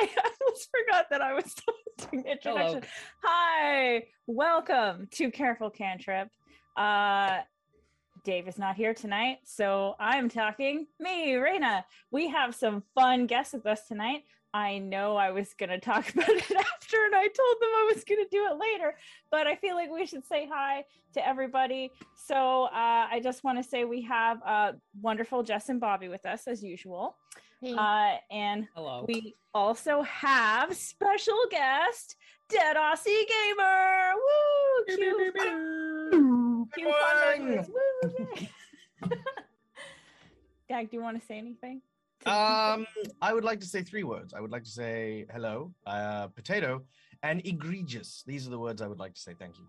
Hi, I almost forgot that I was doing the introduction. Hi, welcome to Careful Cantrip. Uh, Dave is not here tonight, so I'm talking me, Rayna. We have some fun guests with us tonight. I know I was going to talk about it after, and I told them I was going to do it later, but I feel like we should say hi to everybody. So uh, I just want to say we have uh, wonderful Jess and Bobby with us as usual. Hey. Uh, and Hello. we also have special guest, Dead Aussie Gamer. Woo! Cue, cue fun noises. Woo! Dag, do you want to say anything? Um, I would like to say three words. I would like to say hello, uh, potato, and egregious. These are the words I would like to say. Thank you.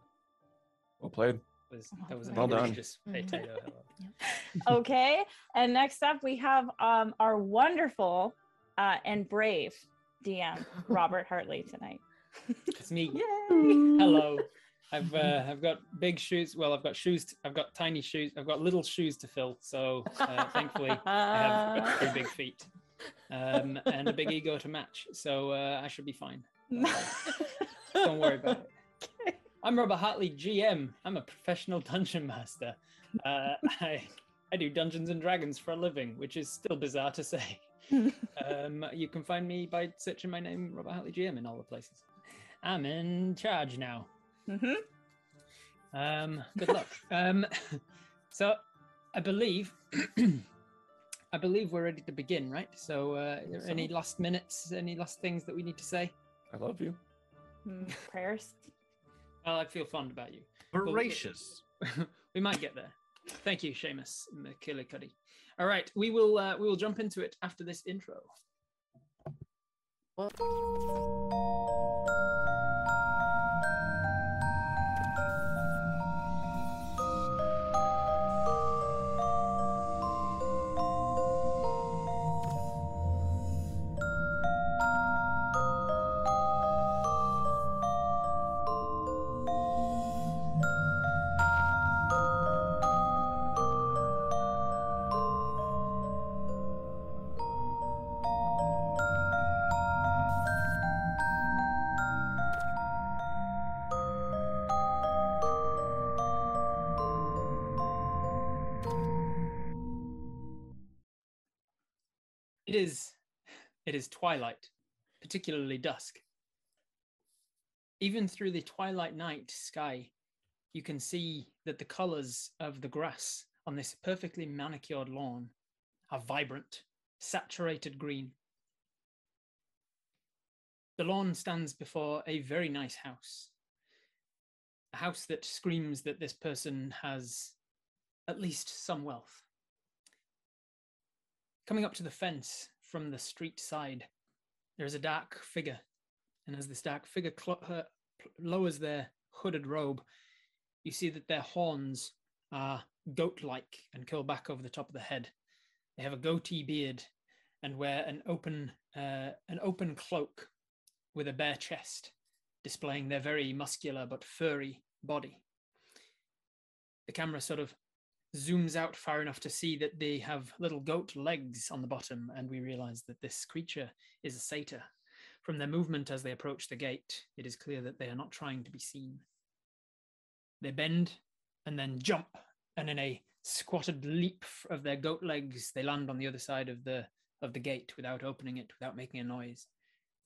Well played. Was, that was Well done. Mhm. potato. Okay. And next up, we have um, our wonderful uh, and brave DM, Robert Hartley, tonight. It's me. Yay! Hello. I've uh, I've got big shoes. Well, I've got shoes. I've got tiny shoes. I've got little shoes to fill. So uh, thankfully, I have three big feet um, and a big ego to match. So uh, I should be fine. Don't worry about it. I'm Robert Hartley, GM. I'm a professional dungeon master. Uh, I I do Dungeons and Dragons for a living, which is still bizarre to say. um, you can find me by searching my name, Robert Hartley GM, in all the places. I'm in charge now. Mhm. Um, good luck. um, so, I believe, I believe we're ready to begin, right? So, uh, are any last minutes, any last things that we need to say? I love you. Mm, Prayers. Well, I feel fond about you. we- Voracious. we might get there. Thank you, Seamus McKillicuddy. All right, we will uh, we will jump into it after this intro. It is twilight, particularly dusk. Even through the twilight night sky, you can see that the colors of the grass on this perfectly manicured lawn are vibrant, saturated green. The lawn stands before a very nice house. A house that screams that this person has at least some wealth. Coming up to the fence from the street side, there is a dark figure. And as this dark figure cl- pl- lowers their hooded robe, you see that their horns are goat like and curl back over the top of the head. They have a goatee beard and wear an open, uh, an open cloak with a bare chest, displaying their very muscular but furry body. The camera sort of zooms out far enough to see that they have little goat legs on the bottom, and we realize that this creature is a satyr. From their movement as they approach the gate, it is clear that they are not trying to be seen. They bend and then jump, and in a squatted leap of their goat legs, they land on the other side of the of the gate without opening it, without making a noise.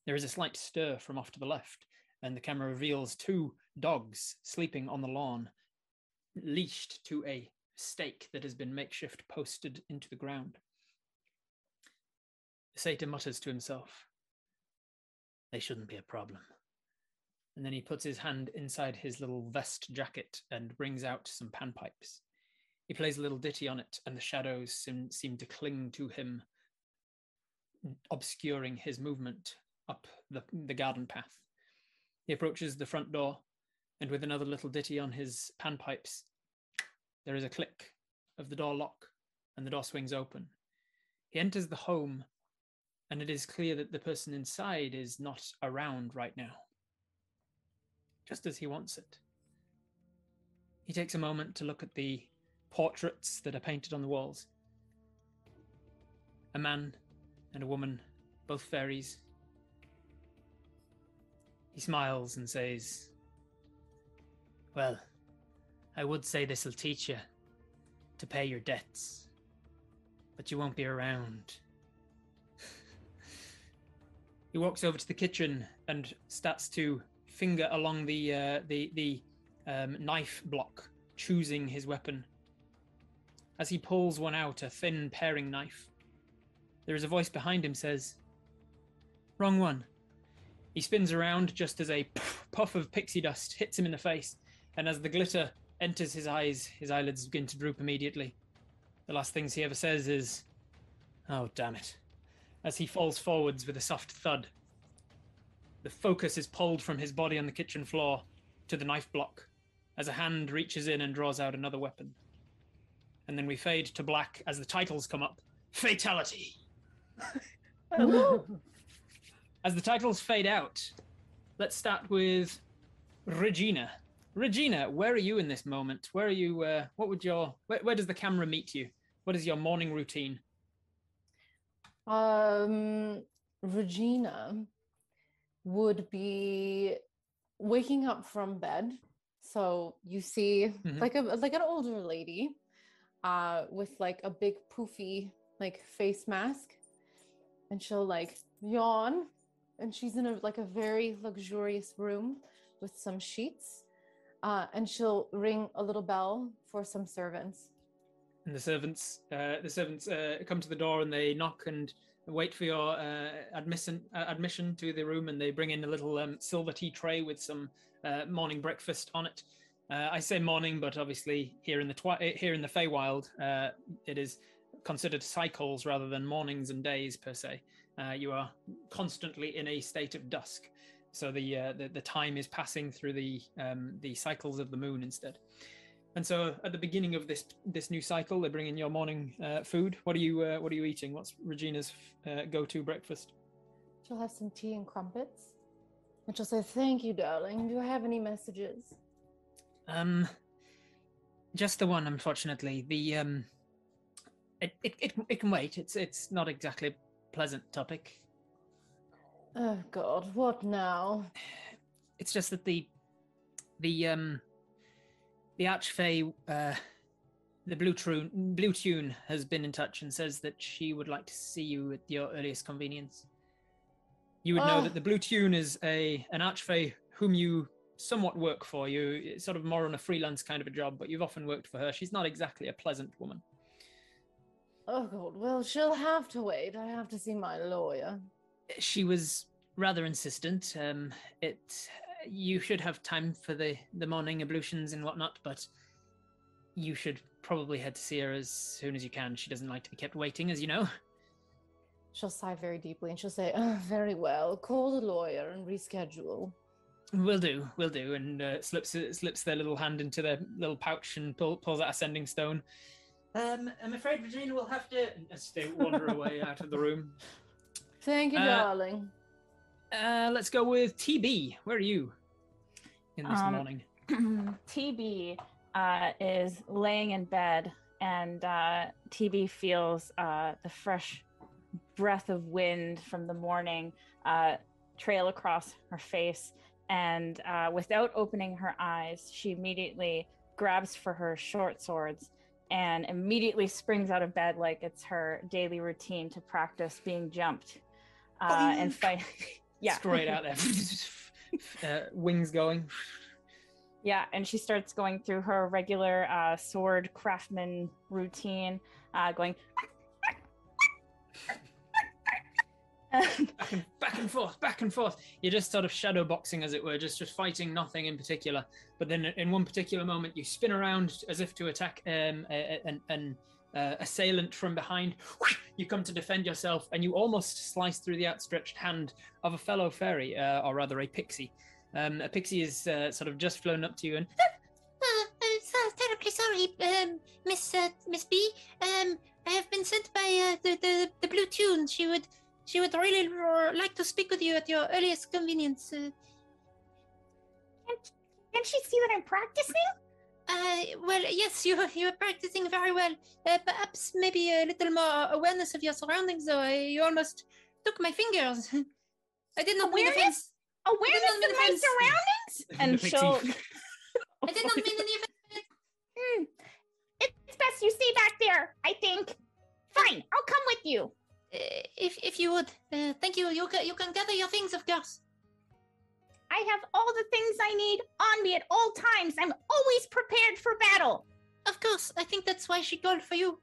There is a slight stir from off to the left, and the camera reveals two dogs sleeping on the lawn, leashed to a stake that has been makeshift posted into the ground. Satyr mutters to himself, They shouldn't be a problem. And then he puts his hand inside his little vest jacket and brings out some panpipes. He plays a little ditty on it, and the shadows seem, seem to cling to him, obscuring his movement up the, the garden path. He approaches the front door, and with another little ditty on his panpipes, there is a click of the door lock, and the door swings open. He enters the home, and it is clear that the person inside is not around right now, just as he wants it. He takes a moment to look at the portraits that are painted on the walls. A man and a woman, both fairies, He smiles and says, Well, I would say this'll teach you to pay your debts, but you won't be around. he walks over to the kitchen and starts to finger along the uh, the the um, knife block, choosing his weapon. As he pulls one out, a thin paring knife, there is a voice behind him says, "Wrong one." He spins around just as a puff of pixie dust hits him in the face, and as the glitter enters his eyes, his eyelids begin to droop immediately. The last things he ever says is, Oh, damn it, as he falls forwards with a soft thud. The focus is pulled from his body on the kitchen floor to the knife block as a hand reaches in and draws out another weapon. And then we fade to black as the titles come up FeyTality. As the titles fade out, let's start with Regina. Regina, where are you in this moment? Where are you? Uh, what would your? Where, where does the camera meet you? What is your morning routine? Um, Regina would be waking up from bed. So you see, Mhm. like a like an older lady, uh, with like a big poofy like face mask, and she'll like yawn, and she's in a like a very luxurious room with some sheets, uh, and she'll ring a little bell for some servants. And the servants, uh, the servants uh, come to the door and they knock and wait for your uh, admission uh, admission to the room, and they bring in a little um, silver tea tray with some uh, morning breakfast on it. I say morning, but obviously here in the twi- here in the Feywild, it is considered cycles rather than mornings and days per se. You are constantly in a state of dusk, so the uh, the, the time is passing through the um, the cycles of the moon instead. And so, at the beginning of this this new cycle, they bring in your morning uh, food. What are you uh, What are you eating? What's Regina's uh, go to breakfast? She'll have some tea and crumpets. And she'll say, Thank you, darling. Do I have any messages? Um, just the one, unfortunately. The um, it it it, it can wait. It's it's not exactly a pleasant topic. Oh, God. What now? It's just that the the um the Archfey uh the blue tune blue tune has been in touch and says that she would like to see you at your earliest convenience. You would know Ah. that the blue tune is a an Archfey whom you somewhat work for. You it's sort of more on a freelance kind of a job, but you've often worked for her. She's not exactly a pleasant woman. Oh, God. Well, she'll have to wait. I have to see my lawyer. She was rather insistent. Um, it you should have time for the the morning ablutions and whatnot, but you should probably head to see her as soon as you can. She doesn't like to be kept waiting, as you know. She'll sigh very deeply and she'll say, oh, Very well. Call the lawyer and reschedule. Will do, will do, and uh, slips slips their little hand into their little pouch and pull, pulls out a sending stone. Um, I'm afraid Regina will have to. As they wander away out of the room. Thank you, Uh, darling. Uh, let's go with TB. Where are you in this Um, morning? TB uh, is laying in bed, and uh, TB feels uh, the fresh breath of wind from the morning uh, trail across her face. And uh, without opening her eyes, she immediately grabs for her short swords and immediately springs out of bed like it's her daily routine to practice being jumped uh, and Boink. fight. yeah, Straight out there. uh, wings going. Yeah, and she starts going through her regular uh, sword craftsman routine, uh, going. back and back and forth, back and forth. You're just sort of shadow boxing, as it were, just just fighting nothing in particular. But then, in one particular moment, you spin around as if to attack um, an, an uh, assailant from behind. You come to defend yourself, and you almost slice through the outstretched hand of a fellow fairy, uh, or rather, a pixie. Um, a pixie is uh, sort of just flown up to you and Uh, uh, so terribly sorry, um, Miss uh, Miss B. Um, I have been sent by uh, the, the the Blue Tune. She would she would really like to speak with you at your earliest convenience. Uh, Can she see that I'm practicing? Uh, well, yes, you you are practicing very well. Uh, perhaps maybe a little more awareness of your surroundings. Though I, you almost took my fingers. I did not mean Awareness? awareness I didn't of my mean surroundings, and The pixie- she'll. I did not mean any of it. Hmm. It's best you stay back there. I think. Fine, I'll come with you. Uh, if if you would, uh, thank you. You can you can gather your things, of course. I have all the things I need on me at all times. I'm always prepared for battle. Of course, I think that's why she called for you.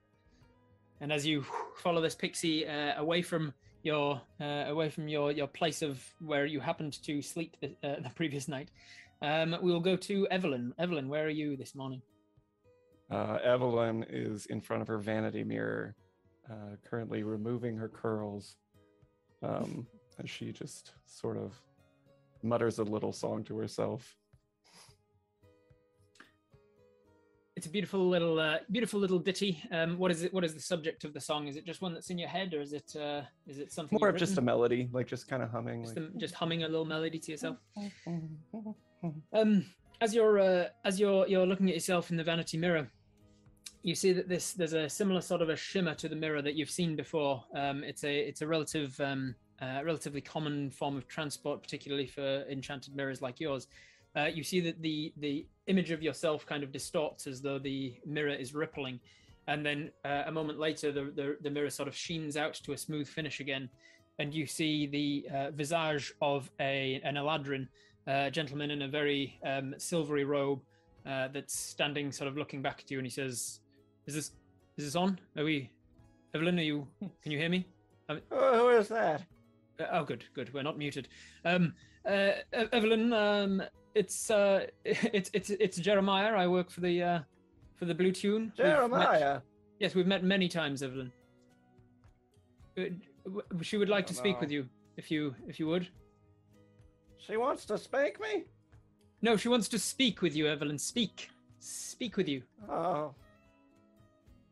And as you follow this pixie uh, away from your uh, away from your your place of where you happened to sleep the, uh, the previous night, um, we will go to Evelyn. Evelyn, where are you this morning? Uh, Evelyn is in front of her vanity mirror, uh, currently removing her curls. Um, and she just sort of mutters a little song to herself. It's a beautiful little uh, beautiful little ditty. Um, what is it? What is the subject of the song? Is it just one that's in your head, or is it uh, is it something More you've of just a melody, like just kind of humming. just, Like, a- just humming a little melody to yourself? Um, as you're uh, as you're you're looking at yourself in the vanity mirror, you see that this there's a similar sort of a shimmer to the mirror that you've seen before. Um, it's a it's a relative um, relatively common form of transport, particularly for enchanted mirrors like yours. Uh, you see that the the image of yourself kind of distorts as though the mirror is rippling, and then uh, a moment later the, the the mirror sort of sheens out to a smooth finish again, and you see the uh, visage of a an Eladrin uh, gentleman in a very um, silvery robe uh, that's standing, sort of looking back at you, and he says, "Is this is this on? Are we, Evelyn? Are you? Can you hear me? oh, who is that? Uh, oh, good, good. We're not muted. Um, uh, Evelyn, um, it's uh, it's it's it's Jeremiah. I work for the uh, for the Blue Tune. We've met- Jeremiah. yes, we've met many times, Evelyn. Uh, She would like to speak with you, if you if you would. She wants to spank me? No, she wants to speak with you, Evelyn. Speak, speak with you. Oh.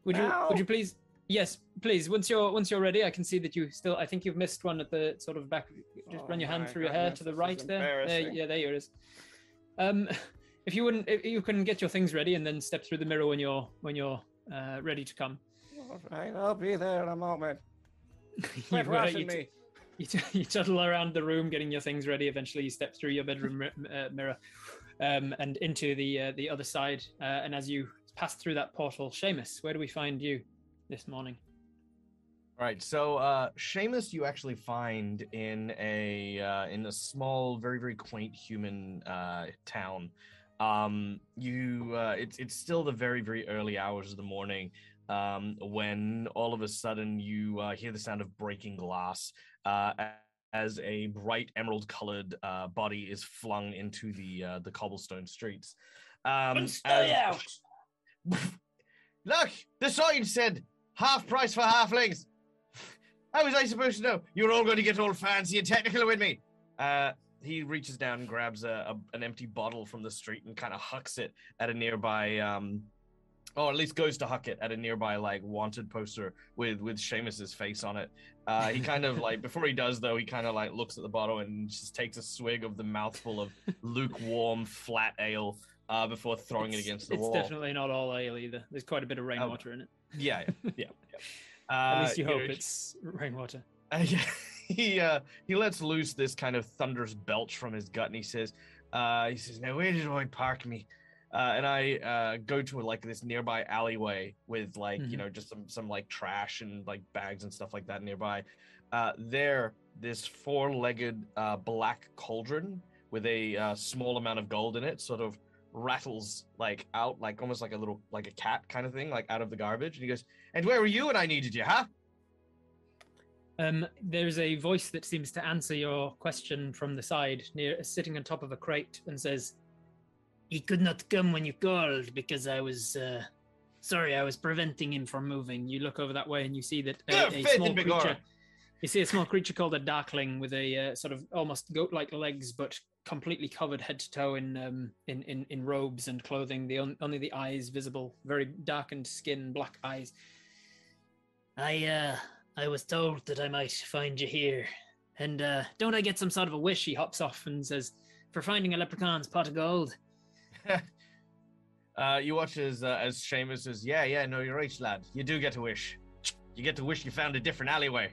Would you would you please yes, please. Once you're once you're ready, I can see that you still I think you've missed one at the sort of back just Oh run your hand through your hair goodness, to the right there. there. Yeah, there it is. Um if you wouldn't if you can get your things ready and then step through the mirror when you're when you're uh, ready to come. All right, I'll be there in a moment. you, Quit rushing you, t- me. you, t- you tuttle around the room getting your things ready. Eventually, you step through your bedroom uh, mirror um, and into the uh, the other side. Uh, and as you pass through that portal, Seamus, where do we find you this morning? All right, so uh, Seamus, you actually find in a uh, in a small, very very quaint human uh, town. Um, you, uh, it's it's still the very very early hours of the morning um, when all of a sudden you uh, hear the sound of breaking glass uh, a- as a bright emerald colored uh, body is flung into the uh, the cobblestone streets. Um, as- Look, the sign said half price for halflings. How was I supposed to know? You're all going to get all fancy and technical with me. Uh, he reaches down and grabs a, a an empty bottle from the street and kind of hucks it at a nearby, um, or at least goes to huck it at a nearby like wanted poster with with Seamus's face on it. Uh, he kind of like before he does though, he kind of like looks at the bottle and just takes a swig of the mouthful of lukewarm flat ale uh, before throwing it's, it against the it's wall. It's definitely not all ale either. There's quite a bit of rainwater in it. Yeah, yeah, yeah. yeah. At Uh, least you know, hope it's rainwater. Uh, yeah, he uh, he lets loose this kind of thunderous belch from his gut, and he says, uh, "He says, now where did I park me?" Uh, and I uh, go to like this nearby alleyway with like you Mhm. know just some some like trash and like bags and stuff like that nearby. Uh, there, this four-legged uh, black cauldron with a uh, small amount of gold in it, sort of rattles like out like almost like a little like a cat kind of thing, like out of the garbage. And he goes, "And where were you when I needed you, huh?" Um, there's a voice that seems to answer your question from the side, near sitting on top of a crate, and says, "He could not come when you called because I was uh, sorry. I was preventing him from moving." You look over that way and you see that a, a small creature. You see a small creature called a darkling with a uh, sort of almost goat-like legs, but completely covered head to toe in um, in, in in robes and clothing. The on, only the eyes visible, very darkened skin, black eyes. I uh I was told that I might find you here. And uh don't I get some sort of a wish? He hops off and says, For finding a leprechaun's pot of gold. uh, you watch as uh, as Seamus says, "Yeah, yeah, no, you're right, lad. You do get a wish. You get to wish you found a different alleyway."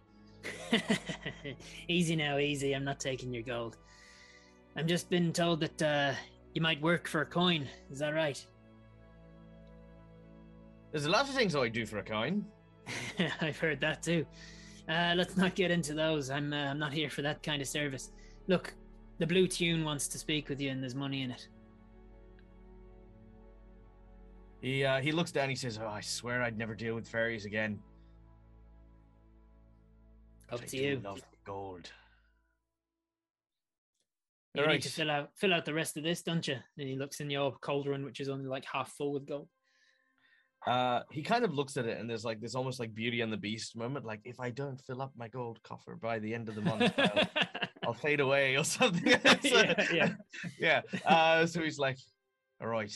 easy now, easy. I'm not taking your gold. I'm just been told that uh, you might work for a coin. Is that right? There's a lot of things I do for a coin. I've heard that too. Uh, let's not get into those. I'm uh, I'm not here for that kind of service. Look, the Blue Tune wants to speak with you, and there's money in it. He uh, he looks down. He says, "Oh, I swear I'd never deal with fairies again." Up I to you. Love gold. You Alright. need to fill out fill out the rest of this, don't you? And he looks in your cauldron, which is only like half full with gold. Uh, he kind of looks at it, and there's like this almost like Beauty and the Beast moment. Like, if I don't fill up my gold coffer by the end of the month, I'll, I'll fade away or something. So- yeah, yeah. yeah. Uh, so he's like, "All right,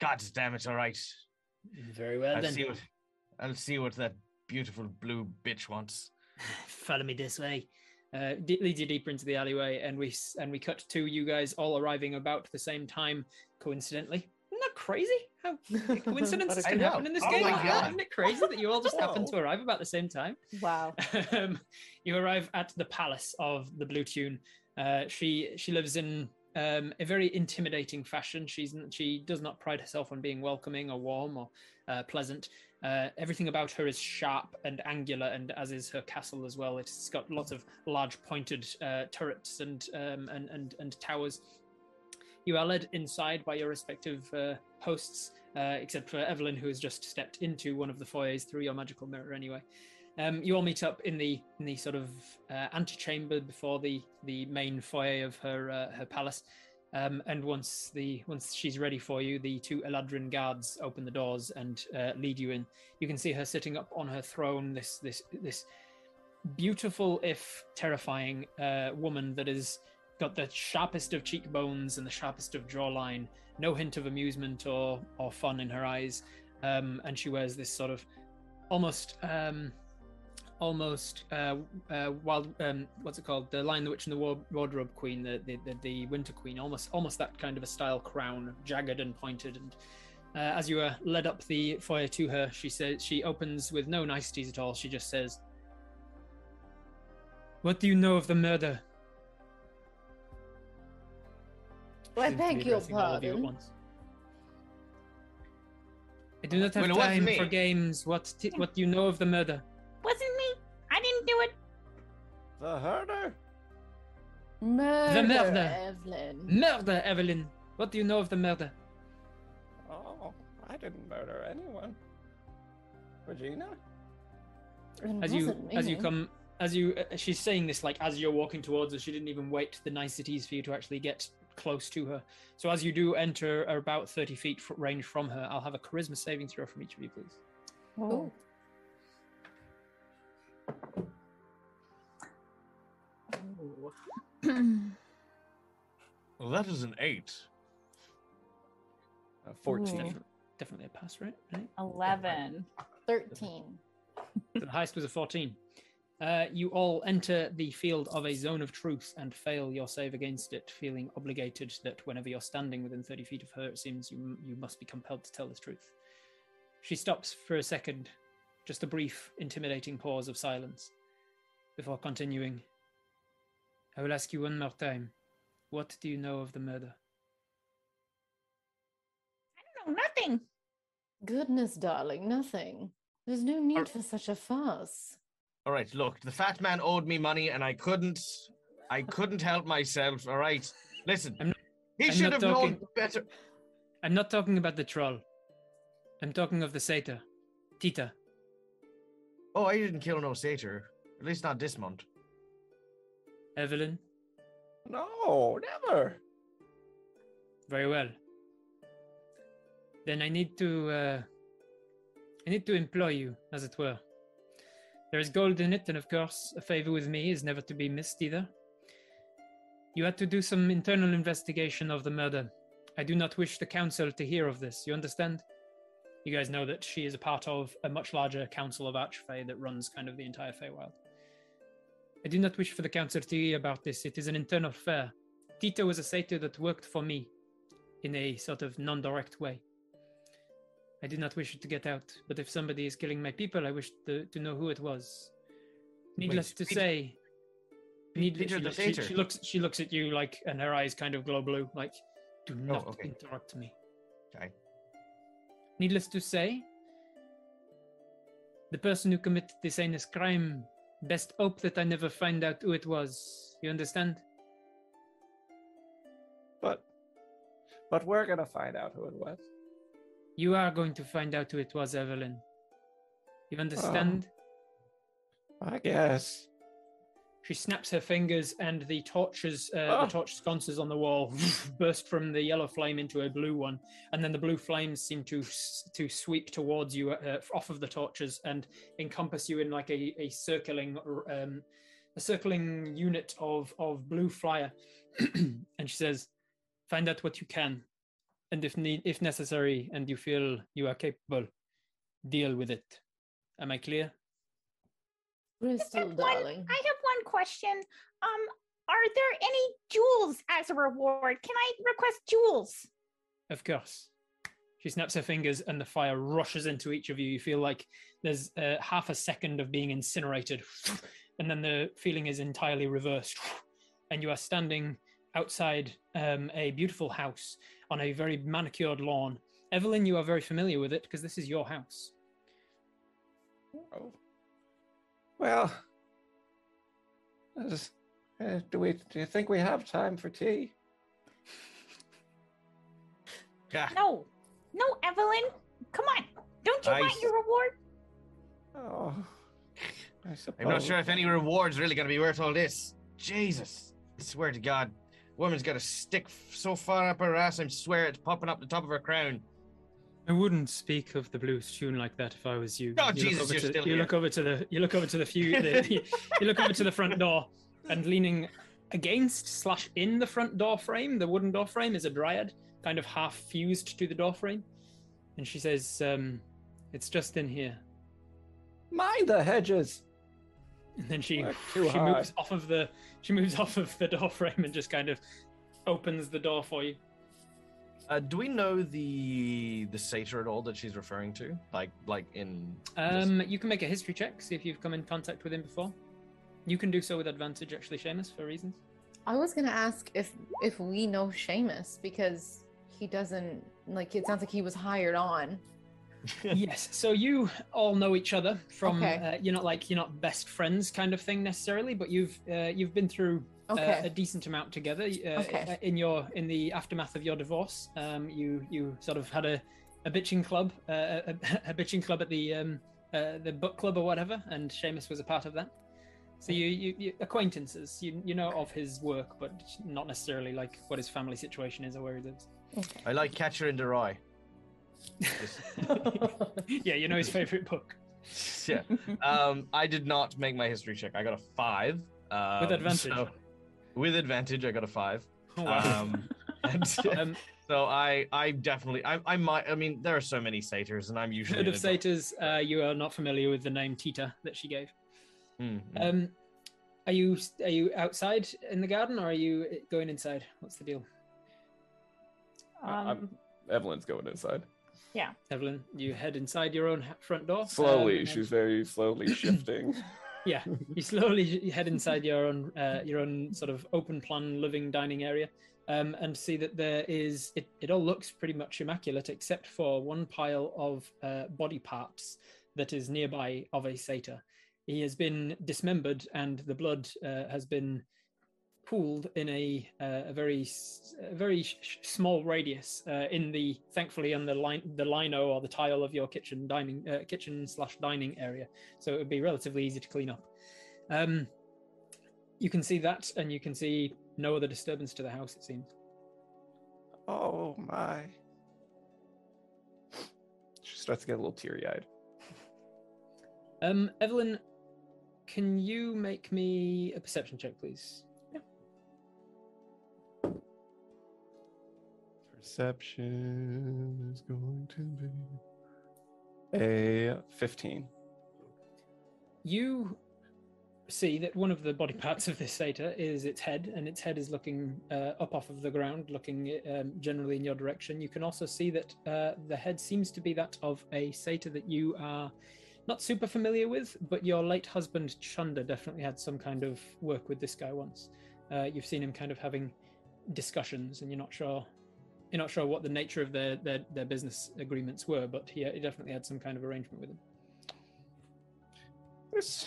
God damn it, all right. Very well I'll then. see what I'll see what that beautiful blue bitch wants." Follow me this way. Uh, leads you deeper into the alleyway, and we and we cut to you guys all arriving about the same time, coincidentally. Isn't that crazy? How coincidences can know. happen in this Oh game? Isn't it crazy that you all just happen to arrive about the same time? Wow. um, you arrive at the palace of the Blue Tune. Uh, she she lives in um, a very intimidating fashion. She's she does not pride herself on being welcoming or warm or uh, pleasant. Uh, everything about her is sharp and angular, and as is her castle as well. It's got lots of large pointed uh, turrets and, um, and and and towers. You are led inside by your respective uh, hosts, uh, except for Evelyn, who has just stepped into one of the foyers through your magical mirror. Anyway, um, you all meet up in the in the sort of uh, antechamber before the the main foyer of her uh, her palace. Um, and once the once she's ready for you, the two Eladrin guards open the doors and uh, lead you in. You can see her sitting up on her throne. This this this beautiful if terrifying uh, woman that has got the sharpest of cheekbones and the sharpest of jawline. No hint of amusement or or fun in her eyes. Um, and she wears this sort of almost um, almost uh, uh, wild um, what's it called the lion the witch and the Wa- wardrobe queen the, the the the winter queen almost almost that kind of a style crown jagged and pointed and uh, as you are led up the foyer to her she says she opens with no niceties at all she just says what do you know of the murder I Seems to beg your addressing all of you at pardon. once. I do not have Well, time for games. What t- what do you know of the murder? The herder? Murder, murder. Evelyn. Murder, Evelyn. What do you know of the murder? Oh, I didn't murder anyone. Regina? It As you wasn't as you come as you uh, she's saying this like as you're walking towards her. She didn't even wait the niceties for you to actually get close to her. So as you do enter about thirty feet f- range from her, I'll have a charisma saving throw from each of you, please. Oh. Well, that is an eight. Uh, 14. Ooh. Definitely, definitely a pass, right? right? 11. 13. The highest was a 14. Uh, you all enter the field of a zone of truth and fail your save against it, feeling obligated that whenever you're standing within 30 feet of her, it seems you, you must be compelled to tell the truth. She stops for a second, just a brief, intimidating pause of silence, before continuing. I will ask you one more time. What do you know of the murder? I know nothing. Goodness, darling, nothing. There's no need for such a fuss. All right, look, the fat man owed me money, and I couldn't, I couldn't help myself. All right, listen, I'm not- he I'm should have talking- known better. I'm not talking about the troll. I'm talking of the satyr, Tita. Oh, I didn't kill no satyr. At least not this month. Evelyn, No, never. Very well. Then I need to uh, I need to employ you, as it were. There is gold in it, and of course, a favor with me is never to be missed either. You had to do some internal investigation of the murder. I do not wish the council to hear of this. You understand? You guys know that she is a part of a much larger council of Archfey that runs kind of the entire Feywild. I do not wish for the council to hear about this. It is an internal affair. Tito was a satyr that worked for me in a sort of non direct way. I did not wish it to get out, but if somebody is killing my people, I wish to, to know who it was. Needless to Pete- say, Need- Peter she, the looks, she, Satyr. she looks she looks at you like and her eyes kind of glow blue like do oh, not okay. interrupt me Okay. needless to say the person who committed this heinous crime best hope that i never find out who it was. You understand? But, but we're gonna find out who it was. you are going to find out who it was evelyn. You oh. understand? I guess. She snaps her fingers, and the torches, uh, Ah. the torch sconces on the wall, burst from the yellow flame into a blue one, and then the blue flames seem to to sweep towards you uh, off of the torches and encompass you in like a, a circling um, a circling unit of of blue fire. and she says, "Find out what you can, and if need if necessary, and you feel you are capable, deal with it. Am I clear?" Crystal, have one- darling. I have one question. Um, are there any jewels as a reward? Can I request jewels? Of course. She snaps her fingers and the fire rushes into each of you. You feel like there's uh, half a second of being incinerated, and then the feeling is entirely reversed. And you are standing outside um, a beautiful house on a very manicured lawn. Evelyn, you are very familiar with it because this is your house. Oh. Well, is- uh, do we? Do you think we have time for tea? Yeah. No, no, Evelyn. Come on. Don't you I want s- your reward? Oh, I suppose. I'm not sure if any reward's really going to be worth all this. Jesus. I swear to God. Woman's got a stick f- so far up her ass, I swear it's popping up the top of her crown. I wouldn't speak of the blues tune like that if I was you. Oh, you Jesus, look over you're to, still you here. look over to the you look over to the few the, you, you look over to the front door and leaning against slash in the front door frame, the wooden door frame is a dryad, kind of half fused to the door frame. And she says, um, it's just in here. Mind the hedges. And then she she too hard. moves off of the she moves off of the door frame and just kind of opens the door for you. Uh, do we know the the satyr at all that she's referring to? Like, like in. this- Um, you can make a history check, see if you've come in contact with him before. You can do so with advantage, actually, Seamus, for reasons. I was gonna ask if if we know Seamus because he doesn't like. It sounds like he was hired on. yes. So you all know each other from. Okay. Uh, you're not like you're not best friends kind of thing necessarily, but you've uh, you've been through Okay. a decent amount together. Uh, Okay. In your in the aftermath of your divorce, um, you you sort of had a, a bitching club, uh, a, a bitching club at the um, uh, the book club or whatever, and Seamus was a part of that. So you, you, you acquaintances, you you know of his work, but not necessarily like what his family situation is or where he lives. I like Catcher in the Rye. Yeah, you know his favorite book yeah. Um, I did not make my history check. I got a five. Um, with advantage. so- with advantage, I got a five. Wow. Um, and Um, so I, I definitely, I, I might. I mean, there are so many satyrs, and I'm usually. Heard in of a satyrs, uh, you are not familiar with the name Tita that she gave. Mm, mm. Um, are you are you outside in the garden or are you going inside? What's the deal, I- I'm- Um, Evelyn's going inside. Yeah, Evelyn? You head inside your own front door. Slowly, um, and- she's very slowly shifting. Yeah. You slowly head inside your own uh, your own sort of open plan living dining area, um, and see that there is it. It all looks pretty much immaculate except for one pile of uh, body parts that is nearby of a satyr. He has been dismembered, and the blood uh, has been pooled in a uh, a very a very sh- small radius uh, in the thankfully on the line the lino or the tile of your kitchen dining uh, kitchen slash dining area so it would be relatively easy to clean up um you can see that and you can see no other disturbance to the house it seems oh my. She starts to get a little teary eyed. um evelyn can you make me a perception check please Perception is going to be a 15. you see that one of the body parts of this satyr is its head, and its head is looking uh, up off of the ground, looking um, generally in your direction. You can also see that uh, the head seems to be that of a satyr that you are not super familiar with, but your late husband Chunder definitely had some kind of work with this guy once. Uh, you've seen him kind of having discussions, and you're not sure you're not sure what the nature of their their, their business agreements were, but he, he definitely had some kind of arrangement with him. This.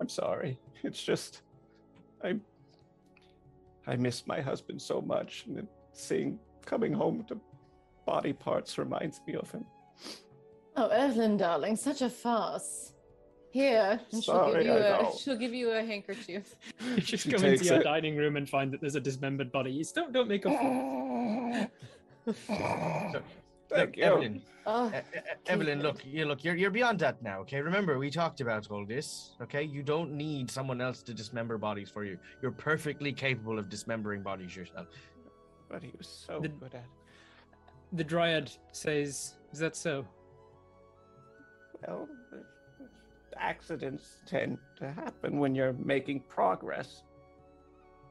I'm sorry. It's just, I. I miss my husband so much, and seeing coming home to body parts reminds me of him. Oh, Evelyn, darling, such a farce. Here, and she'll give you I a know. she'll give you a handkerchief. You just She go into takes your it. dining room and find that there's a dismembered body. You don't don't make a Thank Look, you. Evelyn, Oh, E- E- Evelyn, look, you look, you're you're beyond that now, okay? Remember, we talked about all this, okay? You don't need someone else to dismember bodies for you. You're perfectly capable of dismembering bodies yourself. But he was so The- good at it. The dryad says, "Is that so?" Well, accidents tend to happen when you're making progress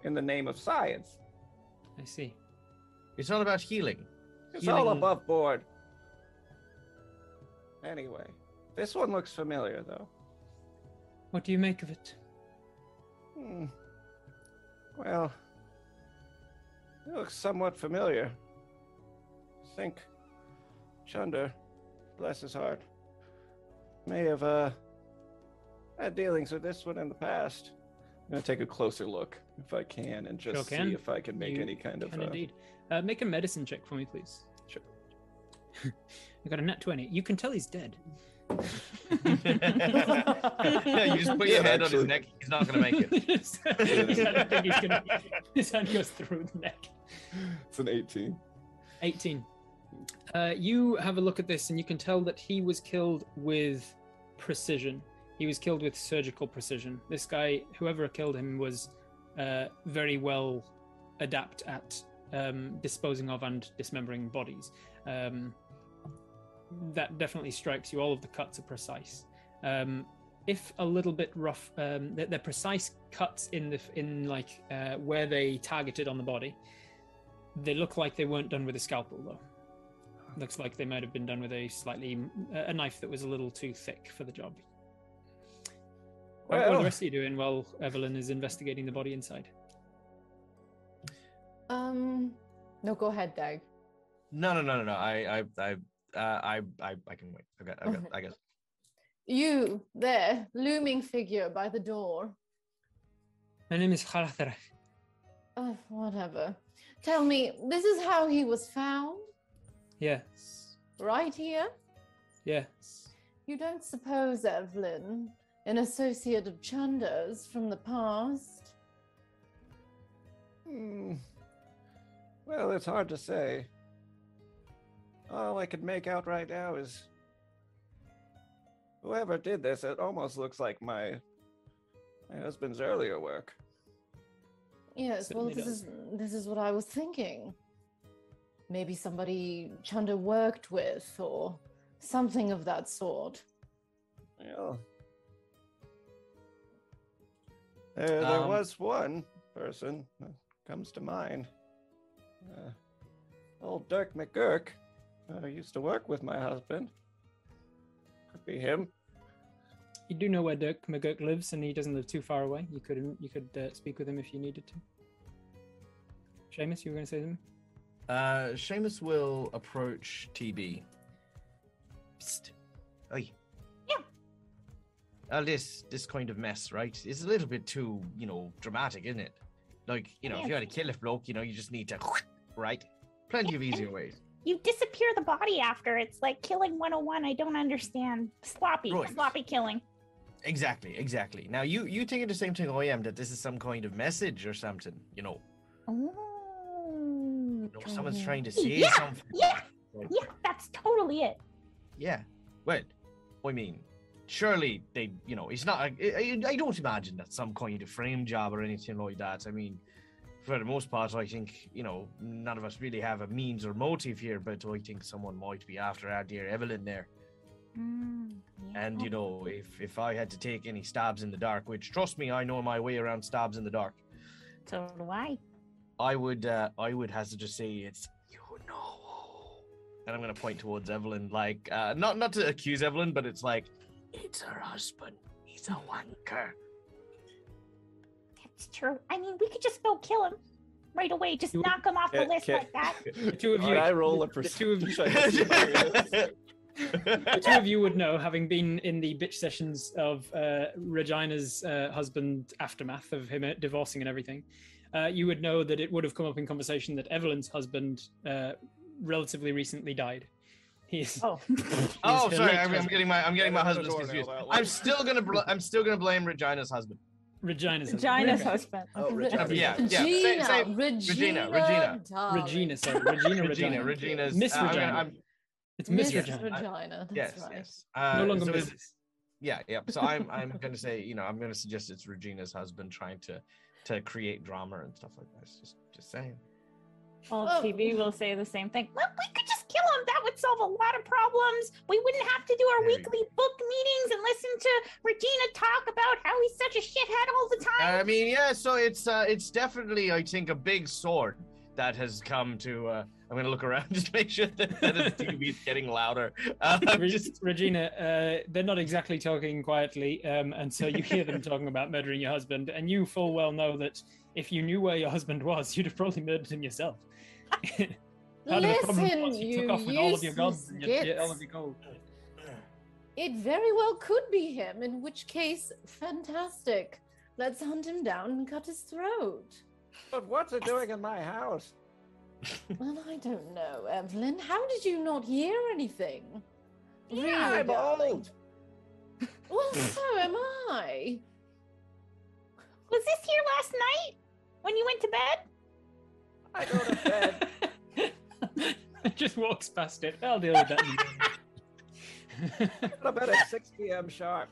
in the name of science. I see. It's all about healing. It's all above board. Anyway, this one looks familiar, though. What do you make of it? Hmm. Well, it looks somewhat familiar. I think Chunder, bless his heart, may have uh, had dealings with this one in the past. I'm gonna take a closer look if I can, and just Sure can. see if I can make You any kind of. Can uh, indeed. Uh, make a medicine check for me, please. Sure. I got a nat twenty. You can tell he's dead. yeah, you just put Yeah, your hand on his neck. He's not gonna make it. I don't think he's gonna. His hand goes through the neck. It's an 18. 18. Uh, you have a look at this and you can tell that he was killed with precision. He was killed with surgical precision. This guy, whoever killed him, was uh, very well adept at um, disposing of and dismembering bodies. Um, that definitely strikes you. All of the cuts are precise. Um, if a little bit rough, um, they're, they're precise cuts in the in like uh, where they targeted on the body. They look like they weren't done with a scalpel, though. Looks like they might have been done with a slightly a knife that was a little too thick for the job. What are the rest of you doing while Evelyn is investigating the body inside? um, no, go ahead, Dag. No, no, no, no, no. I, I, I, uh, I, I, I can wait. I got, I got, I guess. You there, looming figure by the door. My name is Harathara. Oh, whatever. Tell me, this is how he was found, Yes, right here? yes. You don't suppose, Evelyn, an associate of Chunder's from the past? Hmm. Well, it's hard to say. All I can make out right now is whoever did this. It almost looks like my my husband's earlier work. Yes, well, this does. is this is what I was thinking. Maybe somebody Chunder worked with, or something of that sort. Well, there, there Um, was one person that comes to mind. Uh, old Dirk McGurk uh, used to work with my husband. Could be him. You do know where Dirk McGurk lives, and he doesn't live too far away. You could you could uh, speak with him if you needed to. Seamus, you were going to say something? Uh, Seamus will approach TB. Psst. Oi. Uh, this this kind of mess, right? It's a little bit too, you know, dramatic, isn't it? Like, you know, if you had to kill a bloke, you know, you just need to, right? Plenty of easier ways. You disappear the body after. It's like killing 101. I don't understand. Sloppy, Right. sloppy killing. Exactly, exactly. Now you you thinking the same thing I am that this is some kind of message or something, you know? Oh, You know, someone's trying to say Yeah, something. yeah, Like, yeah, that's totally it. Yeah. Well, I mean, surely they, you know, it's not. I, I, I don't imagine that's some kind of frame job or anything like that. I mean, for the most part, I think you know none of us really have a means or motive here, but I think someone might be after our dear Evelyn there. Mm, yeah. And you know, if if I had to take any stabs in the dark, which trust me, I know my way around stabs in the dark, so do I. I would uh, I would hazard to just say it's you know. and I'm gonna point towards Evelyn, like uh, not not to accuse Evelyn, but it's like it's her husband. He's a wanker. That's true. I mean, we could just go kill him right away. Just You- knock him off the Can- list can- like that. The two of Can you, I roll a the two of you, perception check to see where the two of you would know, having been in the bitch sessions of uh, Regina's uh, husband aftermath of him uh, divorcing and everything. Uh, you would know that it would have come up in conversation that Evelyn's husband uh, relatively recently died. He's Oh, Oh, sorry, I'm, I'm getting my I'm getting my Get husband's door now, confused. I'm still gonna bl- I'm still gonna blame Regina's husband. Regina's husband. Regina's Okay. husband. Oh, Regina. Yeah, yeah, Regina, same- same- Regina, Regina. darling. Regina, sorry, Regina, Regina, Regina. Regina's Miss uh, I'm- Regina. I'm- It's Miss Miss Regina. Regina. That's yes, right. yes. Uh, no longer so is- Mrs. Yeah, yeah. So I'm I'm gonna say, you know, I'm gonna suggest it's Regina's husband trying to to create drama and stuff like that. It's just just saying. Well, Oh. TB will say the same thing. Well, we could just kill him. That would solve a lot of problems. We wouldn't have to do our There you weekly book meetings and listen to Regina talk about how he's such a shithead all the time. I mean, yeah. So it's uh it's definitely I think a big sword that has come to. uh I'm gonna look around just to make sure that, that his TV is getting louder. Uh, just Regina, uh, they're not exactly talking quietly, um, and so you hear them talking about murdering your husband, and you full well know that if you knew where your husband was, you'd have probably murdered him yourself. Part of the problem Listen, was you you took off with all of your gods useless and your, your- all of your gold. It very well could be him, in which case, fantastic. Let's hunt him down and cut his throat. But what's it doing in my house? Well, I don't know, Evelyn. How did you not hear anything? Yeah, Really, I'm darling? old. Well, so am I. Was this here last night when you went to bed? I go to bed. Just walks past it. I'll deal with that. in a go to bed at 6 p.m. sharp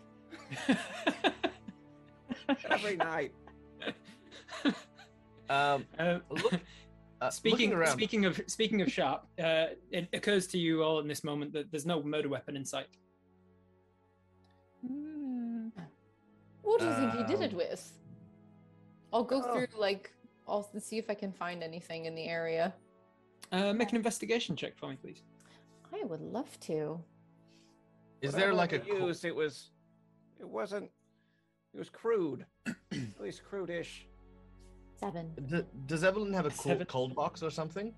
every night. um Uh, look. Uh, speaking around. speaking of speaking of sharp, uh, it occurs to you all in this moment that there's no murder weapon in sight. Hmm. What do you think he did it Um, with? I'll go Oh. through, like, I'll see if I can find anything in the area. Uh, make an investigation check for me, please. I would love to. Is there like a it co- used? It was, it wasn't. It was crude, at least crude-ish. Seven. D- does Evelyn have a cool Seven. cold box or something?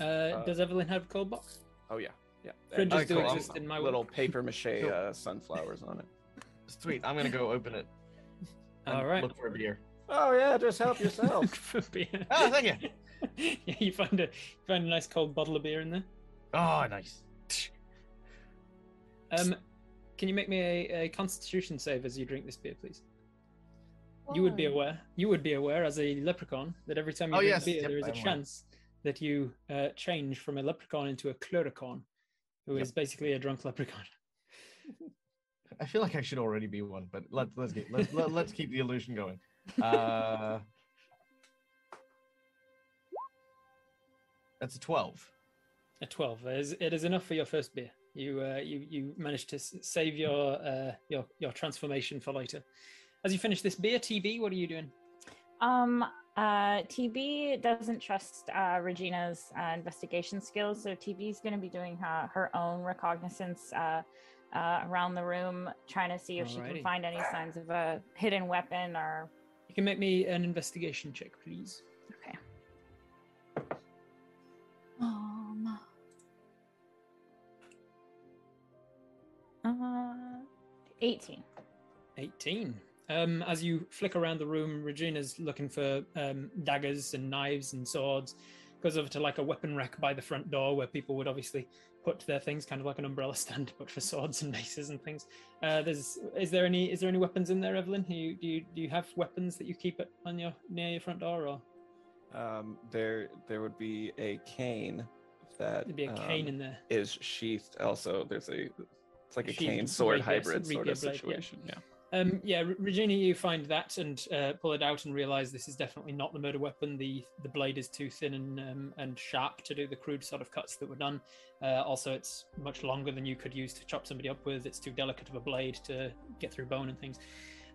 Uh, Uh, does Evelyn have a cold box? Oh yeah, yeah. Fridges And do cool. exist in my little world. paper mache uh, sunflowers on it. Sweet. I'm gonna go open it. and All right. Look for a beer. Oh yeah, just help yourself. For beer. Oh, thank you. yeah, you find a you find a nice cold bottle of beer in there. Oh, nice. Um, can you make me a, a Constitution save as you drink this beer, please? You would be aware. You would be aware as a leprechaun that every time you Oh, drink yes, beer, yep, there is a I'm aware. chance that you uh, change from a leprechaun into a cluricaun, who is Yep. basically a drunk leprechaun. I feel like I should already be one, but let's let's get let's let, let's keep the illusion going. Uh, that's a twelve. A twelve. It is, it is enough for your first beer. You uh, you you managed to save your uh, your your transformation for later. As you finish this beer, TB, what are you doing? Um, uh, TB doesn't trust uh, Regina's uh, investigation skills, so TB is going to be doing her, her own recognizance uh, uh, around the room, trying to see if she can find any signs of a hidden weapon or. You can make me an investigation check, please. 18. 18. Um, as you flick around the room, Regina's looking for um, daggers and knives and swords. Goes over to like a weapon rack by the front door where people would obviously put their things, kind of like an umbrella stand, but for swords and maces and things. Uh, there's is there any is there any weapons in there, Evelyn? Do you do you, do you have weapons that you keep it on your near your front door, or Um, there, there would be a cane that there'd be a cane um, in there? is sheathed. Also, there's a it's like a cane sword hybrid sort of blade, yeah. situation. Yeah. Um, yeah, Regina, you find that and uh, pull it out and realize this is definitely not the murder weapon. The the blade is too thin and um, and sharp to do the crude sort of cuts that were done. Uh, also, it's much longer than you could use to chop somebody up with. It's too delicate of a blade to get through bone and things.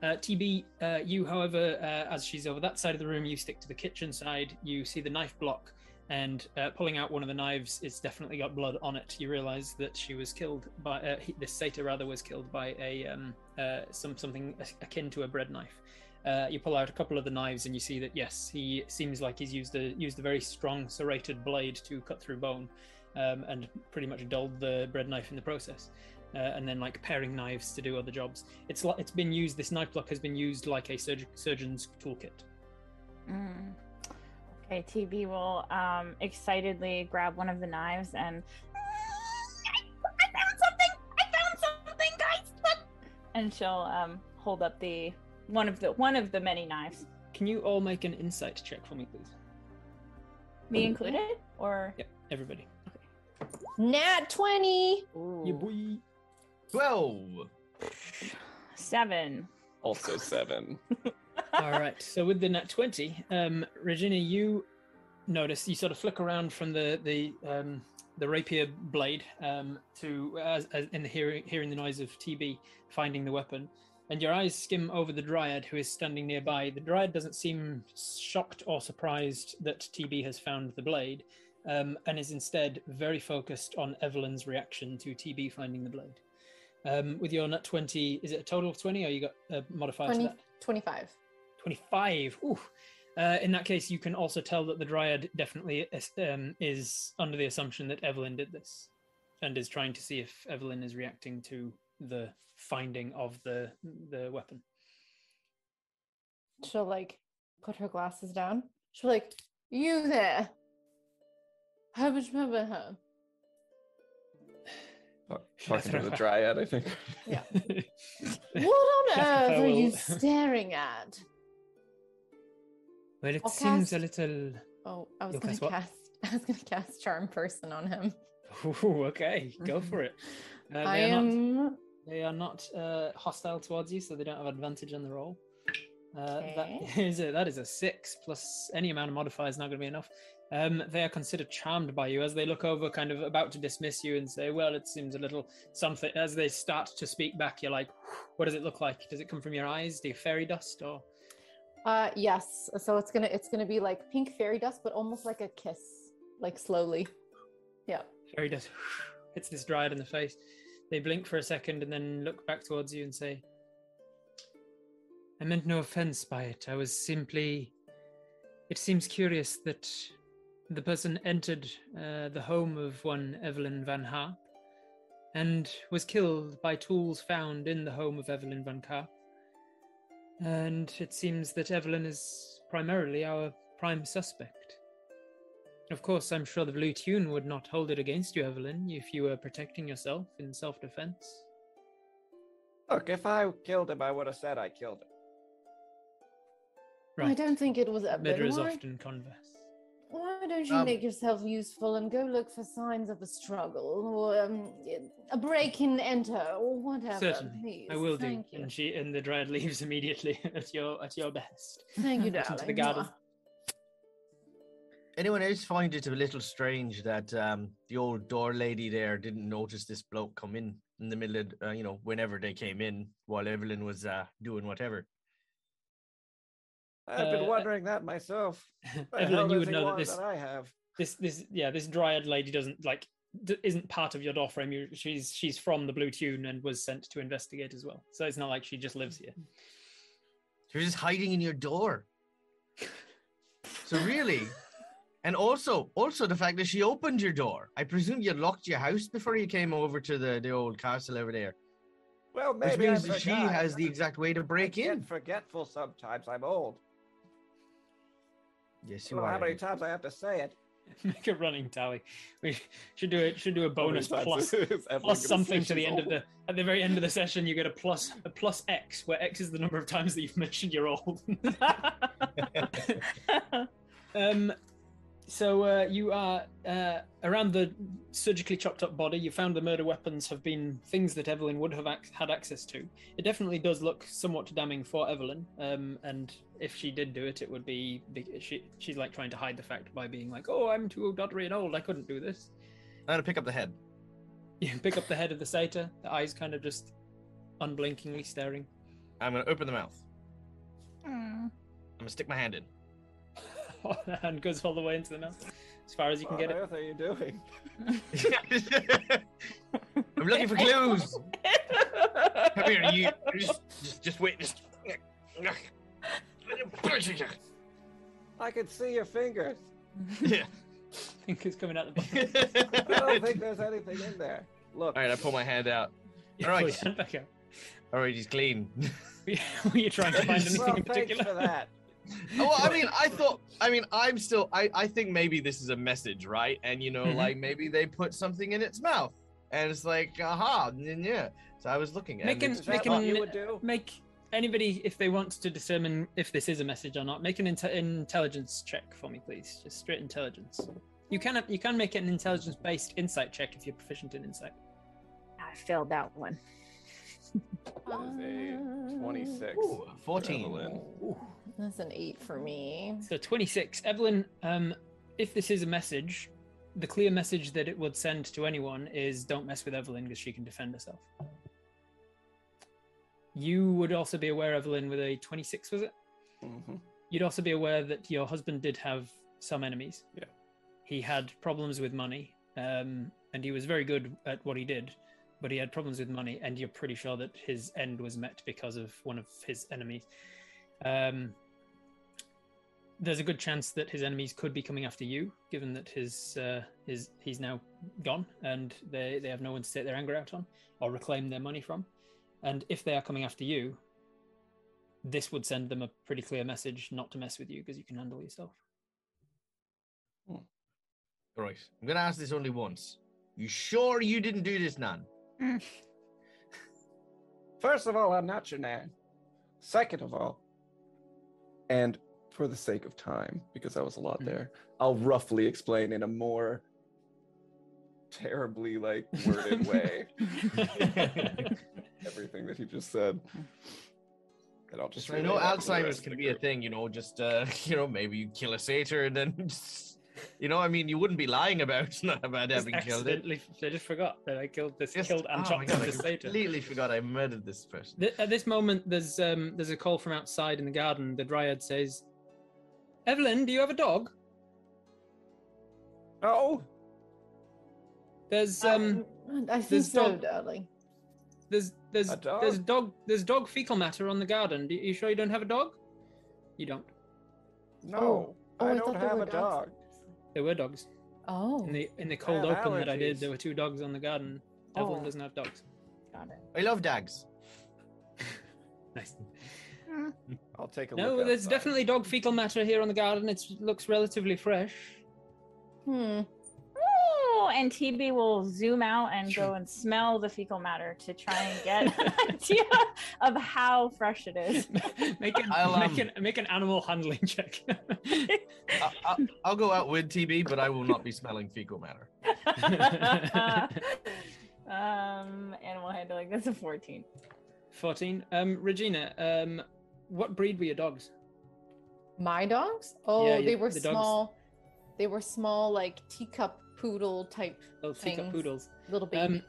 Uh, TB, uh, you, however, uh, as she's over that side of the room, you stick to the kitchen side. You see the knife block and uh, pulling out one of the knives, it's definitely got blood on it. You realize that she was killed by uh, he, this satyr rather was killed by a um, uh, some something akin to a bread knife. Uh, you pull out a couple of the knives and you see that yes, he seems like he's used a used a very strong serrated blade to cut through bone, um, and pretty much dulled the bread knife in the process. Uh, and then like paring knives to do other jobs. It's like it's been used. This knife block has been used like a surg- surgeon's toolkit. Mm. Okay, TB will um, excitedly grab one of the knives and. I found something! I found something, guys! Look! And she'll um, hold up the one of the one of the many knives. Can you all make an insight check for me, please? Me included, or Yep, everybody. Nat 20. Yeah, boy. 12. seven. Also seven. All right. So with the nat twenty, um, Regina, you notice you sort of flick around from the the um, the rapier blade um, to as, as in the hearing hearing the noise of TB finding the weapon, and your eyes skim over the dryad who is standing nearby. The dryad doesn't seem shocked or surprised that TB has found the blade, um, and is instead very focused on Evelyn's reaction to TB finding the blade. Um, with your nat twenty, is it a total of twenty, or you got a modifier to 20, that? 25. 25. Ooh. Uh, in that case, you can also tell that the Dryad definitely is, um, is under the assumption that Evelyn did this and is trying to see if Evelyn is reacting to the finding of the the weapon. She'll like put her glasses down. She'll like, You there. How much remember her? Talking to the dryad, I think. Yeah. What on earth are you staring at? Well, it I'll seems a little. Oh, I was gonna cast I was gonna cast charm person on him. Ooh, okay, go for it. Uh, I they, are not, they are not uh, hostile towards you, so they don't have advantage on the roll. Uh, That Okay. is a that is a six plus any amount of modifier is not going to be enough. Um, they are considered charmed by you as they look over, kind of about to dismiss you and say, "Well, it seems a little something." As they start to speak back, you're like, "What does it look like? Does it come from your eyes? Do you fairy dust or?" Uh yes. So it's gonna it's gonna be like pink fairy dust, but almost like a kiss. Like slowly. Yeah. Fairy dust hits this dryad in the face. They blink for a second and then look back towards you and say, I meant no offense by it. I was simply. It seems curious that the person entered uh, the home of one Evelyn Van Harp and was killed by tools found in the home of Evelyn Van Karp. And it seems that Evelyn is primarily our prime suspect. Of course, I'm sure the Blue Tune would not hold it against you, Evelyn, if you were protecting yourself in self defense. Look, if I killed him, I would have said I killed him. Right. I don't think it was a Medra is often converse. Why don't you Um, make yourself useful and go look for signs of a struggle or um, a break in enter or whatever? Certainly, please. I will Thank do. You. And she and the dryad leaves immediately at your at your best. Thank you, Out darling. into the garden. Anyone else find it a little strange that um, the old door lady there didn't notice this bloke come in in the middle of, uh, you know, whenever they came in while Evelyn was uh, doing whatever? I've Uh, been wondering that myself. The hell Evelyn, you would know that this that I have. this this yeah this dryad lady doesn't like d- isn't part of your door frame. You, she's she's from the Blue Tune and was sent to investigate as well. So it's not like she just lives here. She's just hiding in your door. So really, and also, also the fact that she opened your door. I presume you locked your house before you came over to the the old castle over there, Well, maybe I means she has the exact way to I break get in. forgetful sometimes. I'm old. Yes, I you don't know are. how many times I have to say it. Make a running tally. We should do it. Should do a bonus plus is Evelyn plus gonna something to the she's end of the at the very end of the session. You get a plus a plus X, where X is the number of times that you've mentioned you're old. um, so uh, you are uh, around the surgically chopped up body. You found the murder weapons have been things that Evelyn would have ac- had access to. It definitely does look somewhat damning for Evelyn. Um, and if she did do it, it would be big, she she's like trying to hide the fact by being like, "Oh, I'm too doddery and old. I couldn't do this." I'm gonna pick up the head. You pick up the head of the satyr, the eyes kind of just unblinkingly staring. I'm gonna open the mouth. Mm. I'm gonna stick my hand in. and goes all the way into the mouth. as far as you can what get on it. earth are you doing? I'm looking for clues. Come here, you. Just, just, just wait. Just. I can see your fingers. Yeah. Fingers coming out the bottom. I don't think there's anything in there. Look, All right, I pull my hand out. All right. pull your hand back out. All right, he's clean. Were you trying to find anything well, in thanks particular? for that. Oh, well, I mean, I thought. I mean, I'm still. I. I think maybe this is a message, right? And you know, Mhm. like maybe they put something in its mouth, and it's like, aha, n- yeah. So I was looking. Make and an- make that an- you would do? Make anybody, if they want to determine if this is a message or not, make an inte- intelligence check for me, please. Just straight intelligence. You can you can make an intelligence-based insight check if you're proficient in insight. I failed that one. That was a 26. Ooh, 14. Evelyn. That's an eight for me. So 26. Evelyn, um, if this is a message, the clear message that it would send to anyone is don't mess with Evelyn because she can defend herself. You would also be aware, Evelyn, with a 26, was it? Mhm. You'd also be aware that your husband did have some enemies. Yeah. He had problems with money, um, and he was very good at what he did, but he had problems with money, and you're pretty sure that his end was met because of one of his enemies. Um, there's a good chance that his enemies could be coming after you, given that his uh, his he's now gone, and they they have no one to take their anger out on or reclaim their money from. And if they are coming after you, this would send them a pretty clear message not to mess with you because you can handle yourself. All right, I'm gonna ask this only once. You sure you didn't do this, Nan? First of all, I'm not your nan. Second of all, and for the sake of time, because that was a lot Mhm. there, I'll roughly explain in a more terribly like worded way everything that he just said. And I'll just I know relay that to the Alzheimer's can the be a thing, you know, just uh, you know, maybe you kill a satyr and then just, you know, I mean, you wouldn't be lying about about Just having killed it. accidentally, I just forgot that I killed this, Just- killed and oh chopped God, up I this satyr. completely forgot I murdered this person. Th- At this moment, there's um, there's a call from outside in the garden. The dryad says, "Evelyn, do you have a dog?" Oh, There's um, I think there's so, dog- darling. there's there's A dog? there's dog there's dog fecal matter on the garden. Do you, you sure you don't have a dog? You don't. no. Oh, I I don't have a dogs. dog. There were dogs Oh, in the in the cold have open that I did. There were two dogs on the garden. Evelyn Oh. doesn't have dogs. Got it. I love dags. Nice. I'll take a No, look. No, there's outside. definitely dog fecal matter here on the garden. It looks relatively fresh. hmm. Oh, and TB will zoom out and go and smell the fecal matter to try and get an idea of how fresh it is. make an I'll, make um, an make an animal handling check. I, I, I'll go out with TB, but I will not be smelling fecal matter. um, animal handling. That's a 14. 14. Um, Regina, um, what breed were your dogs? My dogs? Oh, Yeah, they were the dogs- small. They were small, like teacup poodle type Little teacup poodles. little baby. Um,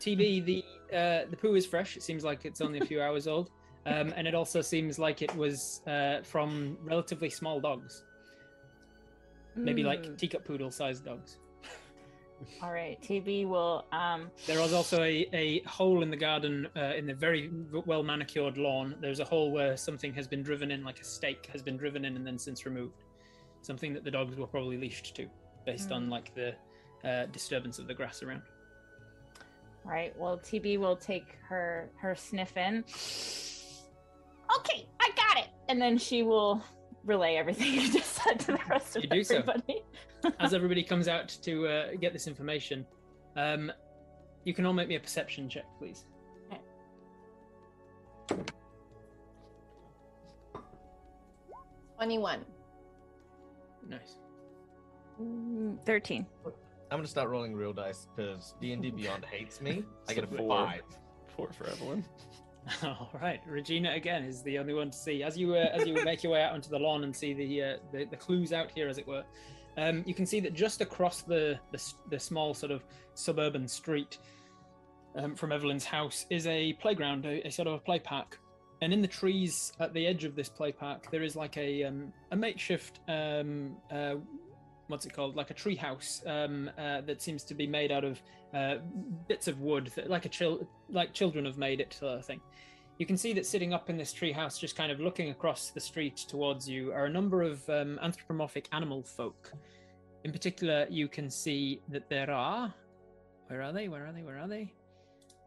TB, the uh, the poo is fresh. It seems like it's only a few hours old, um, and it also seems like it was uh, from relatively small dogs, maybe like Mm. teacup poodle sized dogs. All right, TB will. Um, There was also a, a hole in the garden uh, in the very well manicured lawn. There's a hole where something has been driven in, like a stake has been driven in and then since removed. Something that the dogs were probably leashed to, based on like the uh, disturbance of the grass around. all right, well, TB will take her her sniff in. Okay, I got it, and then she will relay everything you just said to the rest of You do so. everybody. As everybody comes out to uh, get this information, um, you can all make me a perception check, please. Twenty-one. Nice. Mm, Thirteen. I'm gonna start rolling real dice because D and D Beyond hates me. I get a Four. five. Four for Evelyn. All right, Regina again is the only one to see. As you uh, as you make your way out onto the lawn and see the uh, the, the clues out here, as it were, um, you can see that just across the the, the small sort of suburban street um, from Evelyn's house is a playground, a, a sort of a play park. And in the trees at the edge of this play park, there is like a um, a makeshift um, uh, what's it called? Like a tree house um, uh, that seems to be made out of uh, bits of wood, that, like a chil- like children have made it sort of thing. You can see that sitting up in this tree house, just kind of looking across the street towards you, are a number of um, anthropomorphic animal folk. In particular, you can see that there are. Where are they? Where are they? Where are they?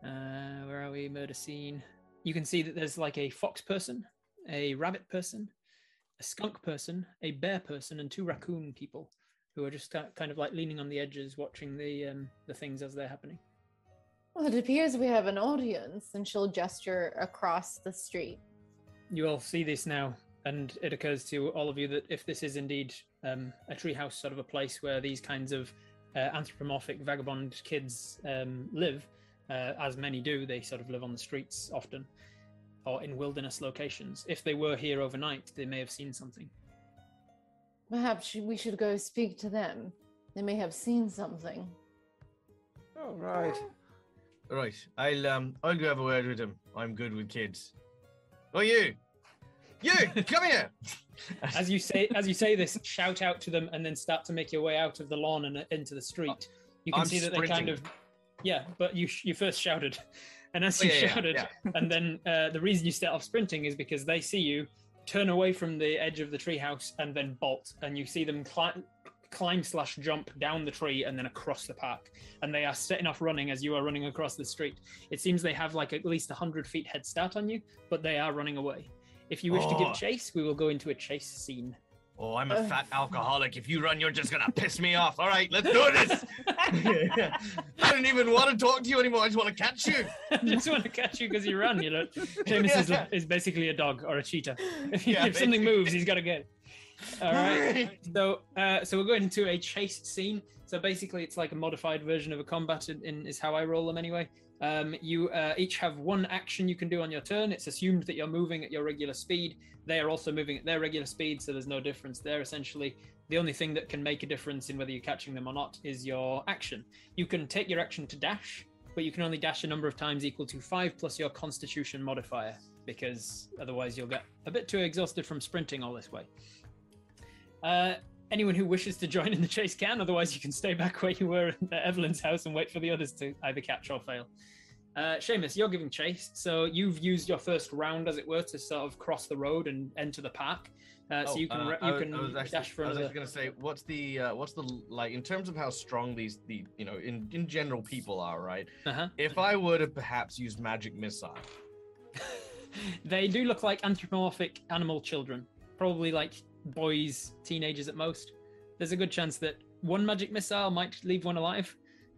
Uh, where are we? Murder scene. You can see that there's like a fox person, a rabbit person, a skunk person, a bear person, and two raccoon people who are just kind of like leaning on the edges, watching the um, the things as they're happening. Well, it appears we have an audience, and she'll gesture across the street. You all see this now, and it occurs to all of you that if this is indeed um, a treehouse sort of a place where these kinds of uh, anthropomorphic vagabond kids um, live, uh, as many do, they sort of live on the streets often or in wilderness locations. If they were here overnight, they may have seen something. Perhaps we should go speak to them. They may have seen something. All right. Right, I'll um, I'll go have a word with them. I'm good with kids. Oh, you, you, come here. As you say, as you say this, shout out to them, and then start to make your way out of the lawn and uh, into the street. You can I'm see that they kind of, yeah. But you you first shouted, and as Oh, you yeah, yeah, shouted, yeah. and then uh, the reason you start off sprinting is because they see you turn away from the edge of the treehouse and then bolt, and you see them climb, climb slash jump down the tree and then across the park, and they are setting off running as you are running across the street. It seems they have like at least hundred feet head start on you, but they are running away. If you wish to Oh. give chase, we will go into a chase scene. Oh, I'm a fat alcoholic. If you run, you're just gonna piss me off. All right, let's do this. I don't even want to talk to you anymore. I just want to catch you. I just want to catch you because you run. You know, Seamus is, a, is basically a dog or a cheetah. If, Yeah, if something moves, he's got to get. it. All right. So, uh, so we're going into a chase scene. So basically, it's like a modified version of a combat. In, in is how I roll them anyway. Um, you uh, each have one action you can do on your turn. It's assumed that you're moving at your regular speed. They are also moving at their regular speed, so there's no difference there. Essentially, the only thing that can make a difference in whether you're catching them or not is your action. You can take your action to dash, but you can only dash a number of times equal to five plus your Constitution modifier, because otherwise you'll get a bit too exhausted from sprinting all this way. Uh, anyone who wishes to join in the chase can. Otherwise, you can stay back where you were at Evelyn's house and wait for the others to either catch or fail. Uh, Seamus, you're giving chase, so you've used your first round, as it were, to sort of cross the road and enter the park. Uh, so Oh, you can uh, I you was- can I was actually, dash for I was another. gonna say, what's the uh, what's the like in terms of how strong these the you know in in general people are, right? Uh-huh. If I would have perhaps used magic missile, they do look like anthropomorphic animal children, probably like boys, teenagers at most. There's a good chance that one magic missile might leave one alive,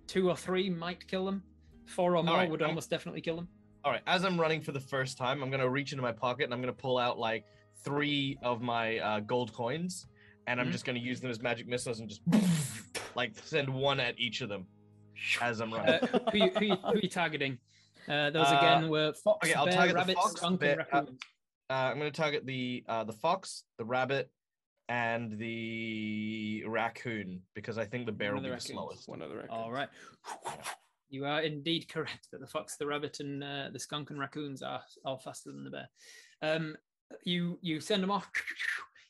two or three might kill them, four or more right, would I'm- almost definitely kill them. all right. As I'm running for the first time, I'm gonna reach into my pocket and I'm gonna pull out like three of my uh, gold coins, and I'm Mhm. just gonna use them as magic missiles and just like send one at each of them as I'm running. Uh, who, you, who, you, who are you targeting? Uh, those again were fox, okay, I'll bear, target the rabbit, fox, skunk, bear- and uh, raccoon. Uh, I'm going to target the uh, the fox, the rabbit, and the raccoon because I think the bear One will of be the the raccoons. slowest. One other. All right. You are indeed correct that the fox, the rabbit, and uh, the skunk and raccoons are all faster than the bear. Um, you you send them off.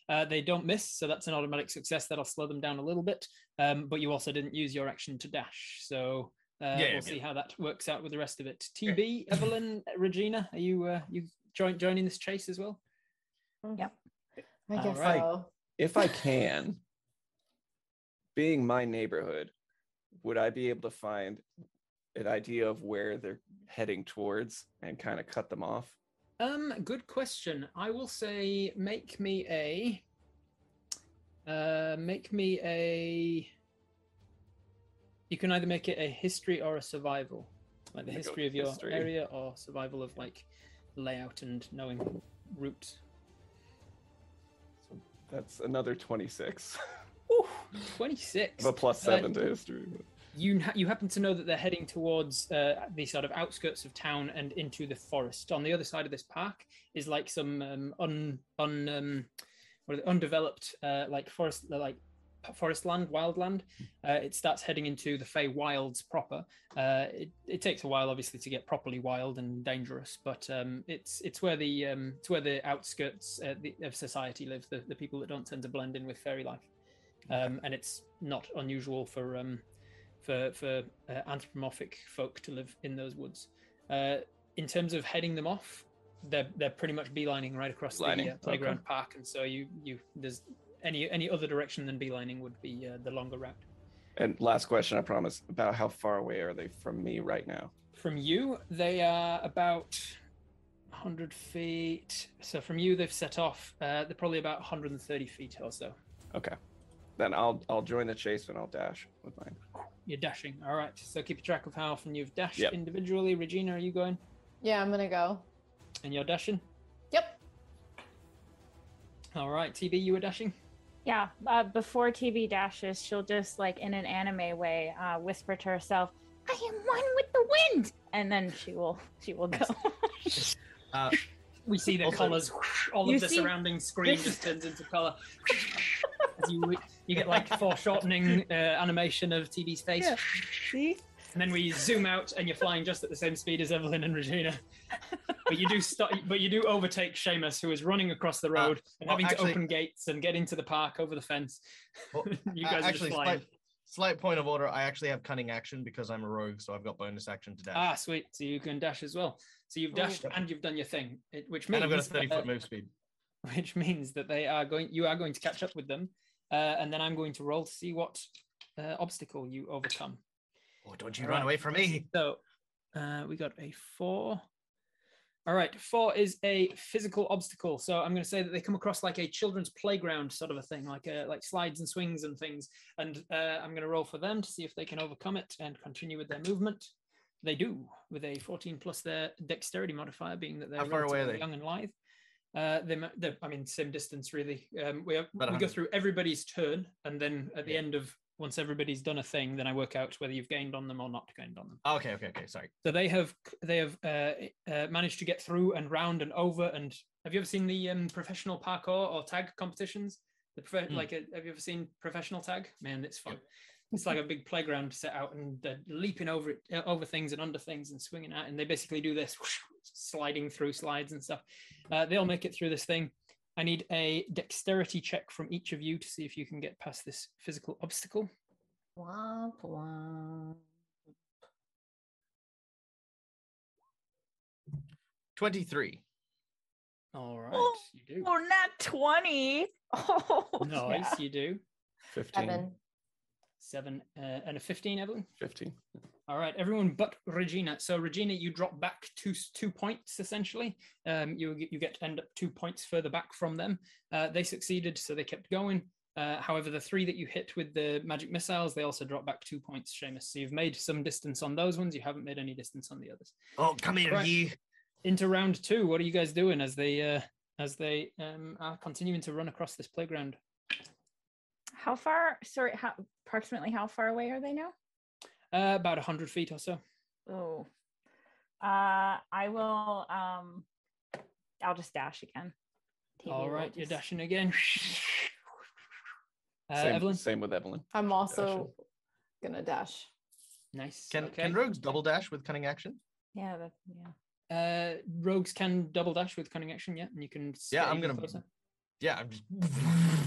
Uh, they don't miss, so that's an automatic success. That'll slow them down a little bit. Um, but you also didn't use your action to dash, so uh, Yeah, yeah, we'll see yeah. how that works out with the rest of it. TB, Evelyn, Regina, are you uh, you join, joining this chase as well? Yep. I guess Alright. so. If I can, being my neighborhood, would I be able to find an idea of where they're heading towards and kind of cut them off? Um, good question. I will say, make me a, uh, make me a. You can either make it a history or a survival, like the I'm gonna go history of your history. area, or survival of like layout and knowing routes. So that's another 26. Ooh, Twenty-six. I have a plus Uh, seven to history. but- you you happen to know that they're heading towards uh, the sort of outskirts of town and into the forest. On the other side of this park is like some um, un un um, what are they, undeveloped uh, like forest like forest land, wild land. Uh, it starts heading into the Fey Wilds proper. Uh, it, it takes a while, obviously, to get properly wild and dangerous, but um, it's it's where the um, it's where the outskirts uh, the, of society live, the, the people that don't tend to blend in with fairy life. um, and it's not unusual for um, for for uh, anthropomorphic folk to live in those woods. Uh, in terms of heading them off, they're they're pretty much beelining right across Lining, the uh, playground park, and so you you there's any any other direction than beelining would be uh, the longer route. And last question, I promise. About how far away are they from me right now? From you, they are about 100 feet. So from you, they've set off. Uh, they're probably about 130 feet or so. Okay. Then I'll I'll join the chase and I'll dash with mine. You're dashing. All right. So keep track of how often you've dashed Yep. individually. Regina, are you going? Yeah, I'm gonna go. And you're dashing. Yep. All right. TB, you were dashing. Yeah, uh, before TB dashes, she'll just like in an anime way uh, whisper to herself, "I am one with the wind," and then she will she will go. Uh, We see the Also- colors. All of the see- surrounding screen this- just turns into color. As you you get like foreshortening uh, animation of TB's face. Yeah. See? And then we zoom out, and you're flying just at the same speed as Evelyn and Regina. But you do. But you do overtake Seamus, who is running across the road and well, having actually- to open gates and get into the park over the fence. Well, you uh, guys are actually, just flying. slight, slight point of order. I actually have cunning action because I'm a rogue, so I've got bonus action to dash. Ah, sweet. So you can dash as well. So you've dashed and you've done your thing, it, which means and I've got a 30 uh, foot move speed. which means that they are going. You are going to catch up with them, uh, and then I'm going to roll to see what uh, obstacle you overcome. Oh, don't you All run right. away from me. So uh, we got a four. All right, four is a physical obstacle. So I'm going to say that they come across like a children's playground sort of a thing, like uh, like slides and swings and things. And uh, I'm going to roll for them to see if they can overcome it and continue with their movement. They do with a 14 plus their dexterity modifier, being that they're How far away are they? young and lithe. Uh, they, ma- they're, I mean, same distance really. Um, we we go through everybody's turn, and then at the Yeah. end of once everybody's done a thing, then I work out whether you've gained on them or not gained on them. Oh, okay, okay, okay. Sorry. So they have they have uh, uh, managed to get through and round and over. And have you ever seen the um, professional parkour or tag competitions? The prof- Hmm. like, uh, have you ever seen professional tag? Man, it's fun. Yep. It's like a big playground set out and they're leaping over it, uh, over things and under things and swinging out. And they basically do this, whoosh, sliding through slides and stuff. Uh, they'll make it through this thing. I need a dexterity check from each of you to see if you can get past this physical obstacle. Womp womp. 23. All right, Oh, you do. Oh, not twenty. Oh, Nice, yeah. you do. 15. Seven. Seven uh, and a 15, Evelyn. 15. All right, everyone but Regina. So Regina, you drop back two two points essentially. Um, you get- you get to end up two points further back from them. Uh, they succeeded, so they kept going. Uh, however, the three that you hit with the magic missiles, they also drop back two points, Seamus. So you've made some distance on those ones. You haven't made any distance on the others. Oh, come here, Right. ye. Into round two, what are you guys doing as they uh, as they um, are continuing to run across this playground? How far? Sorry, how approximately how far away are they now? Uh, about hundred feet or so. Oh, uh, I will. Um, I'll just dash again. TB All will you're just- dashing again. Uh, same, Evelyn, same with Evelyn. I'm also gonna dash. nice. Can, okay. can rogues double dash with cunning action? Yeah, that, yeah. Uh, rogues can double dash with cunning action, yeah, and you can. Yeah, I'm gonna- closer. Yeah, I'm just.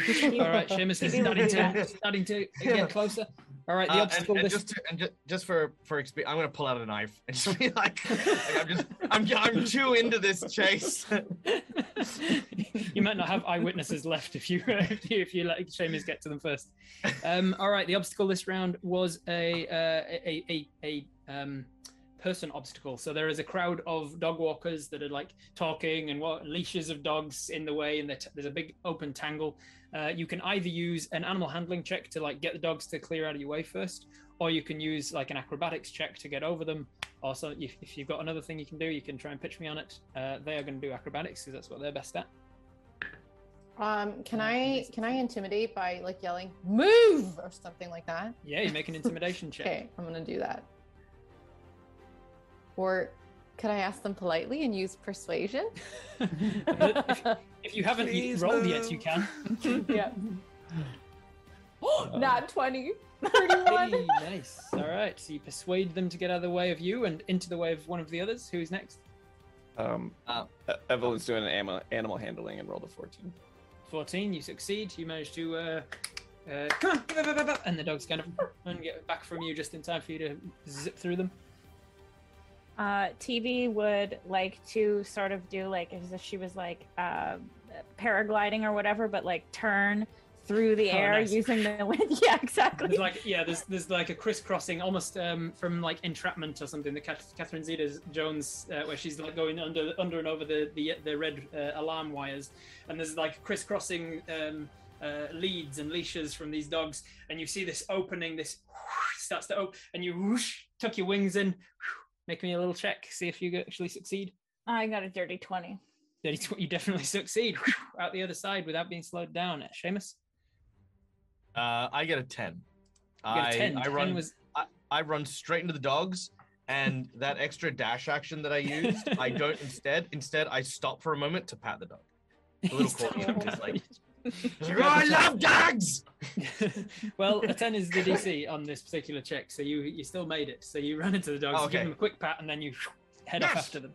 All right, Seamus is starting to starting to get closer. All right, the Uh, and, obstacle. and this just to, and just, just for for experience, I'm gonna pull out a knife and just be like, like, I'm just I'm I'm too into this chase. you might not have eyewitnesses left if you if you, if you let Seamus get to them first. Um, all right, the obstacle this round was a uh, a a, a um, person obstacle. So there is a crowd of dog walkers that are like talking and what leashes of dogs in the way, and t- there's a big open tangle. Uh, you can either use an animal handling check to like get the dogs to clear out of your way first, or you can use like an acrobatics check to get over them. Also, if, if you've got another thing you can do, you can try and pitch me on it. Uh, they are going to do acrobatics because that's what they're best at. Um, can Uh, I can I intimidate by like yelling "move" or something like that? Yeah, you make an intimidation check. Okay, I'm gonna do that. Or could I ask them politely and use persuasion? if, if you haven't Please rolled yet, you can. yeah. Not 20. 31. Hey, nice. All right. So you persuade them to get out of the way of you and into the way of one of the others. Who's next? Um, E- Evelyn's doing an animal, animal handling and rolled a 14. 14. You succeed. You manage to uh, Uh, come on, blah, blah, blah, blah," and the dogs kind of and get back from you just in time for you to zip through them. Uh, TB would like to sort of do like as if she was like uh, paragliding or whatever, but like turn through the Oh, air nice. using the wind. Yeah, exactly. There's like yeah, there's there's like a crisscrossing almost um, from like entrapment or something. The Catherine Zeta Jones uh, where she's like going under under and over the the, the red uh, alarm wires, and there's like crisscrossing um, uh, leads and leashes from these dogs, and you see this opening. This starts to open, and you whoosh, tuck your wings in. Make me a little check, see if you actually succeed. I got a dirty twenty. Dirty tw- You definitely succeed out the other side without being slowed down. Seamus, Uh, I get a ten. you get I, a 10. I 10 run. was I run straight into the dogs, and that extra dash action that I used, I don't. Instead, instead, I stop for a moment to pat the dog. The little corgi like, "Oh, I love dogs. well, a 10 is the DC on this particular check, so you you still made it. So you run into the dogs, Oh, you give them a quick pat, and then you head off after them.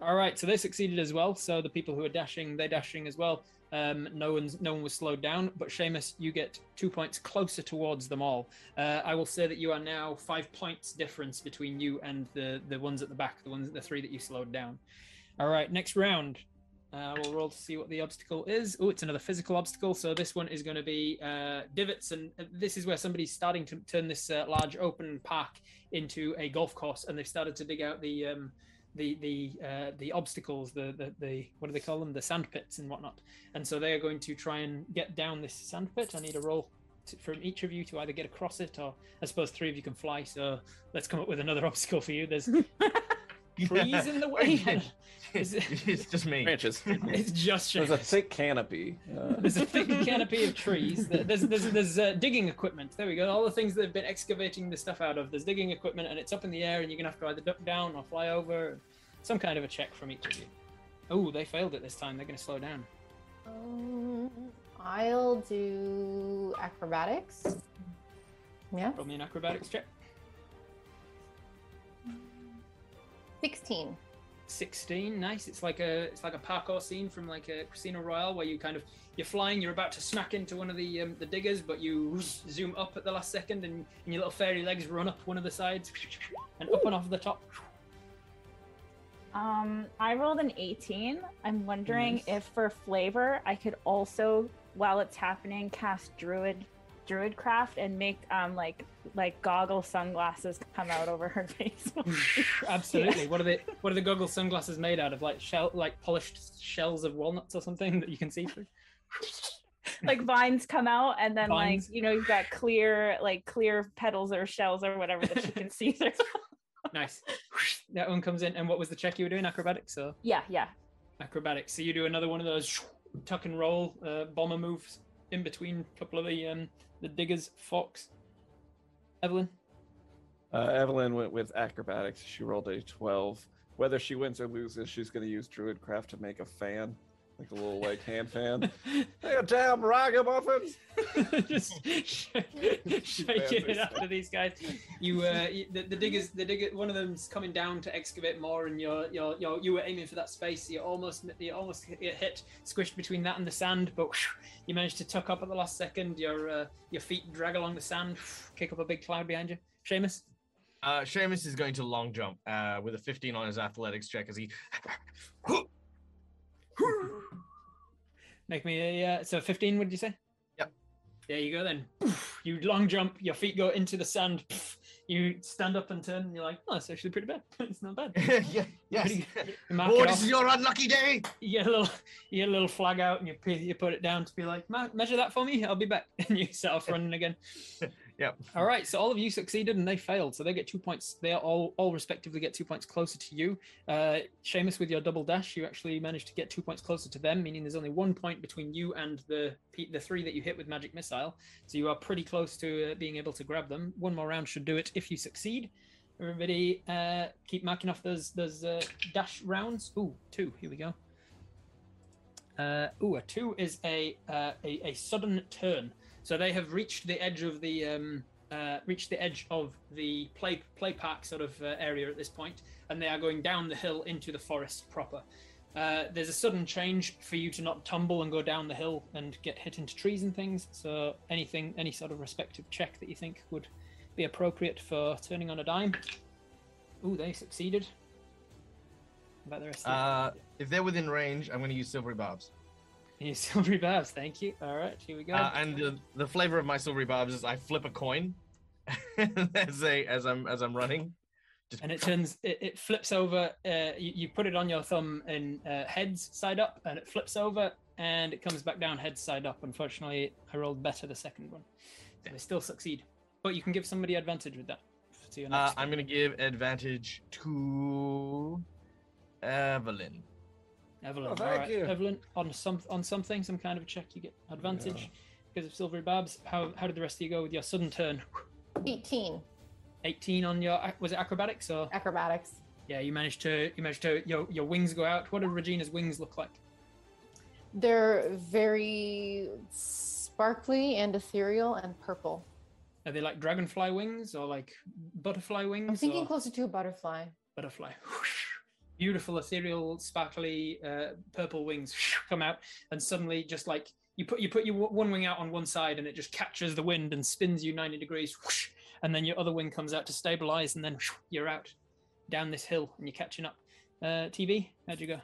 All right, so they succeeded as well. So the people who are dashing, they're dashing as well. Um, no one's no one was slowed down, but Seamus, you get two points closer towards them all. Uh, I will say that you are now five points difference between you and the the ones at the back, the ones the three that you slowed down. All right, next round. Uh, we'll roll to see what the obstacle is. Oh, it's another physical obstacle. So this one is going to be uh, divots, and uh, this is where somebody's starting to turn this uh, large open park into a golf course, and they've started to dig out the um, the the uh, the obstacles, the, the the what do they call them, the sand pits and whatnot. And so they are going to try and get down this sand pit. I need a roll to, from each of you to either get across it, or I suppose three of you can fly. So let's come up with another obstacle for you. There's trees in the way. Is it- it's just me. Branches. it's just There's a thick canopy. Uh, There's a thick canopy of trees. There's there's there's uh, digging equipment. There we go. All the things they've been excavating the stuff out of. There's digging equipment, and it's up in the air, and you're gonna have to either duck down or fly over. Some kind of a check from each of you. Oh, they failed it this time. They're gonna slow down. Um, I'll do acrobatics. Yeah, Roll me an acrobatics check. 16. 16 nice it's like a it's like a parkour scene from like a casino royale where you kind of you're flying you're about to smack into one of the um, the diggers but you zoom up at the last second and, and your little fairy legs run up one of the sides and up and off the top Um, I rolled an 18. I'm wondering Nice. if for flavor I could also, while it's happening, cast druid druid craft and make um like like goggle sunglasses come out over her face. absolutely what are the what are the goggle sunglasses made out of like shell like polished shells of walnuts or something that you can see through like vines come out and then Vines. like you know you've got clear like clear petals or shells or whatever that you can see through. nice that one comes in and what was the check you were doing acrobatics so yeah, yeah. acrobatics. So you do another one of those tuck and roll uh, bomber moves in between a couple of the um, the diggers fox. Evelyn, uh, Evelyn went with acrobatics. She rolled a 12. Whether she wins or loses, she's going to use Druidcraft to make a fan, like a little like hand fan. Hey, damn ragamuffins! just sh- shaking it after these guys. You, uh, you- the, the diggers, the digger, one of them's coming down to excavate more, and you're, you're, you're, you were aiming for that space. You almost, you almost hit, hit squished between that and the sand, but you managed to tuck up at the last second. Your, uh, your feet drag along the sand, kick up a big cloud behind you. Seamus, Uh, Seamus is going to long jump uh, with a 15 on his athletics check as he. make me a, uh, so 15. What did you say? Yep. There you go then. You long jump, your feet go into the sand. You stand up and turn, and you're like, oh, it's actually pretty bad. it's not bad. yeah, yes. You Oh, this is your unlucky day. you get a little you get a little flag out and you you put it down to be like measure that for me i'll be back and you set off running again Yep. all right so all of you succeeded and they failed. So they get two points. They all all respectively get two points closer to you. Uh Seamus with your double dash you actually managed to get two points closer to them meaning there's only one point between you and the the three that you hit with magic missile. So you are pretty close to uh, being able to grab them. One more round should do it if you succeed. Everybody uh keep marking off those those uh, dash rounds. Ooh, two. Here we go. Uh, ooh, a two is a, uh, a a sudden turn. So they have reached the edge of the um, uh, reached the edge of the play play park sort of uh, area at this point, and they are going down the hill into the forest proper. Uh, there's a sudden change for you to not tumble and go down the hill and get hit into trees and things. So anything, any sort of respective check that you think would be appropriate for turning on a dime. Ooh, they succeeded. About the rest Uh, if they're within range, I'm going to use silvery barbs. You. Silvery barbs, thank you. All right, here we go. Uh, and the, the flavor of my silvery barbs is I flip a coin as a as I'm as I'm running. Just and it turns it, it flips over uh, you, you put it on your thumb in uh, heads side up and it flips over and it comes back down heads side up unfortunately i rolled better the second one so i still succeed but you can give somebody advantage with that to your Uh, next I'm going to give advantage to Evelyn. Evelyn Oh, thank right you. evelyn on some on something some kind of a check you get advantage because of silvery barbs. how, how did the rest of you go with your sudden turn 18 18 on your was it acrobatics or acrobatics. yeah you managed to you managed to your, your wings go out what did regina's wings look like They're very sparkly and ethereal and purple. Are they like dragonfly wings or like butterfly wings? I'm thinking or closer to a butterfly. butterfly. Beautiful, ethereal, sparkly, uh, purple wings come out, and suddenly, just like you put you put your one wing out on one side, and it just catches the wind and spins you ninety degrees, and then your other wing comes out to stabilize, and then you're out down this hill, and you're catching up. Uh, TB, how'd you go?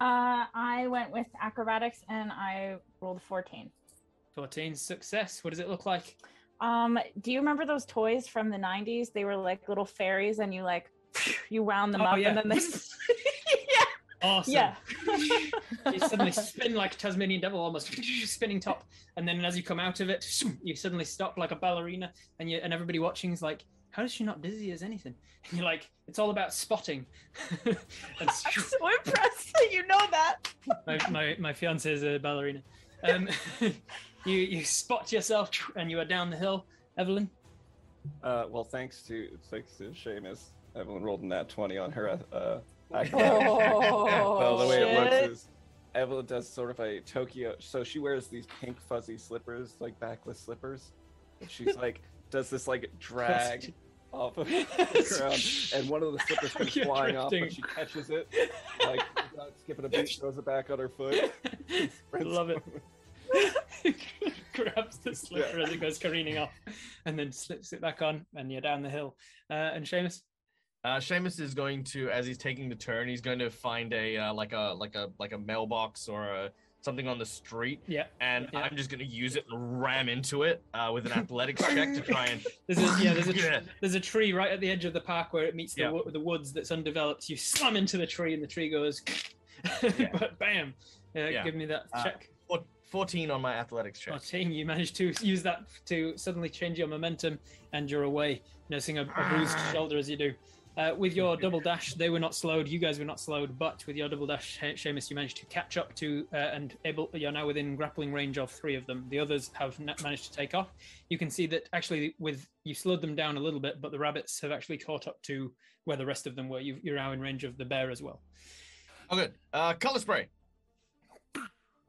Uh, I went with acrobatics and I rolled a 14. 14 success. What does it look like? Um, do you remember those toys from the 90s? They were like little fairies and you like you wound them Oh, up yeah. and then they Awesome. Yeah. you suddenly spin like a Tasmanian devil, almost spinning top, and then as you come out of it, you suddenly stop like a ballerina, and you and everybody watching is like, "How is she not dizzy as anything?" And you're like, "It's all about spotting." and I'm so impressed that you know that. my, my my fiance is a ballerina. Um, you you spot yourself, and you are down the hill. Evelyn, Uh, well, thanks to thanks to Seamus, Evelyn rolled a that twenty on her. Uh, acrobatics. Oh, well, the way it looks is Evelyn does sort of a Tokyo. So she wears these pink fuzzy slippers, like backless slippers. She's like does this like drag off of the ground, and one of the slippers comes flying off, but she catches it, like without skipping a beat, throws it back on her foot. I love it. Grabs the slipper as it goes careening off, and then slips it back on, and you're down the hill. Uh, and Seamus, Uh, Seamus is going to, as he's taking the turn, he's going to find a uh, like a like a like a mailbox or a, something on the street, yeah, and Yeah. I'm just going to use it and ram into it uh, with an athletics check to try and. there's a yeah, there's a tr- Yeah. there's a tree right at the edge of the park where it meets the Yeah. wo- the woods that's undeveloped. You slam into the tree, and the tree goes, but bam! Uh, Yeah. Give me that Uh, check. Four- 14 on my athletics check. 14. You managed to use that to suddenly change your momentum, and you're away, nursing a, a bruised shoulder as you do. Uh, with your double dash, they were not slowed. You guys were not slowed, but with your double dash, she- Seamus, you managed to catch up to uh, and able. You're now within grappling range of three of them. The others have na- managed to take off. You can see that actually, with you slowed them down a little bit, but the rabbits have actually caught up to where the rest of them were. You, you're now in range of the bear as well. Oh, good. Uh, color spray.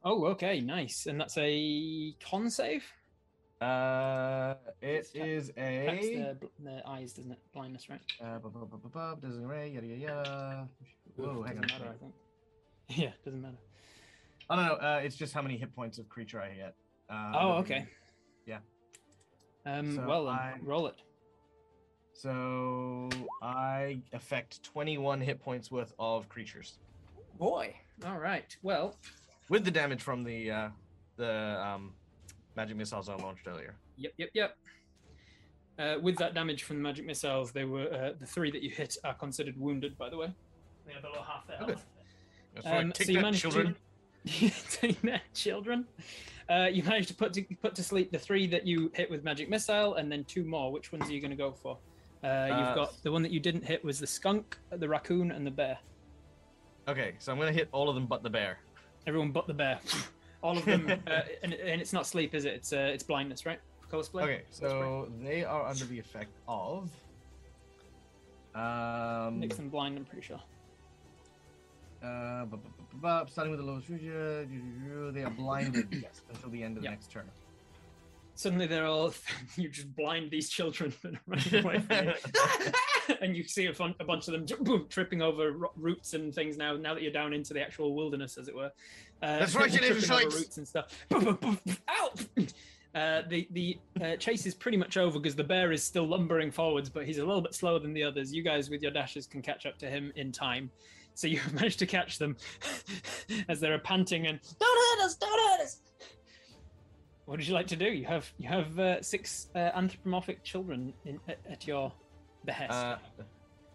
Oh, okay, nice. And that's a con save. Uh, it It's is a. the, the eyes, doesn't it? Blindness, right? Uh, bu- bu- bu- bu- bu- doesn't array, yada yada yada. Whoa, hang doesn't on. matter, I think. Yeah, doesn't matter. Oh no, no, uh, it's just how many hit points of creature I hit. Uh, Oh, I don't okay. Yeah. Um, So well, then, I- roll it. So I affect 21 hit points worth of creatures Boy. All right. Well, with the damage from the uh, the um, magic missiles I launched earlier. yep, yep, yep. Uh, with that damage from the magic missiles, they were uh, the three that you hit are considered wounded. By the way, they are below half their Okay. health. That's right. Um, Take so you that, managed children. to take that, children. Uh, you managed to put to put to sleep the three that you hit with magic missile, and then two more. Which ones are you going to go for? Uh, you've Uh, got the one that you didn't hit was the skunk, the raccoon, and the bear. Okay, so I'm gonna hit all of them but the bear. Everyone but the bear. All of them, uh, and, and it's not sleep, is it? It's uh, it's blindness, right? Color split. Okay, so they are under the effect of. Um, makes them blind. I'm pretty sure. uh, starting with the lowest they are blinded yes, until the end of the next turn. Suddenly they're all you just blind these children running away from you. and you see a, fun, a bunch of them boom, tripping over roots and things now now that you're down into the actual wilderness as it were uh, That's right, you little tripping over roots and stuff Boom, boom, boom. Uh, the the uh, chase is pretty much over because the bear is still lumbering forwards, but he's a little bit slower than the others. You guys, with your dashes, can catch up to him in time, so you've managed to catch them as they're panting and don't hurt us, don't hurt us. What would you like to do? You have you have uh, six uh, anthropomorphic children in, at, at your behest. Uh,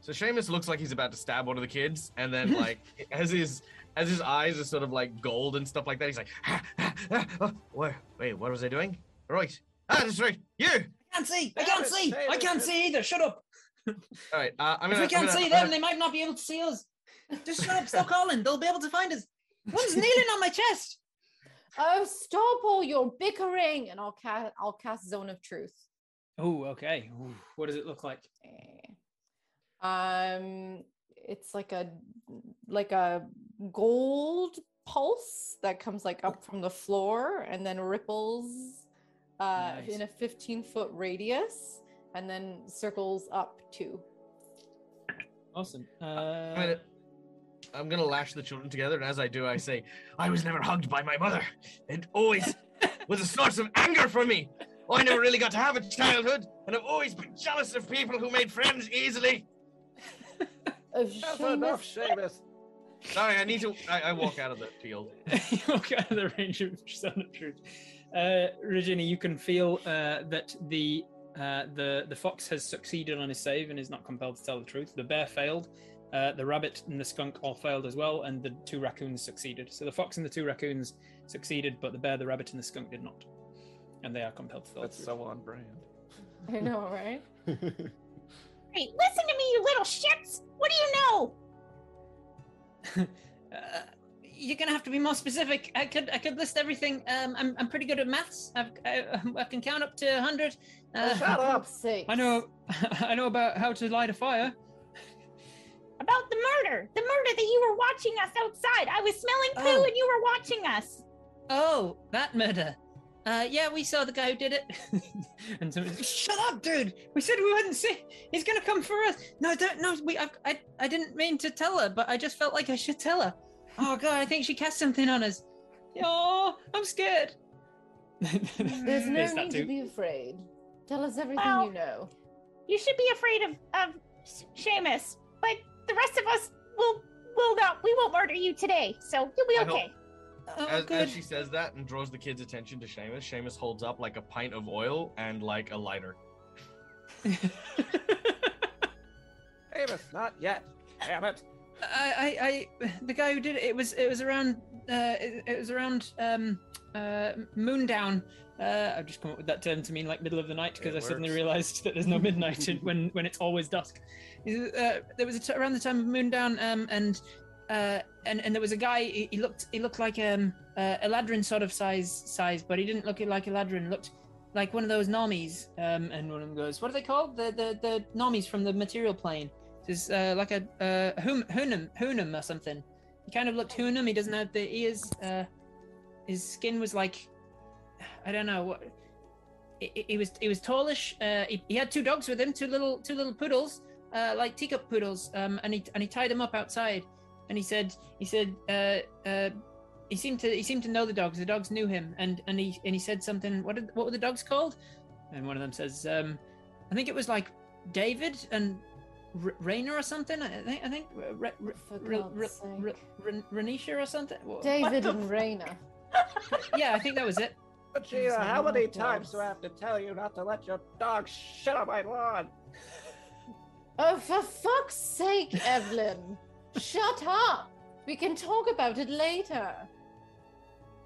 so Seamus looks like he's about to stab one of the kids, and then like as his as his eyes are sort of like gold and stuff like that, he's like, ah, ah, ah, oh, wait, wait, what was I doing? Right, ah, that's right, you. I can't see. I can't see. I can't see either. Shut up. All right, uh, I'm If gonna. we can't I'm gonna, see them, gonna- they might not be able to see us. Just shut up. Stop calling. They'll be able to find us. One's kneeling on my chest. Oh, stop all your bickering, and I'll cast I'll cast Zone of Truth. Oh, okay. Ooh, what does it look like? Eh. Um, it's like a like a gold pulse that comes like up from the floor and then ripples uh, Nice. in a 15 foot radius and then circles up too. Awesome. I'm Uh, gonna, I'm gonna lash the children together, and as I do, I say, "I was never hugged by my mother. It always was a source of anger for me. I never really got to have a childhood, and I've always been jealous of people who made friends easily." That's enough, Seamus, Seamus. Sorry, I need to. I, I walk out of the field. you walk out of the range of Zone of Truth. Uh, Regina, you can feel uh, that the uh, the the fox has succeeded on his save and is not compelled to tell the truth. The bear failed. Uh, the rabbit and the skunk all failed as well, and the two raccoons succeeded. So the fox and the two raccoons succeeded, but the bear, the rabbit, and the skunk did not, and they are compelled to tell That's the truth. so on brand. I know, right? Hey, listen to me, you little shits! What do you know? Uh, you're gonna have to be more specific. I could I could list everything. Um, I'm I'm pretty good at maths. I've, I, I can count up to hundred. Uh, Shut up. God's. I know I know about how to light a fire. About the murder. The murder that you were watching us outside. I was smelling poo Oh. and you were watching us. Oh, that murder. Uh, yeah, we saw the guy who did it. and somebody, shut up, dude. We said we wouldn't see. He's gonna come for us. No, don't. No, we. I, I, I didn't mean to tell her, but I just felt like I should tell her. Oh God, I think she cast something on us. Oh, I'm scared. There's no There's that need too. to be afraid. Tell us everything Well- you know. You should be afraid of of Seamus, but the rest of us will will not. We won't murder you today, so you'll be I okay. Oh, As, as she says that and draws the kids' attention to Seamus, Seamus holds up like a pint of oil and like a lighter. Seamus, not yet. Damn it. I, I, I, the guy who did it, it was, it was around, uh, it, it was around, um, uh, Moondown. Uh, I've just come up with that term to mean like middle of the night because I It suddenly realised that there's no midnight when when it's always dusk. Uh, there was a t- around the time of Moondown, um, and uh, and and there was a guy. He, he looked he looked like um uh, Eladrin sort of size size, but he didn't look like Eladrin. Looked like one of those normies. Um, and one of them goes, "What are they called? The the the normies from the material plane." Is uh, like a uh, hum, hunum hunum or something. He kind of looked hunum. He doesn't have the ears. Uh, his skin was like I don't know what. He, was he was tallish. Uh, he, he had two dogs with him, two little two little poodles, uh, like teacup poodles. Um, and he and he tied them up outside. And he said he said uh, uh, he seemed to he seemed to know the dogs. The dogs knew him. And and he and he said something. What did, what were the dogs called? And one of them says, um, I think it was like David and R- Rainer or something. I think I think R- R- R- or something. David and Raina. yeah, I think that was it. But Gina, uh, how not many times do I have to tell you not to let your dog shit on my lawn? Oh, for fuck's sake, Evelyn! Shut up! We can talk about it later.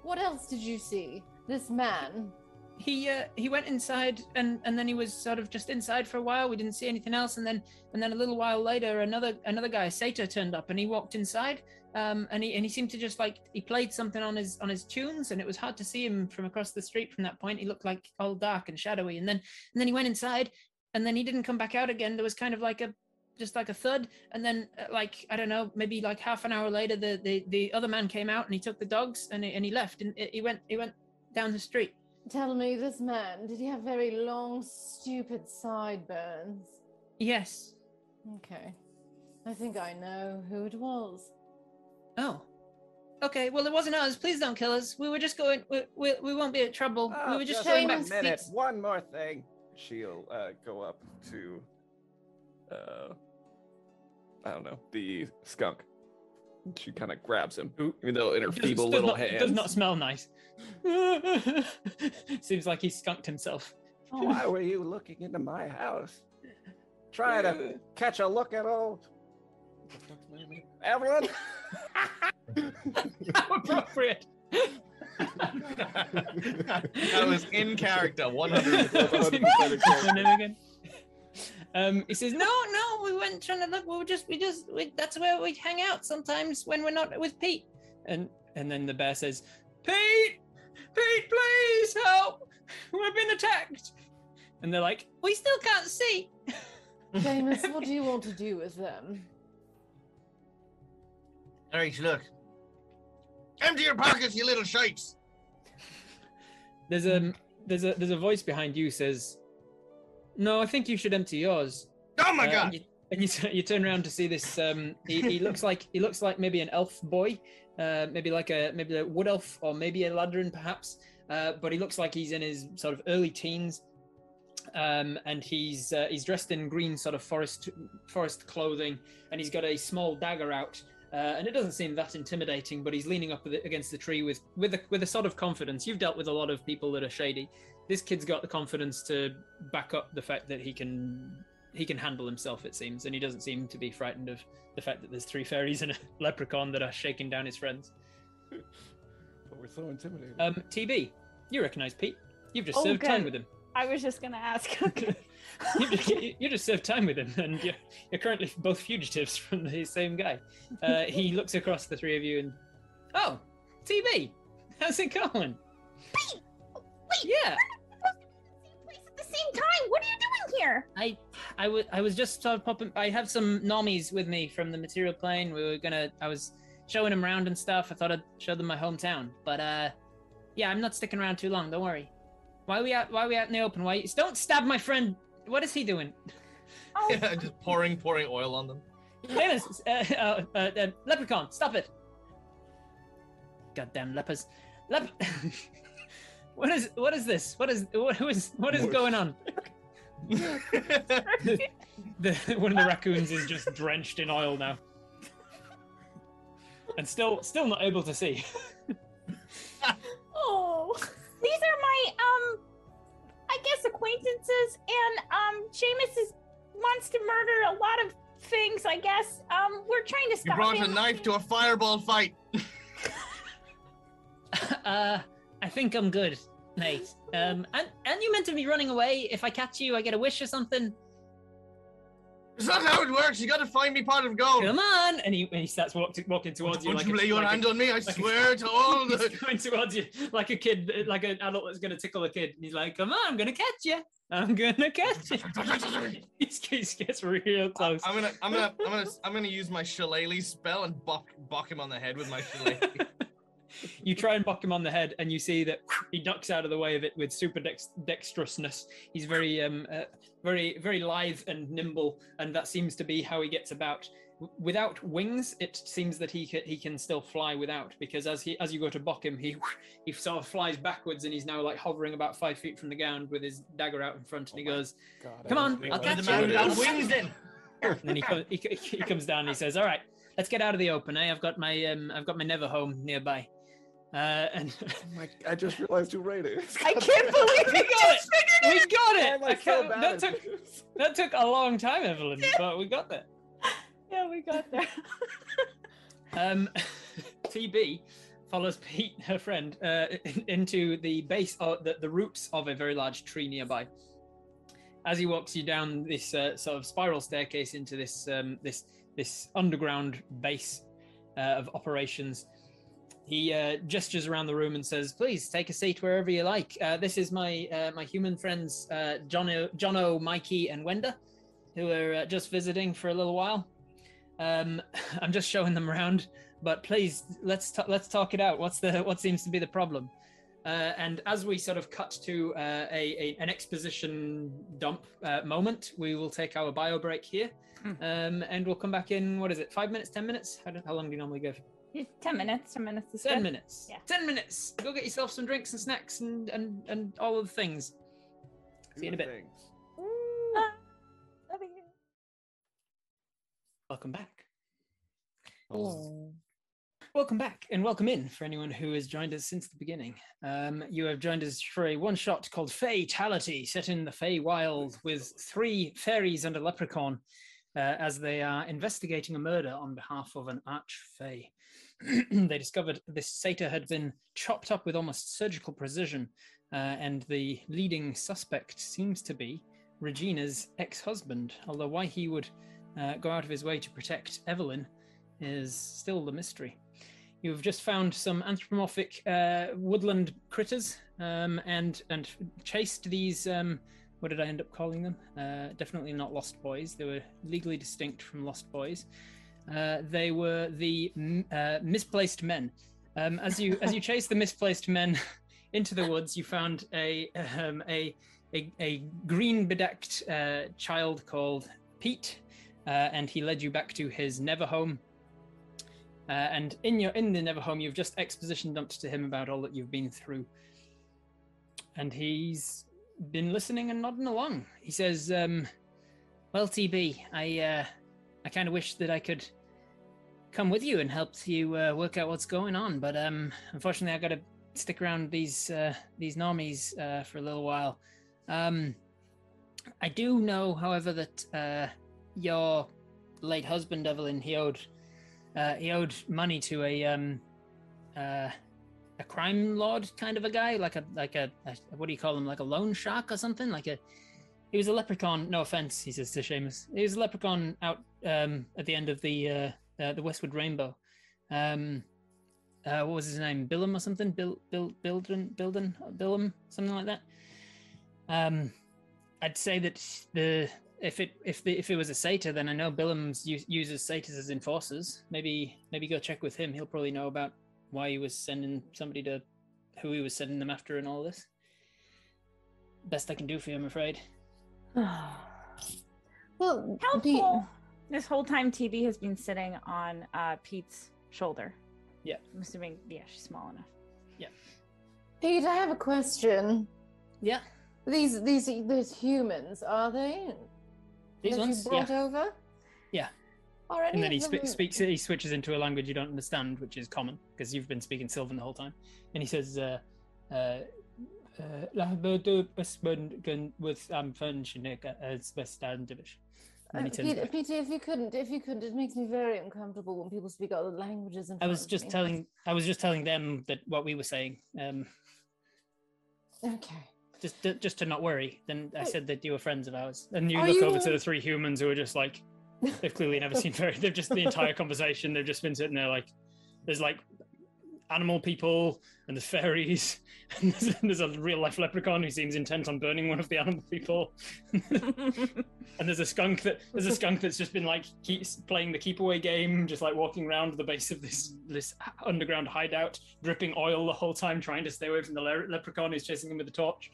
What else did you see? This man. He uh, he went inside and and then he was sort of just inside for a while. We didn't see anything else. And then and then a little while later another another guy Sato turned up and he walked inside. Um and he and he seemed to just like he played something on his on his tunes and it was hard to see him from across the street from that point. He looked like all dark and shadowy. And then and then he went inside and then he didn't come back out again. There was kind of like a just like a thud. And then uh, like i don't know maybe like half an hour later the the, the other man came out and he took the dogs and he, and he left. And he went he went down the street Tell me, this man, did he have very long, stupid sideburns? Yes. Okay. I think I know who it was. Oh. Okay, well, it wasn't us. Please don't kill us. We were just going. We, we, we won't be in trouble. we Ah, were just just going a back. Seamus to minute. speak- One more thing. She'll uh, go up to, uh, I don't know, the skunk. She kind of grabs him, even though in her It does- feeble does little not, hands. Does not smell nice. Seems like he skunked himself. Oh, why were you looking into my house? Try to catch a look at old Evelyn. How appropriate. that was in character, 100. And then again. Um, he says, "No, no, we weren't trying to look. We were just, we just, we, that's where we hang out sometimes when we're not with Pete." And and then the bear says, "Pete, Pete, please help! We've been attacked." And they're like, "We still can't see." Seamus, what do you want to do with them? All right, look. Empty your pockets, you little shites. There's a there's a there's a voice behind you says, "No, I think you should empty yours." Oh my Uh, god. And you, and you, t- you turn around to see this. Um, he, he looks like he looks like maybe an elf boy, uh, maybe like a maybe a wood elf or maybe a ladrin perhaps. Uh, but he looks like he's in his sort of early teens, um, and he's uh, he's dressed in green sort of forest forest clothing, and he's got a small dagger out. Uh, and it doesn't seem that intimidating, but he's leaning up against the tree with with a, with a sort of confidence. You've dealt with a lot of people that are shady. This kid's got the confidence to back up the fact that he can he can handle himself, it seems, and he doesn't seem to be frightened of the fact that there's three fairies and a leprechaun that are shaking down his friends. But we're so intimidated. Um, TB, you recognise Pete? You've just Oh, served time with him. I was just gonna ask. you, just, you just served time with him, and you're, you're currently both fugitives from the same guy. Uh, he looks across the three of you and, oh, TB, how's it going? Pete, wait, Yeah, place at the same time. What are you doing here? I, I was, just sort of popping. I have some normies with me from the material plane. We were gonna, I was showing them around and stuff. I thought I'd show them my hometown, but uh, yeah, I'm not sticking around too long. Don't worry. Why are we out? Why are we out in the open? Why? Don't stab my friend. What is he doing? Oh, Yeah, just pouring, pouring oil on them. Amos, uh, uh, uh, uh, leprechaun, stop it! Goddamn lepers. Lep. what is? What is this? What is? What, who is? What is Mush. going on? The, one of the raccoons is just drenched in oil now, and still, still not able to see. oh, these are my um, I guess acquaintances, and um, Seamus is wants to murder a lot of things. I guess um, we're trying to you stop brought him. a knife to a fireball fight. uh, I think I'm good, mate. Um, and and you meant to be running away. If I catch you, I get a wish or something. It's not how it works. You got to find me pot of gold. Come on! And he, and he starts walking walking towards you. Don't like you a- lay your like a- hand on me. I a- swear to all He's the. going towards you like a kid, like an adult that's going to tickle a kid. And he's like, "Come on, I'm going to catch you. I'm going to catch you." he gets, gets real close. I'm gonna, I'm gonna, I'm gonna, I'm gonna use my shillelagh spell and buck, buck him on the head with my shillelagh. you try and buck him on the head, and you see that he ducks out of the way of it with super dex- dexterousness. He's very, um, uh, very, very lithe and nimble, and that seems to be how he gets about. W- Without wings, it seems that he can, he can still fly without because as he as you go to buck him, he he sort of flies backwards and he's now like hovering about five feet from the ground with his dagger out in front, and he Oh my goes, God, Come on, I'll about catch the you. man doing without this. wings then. and then he, co- he, he comes down and he says, "All right, let's get out of the open. Eh? I've got my um, I've got my Never home nearby." Uh, and Oh my, I just realized who Raid is. I can't believe we you got it. We got Why it. am I I so bad that took this? that took a long time, Evelyn, but we got there. Yeah, we got there. Um, TB follows Pete, her friend, uh, in- into the base of the, the roots of a very large tree nearby. As he walks you down this uh, sort of spiral staircase into this um, this this underground base uh, of operations, he uh, gestures around the room and says, "Please take a seat wherever you like. Uh, this is my uh, my human friends, uh, Jono, Mikey, and Wenda, who are uh, just visiting for a little while. Um, I'm just showing them around, but please let's t- let's talk it out. What's the what seems to be the problem?" Uh, and as we sort of cut to uh, a, a, an exposition dump moment, we will take our bio break here, mm. um, and we'll come back in. What is it? Five minutes? Ten minutes? How, do, how long do you normally give? 10 minutes 10 minutes 10 good. minutes. Yeah. 10 minutes. Go get yourself some drinks and snacks and and, and all of the things. See you in a bit. Ah, welcome back. Hello. welcome back and welcome in for anyone who has joined us since the beginning. Um, you have joined us for a one shot called FeyTality set in the fey wild with three fairies and a leprechaun uh, as they are investigating a murder on behalf of an arch-fey. they discovered this satyr had been chopped up with almost surgical precision, uh, and the leading suspect seems to be Regina's ex husband, although why he would uh, go out of his way to protect Evelyn is still the mystery. You've just found some anthropomorphic uh, woodland critters um, and and chased these. Um, what did I end up calling them? Uh, definitely not lost boys. They were legally distinct from lost boys. Uh, they were the uh, misplaced men. Um, as you as you chased the misplaced men into the woods, you found a um, a, a a green bedecked uh, child called Pete, uh, and he led you back to his never home. Uh, and in your in the never home, you've just exposition dumped to him about all that you've been through, and he's been listening and nodding along. He says, um, "Well, TB, I uh, I kind of wish that I could come with you and help you uh, work out what's going on, but um, unfortunately, I got to stick around these uh, these normies uh, for a little while. Um, I do know, however, that uh, your late husband Evelyn he owed uh, he owed money to a um, uh, a crime lord kind of a guy, like a like a, a what do you call him, like a loan shark or something, like a. He was a leprechaun. No offense, he says to Seamus. He was a leprechaun out um, at the end of the uh, uh, the Westwood Rainbow. Um, uh, what was his name? Billum or something? Bill, Bill, Bilden, Bilden, Billum, something like that. Um, I'd say that the if it if the if it was a satyr, then I know Billum's u- uses satyrs as enforcers. Maybe maybe go check with him. He'll probably know about why he was sending somebody to who he was sending them after and all this. Best I can do for you, I'm afraid. well, Helpful. Pete, This whole time, TB has been sitting on uh, Pete's shoulder. Yeah. I'm assuming, yeah, she's small enough. Yeah. Pete, I have a question. Yeah, These these these humans are they? these that ones. you Yeah, brought over? Yeah. Are any and then he of spe- them- speaks. He switches into a language you don't understand, which is common because you've been speaking Sylvan the whole time. And he says, uh, uh, uh, "La bode besbund gun with am fönschnik as bestandivish." And then he Uh, Peter. Peter, if you couldn't, if you couldn't, it makes me very uncomfortable when people speak other languages. I was just telling. I was just telling them that what we were saying. Um, Okay. just to, just to not worry. Then I said that you were friends of ours, and you Are look you over to the three humans who are just like they've clearly never seen very. They've just the entire conversation. They've just been sitting there like there's like animal people and the fairies and there's, there's a real life leprechaun who seems intent on burning one of the animal people and there's a skunk that there's a skunk that's just been like keeps playing the keep away game just like walking around the base of this this underground hideout dripping oil the whole time trying to stay away from the le- leprechaun who's chasing him with a torch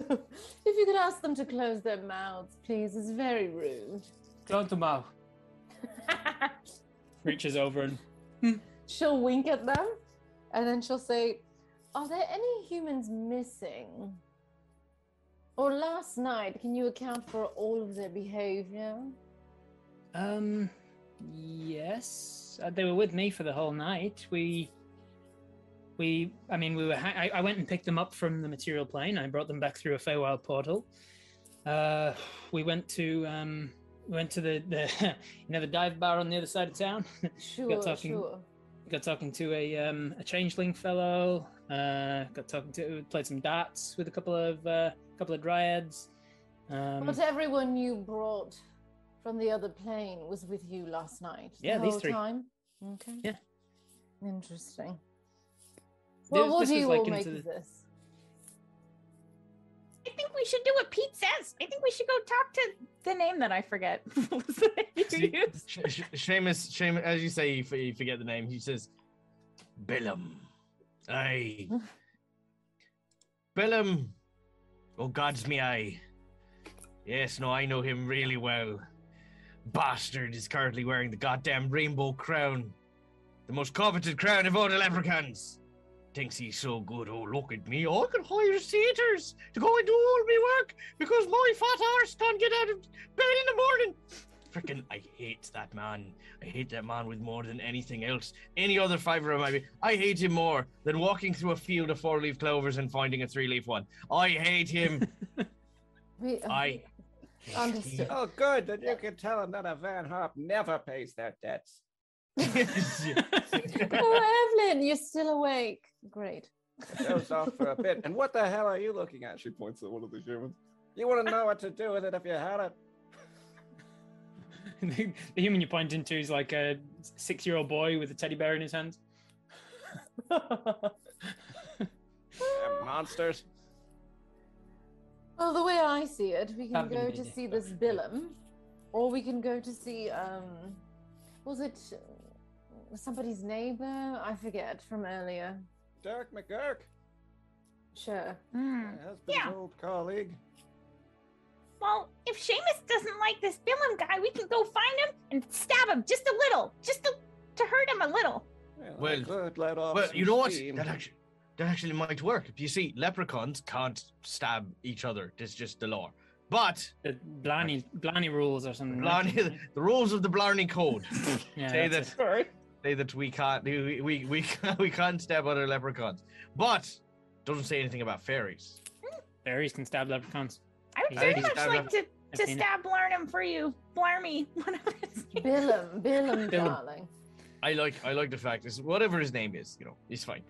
if you could ask them to close their mouths, please. It's very rude. Close to mouth reaches over and She'll wink at them, and then she'll say, "Are there any humans missing?" Or last night, can you account for all of their behavior? Um, yes, uh, they were with me for the whole night. We, we, I mean, we were. Ha- I, I went and picked them up from the material plane. I brought them back through a Feywild portal. Uh, we went to um, we went to the the you know the dive bar on the other side of town. Sure, talking- sure. Got talking to a um a changeling fellow. Uh, got talking to played some darts with a couple of uh, couple of dryads. Um, But everyone you brought from the other plane was with you last night. the Yeah, these three. Time? Okay. Yeah. Interesting. This- Well, what this do you like all make the- of this? I think we should do what Pete says. I think we should go talk to the name that I forget. What was the name you See. Sh- Sh- Seamus, Seamus, as you say, you, f- you forget the name. He says, Billum. Aye. Bellum. Oh, God's me eye. Yes, no, I know him really well. Bastard is currently wearing the goddamn rainbow crown. The most coveted crown of all the leprechauns. Thinks he's so good. Oh, look at me. I can hire satyrs to go and do all my work because my fat arse can't get out of bed in the morning. Frickin' I hate that man. I hate that man with more than anything else. Any other fiver of my being. I hate him more than walking through a field of four leaf clovers and finding a three leaf one. I hate him. We, uh, I Understood. Oh, good. Then you can tell him that a Van Harp never pays their debts. oh, Evelyn, you're still awake. Great. Goes off for a bit. And what the hell are you looking at? She points at one of the humans. You wouldn't know what to do with it if you had it. the, the human you point into is like a six-year-old boy with a teddy bear in his hands. Damn monsters. Well, the way I see it, we can Have been go to busy. see this Billum, or we can go to see um, was it uh, somebody's neighbor? I forget from earlier. Derek McGurk, Sure. Hmm. my husband's Yeah. old colleague. Well, if Seamus doesn't like this Billum guy, we can go find him and stab him just a little, just to, to hurt him a little. Well, Well- could let off well, you know what? That actually, that actually might work. You see, leprechauns can't stab each other. That's just the law. But The Blarney Blarney rules or something. Blarney, the rules of the Blarney Code yeah, say that's that it. Sorry. say that we can't we we we, we can't stab other leprechauns. But doesn't say anything about fairies. fairies can stab leprechauns. I would very much like to, to stab Blarnum for you. Blarmy, whatever his name Billum, Billum, Billum. darling. I like I like the fact is whatever his name is, you know, he's fine.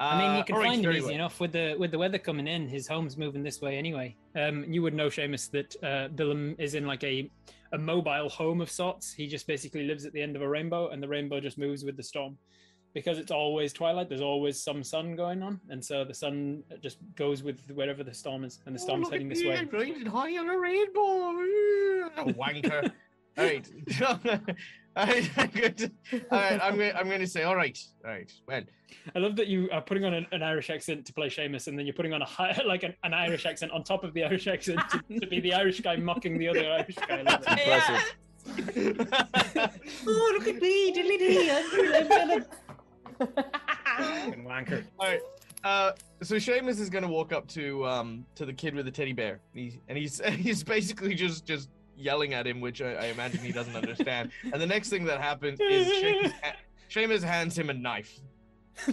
I mean, you Uh, can alright, find him very easy well. enough with the with the weather coming in. His home's moving this way anyway. Um, you would know, Seamus, that uh, Billum is in like a a mobile home of sorts. He just basically lives at the end of a rainbow, and the rainbow just moves with the storm. Because it's always twilight, there's always some sun going on, and so the sun just goes with wherever the storm is, and the Oh, storm's look heading this way. I'm riding high on a rainbow. A wanker. all right. all right. I'm going to, all right. I'm going. I'm going to say. All right. All right. Well. I love that you are putting on an, an Irish accent to play Seamus, and then you're putting on a high, like an, an Irish accent on top of the Irish accent to, to be the Irish guy mocking the other Irish guy. I love it. Impressive. oh, look at me, diddly dee. I'm gonna. Fucking wanker. all right. Uh, so Seamus is going to walk up to um to the kid with the teddy bear, and he's and he's he's basically just just yelling at him, which I, I imagine he doesn't understand. And the next thing that happens is Seamus, ha- Seamus hands him a knife.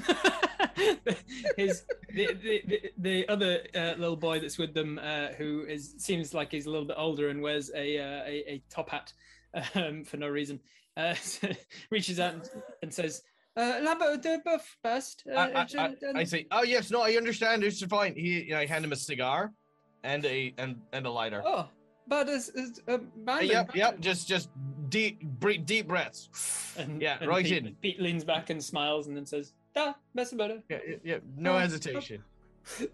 His the, the, the, the other uh, little boy that's with them, uh, who is seems like he's a little bit older and wears a uh, a, a top hat um, for no reason, uh, reaches out and, and says, uh, "Lambert, the buff best." Uh, I, I, I, I say, oh yes, no, I understand. It's fine. He, you know, I hand him a cigar, and a and and a lighter. oh, but it's, it's uh, Uh, Bandon. yep, yep. Just just deep breathe, deep breaths. And, Yeah, and right Pete, in. Pete leans back and smiles and then says, "Da, best about it." Yeah, yeah, yeah, no Oh, hesitation. and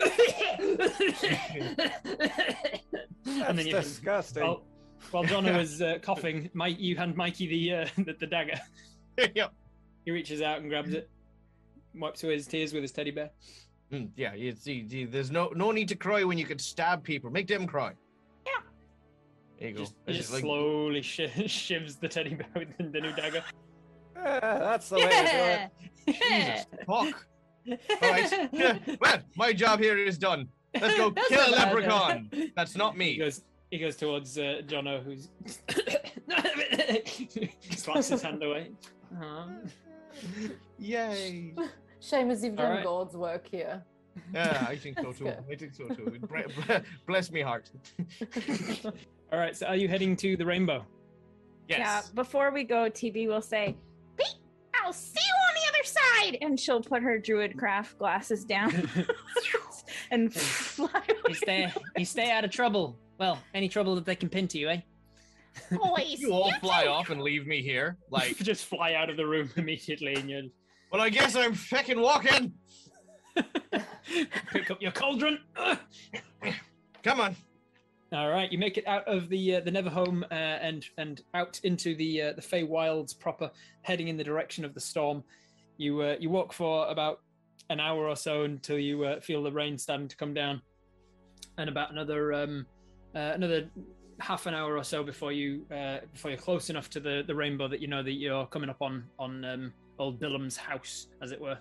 That's then you disgusting. While, while Jono is uh, coughing, Mike, you hand Mikey the, uh, the the dagger. yep. He reaches out and grabs it, wipes away his tears with his teddy bear. Mm, yeah, you see, see, there's no no need to cry when you could stab people. Make them cry. Yeah. There you go. Just, he just like- slowly shi shivs the teddy bear with the, the new dagger. That's the way to do it. Jesus, fuck. All right. Yeah, well, my job here is done. Let's go That's kill a not bad, leprechaun. That's not He me. goes. He goes towards uh, Jono, who's slaps his hand away. Aw. Yay. Seamus, you've done Alright. God's work here. Yeah, I think so too. good. I think so too. Bre- bre- Bless me heart. All right. So, are you heading to the rainbow? Yes. Yeah, before we go, TB will say, Pete, I'll see you on the other side. And she'll put her druid craft glasses down and fly you away. stay. You stay out of trouble. Well, any trouble that they can pin to you, eh? Always. You all fly too. off and leave me here. Like, just fly out of the room immediately, and you're. well, I guess I'm fucking walking. pick up your cauldron. Come on. All right, you make it out of the uh, the Neverhome uh, and and out into the uh, the Fey Wilds proper, heading in the direction of the storm. You uh, you walk for about an hour or so until you uh, feel the rain starting to come down, and about another um, uh, another half an hour or so before you uh, before you're close enough to the, the rainbow that you know that you're coming up on on um, old Billem's house, as it were.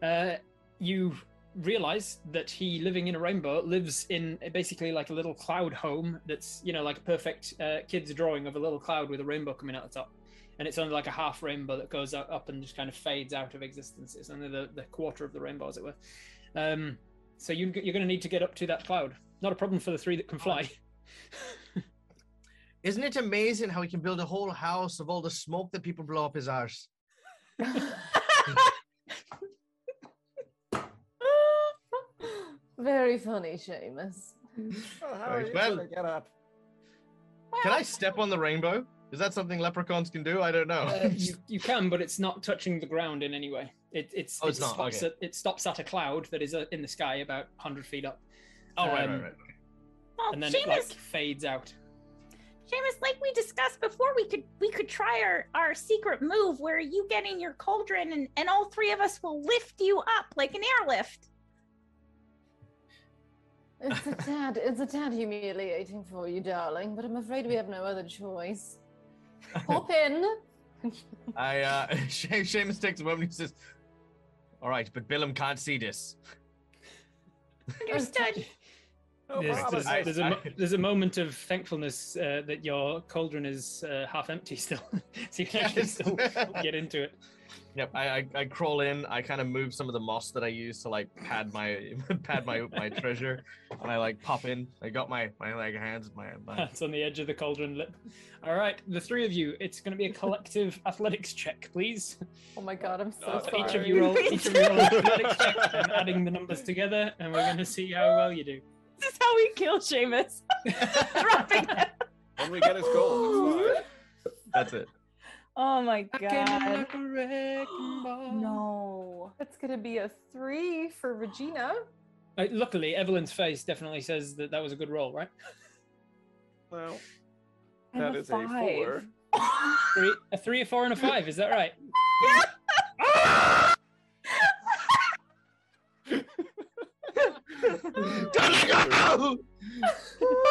Uh, you realize that he living in a rainbow lives in basically like a little cloud home that's you know like a perfect uh, kid's drawing of a little cloud with a rainbow coming out the top. And it's only like a half rainbow that goes up up and just kind of fades out of existence. It's only the, the quarter of the rainbow as it were. Um, so you, you're going to need to get up to that cloud. Not a problem for the three that can fly. Isn't it amazing how he can build a whole house of all the smoke that people blow up his arse? Very funny, Seamus. Oh, how are you well- gonna get up? Can I step on the rainbow? Is that something leprechauns can do? I don't know. Uh, you, you can, but it's not touching the ground in any way. It, it's, Oh, it's it not, stops okay. at it stops at a cloud that is uh, in the sky about 100 feet up, oh, right, um, right, right. Well, and then Seamus, it like fades out. Seamus, like we discussed before, we could we could try our our secret move where you get in your cauldron and and all three of us will lift you up like an airlift. It's a tad, it's a tad humiliating for you, darling, but I'm afraid we have no other choice. Hop in. I uh she- Seamus takes a moment and says, All right, but Billum can't see this. Understood. No there's, problem. there's, I- there's a, mo- I- there's a moment of thankfulness uh, that your cauldron is uh, half empty still, so you can actually Yes. still get into it. Yep, I, I I crawl in, I kind of move some of the moss that I use to like pad my pad my my treasure, and I like pop in. I got my my like hands my, my It's on the edge of the cauldron lip. All right, the three of you. It's going to be a collective athletics check, please. Oh my god, I'm so Uh, sorry. each of you roll. Each of you roll athletics check, and adding the numbers together, and we're going to see how well you do. This is how we kill Seamus. Dropping him. When we get his gold. That's it. Oh my god. No. No. It's gonna be a three for Regina. Uh, luckily, Evelyn's face definitely says that that was a good roll, right? Well, I have that a is a four. Three, a three, a four, and a five. Is that right?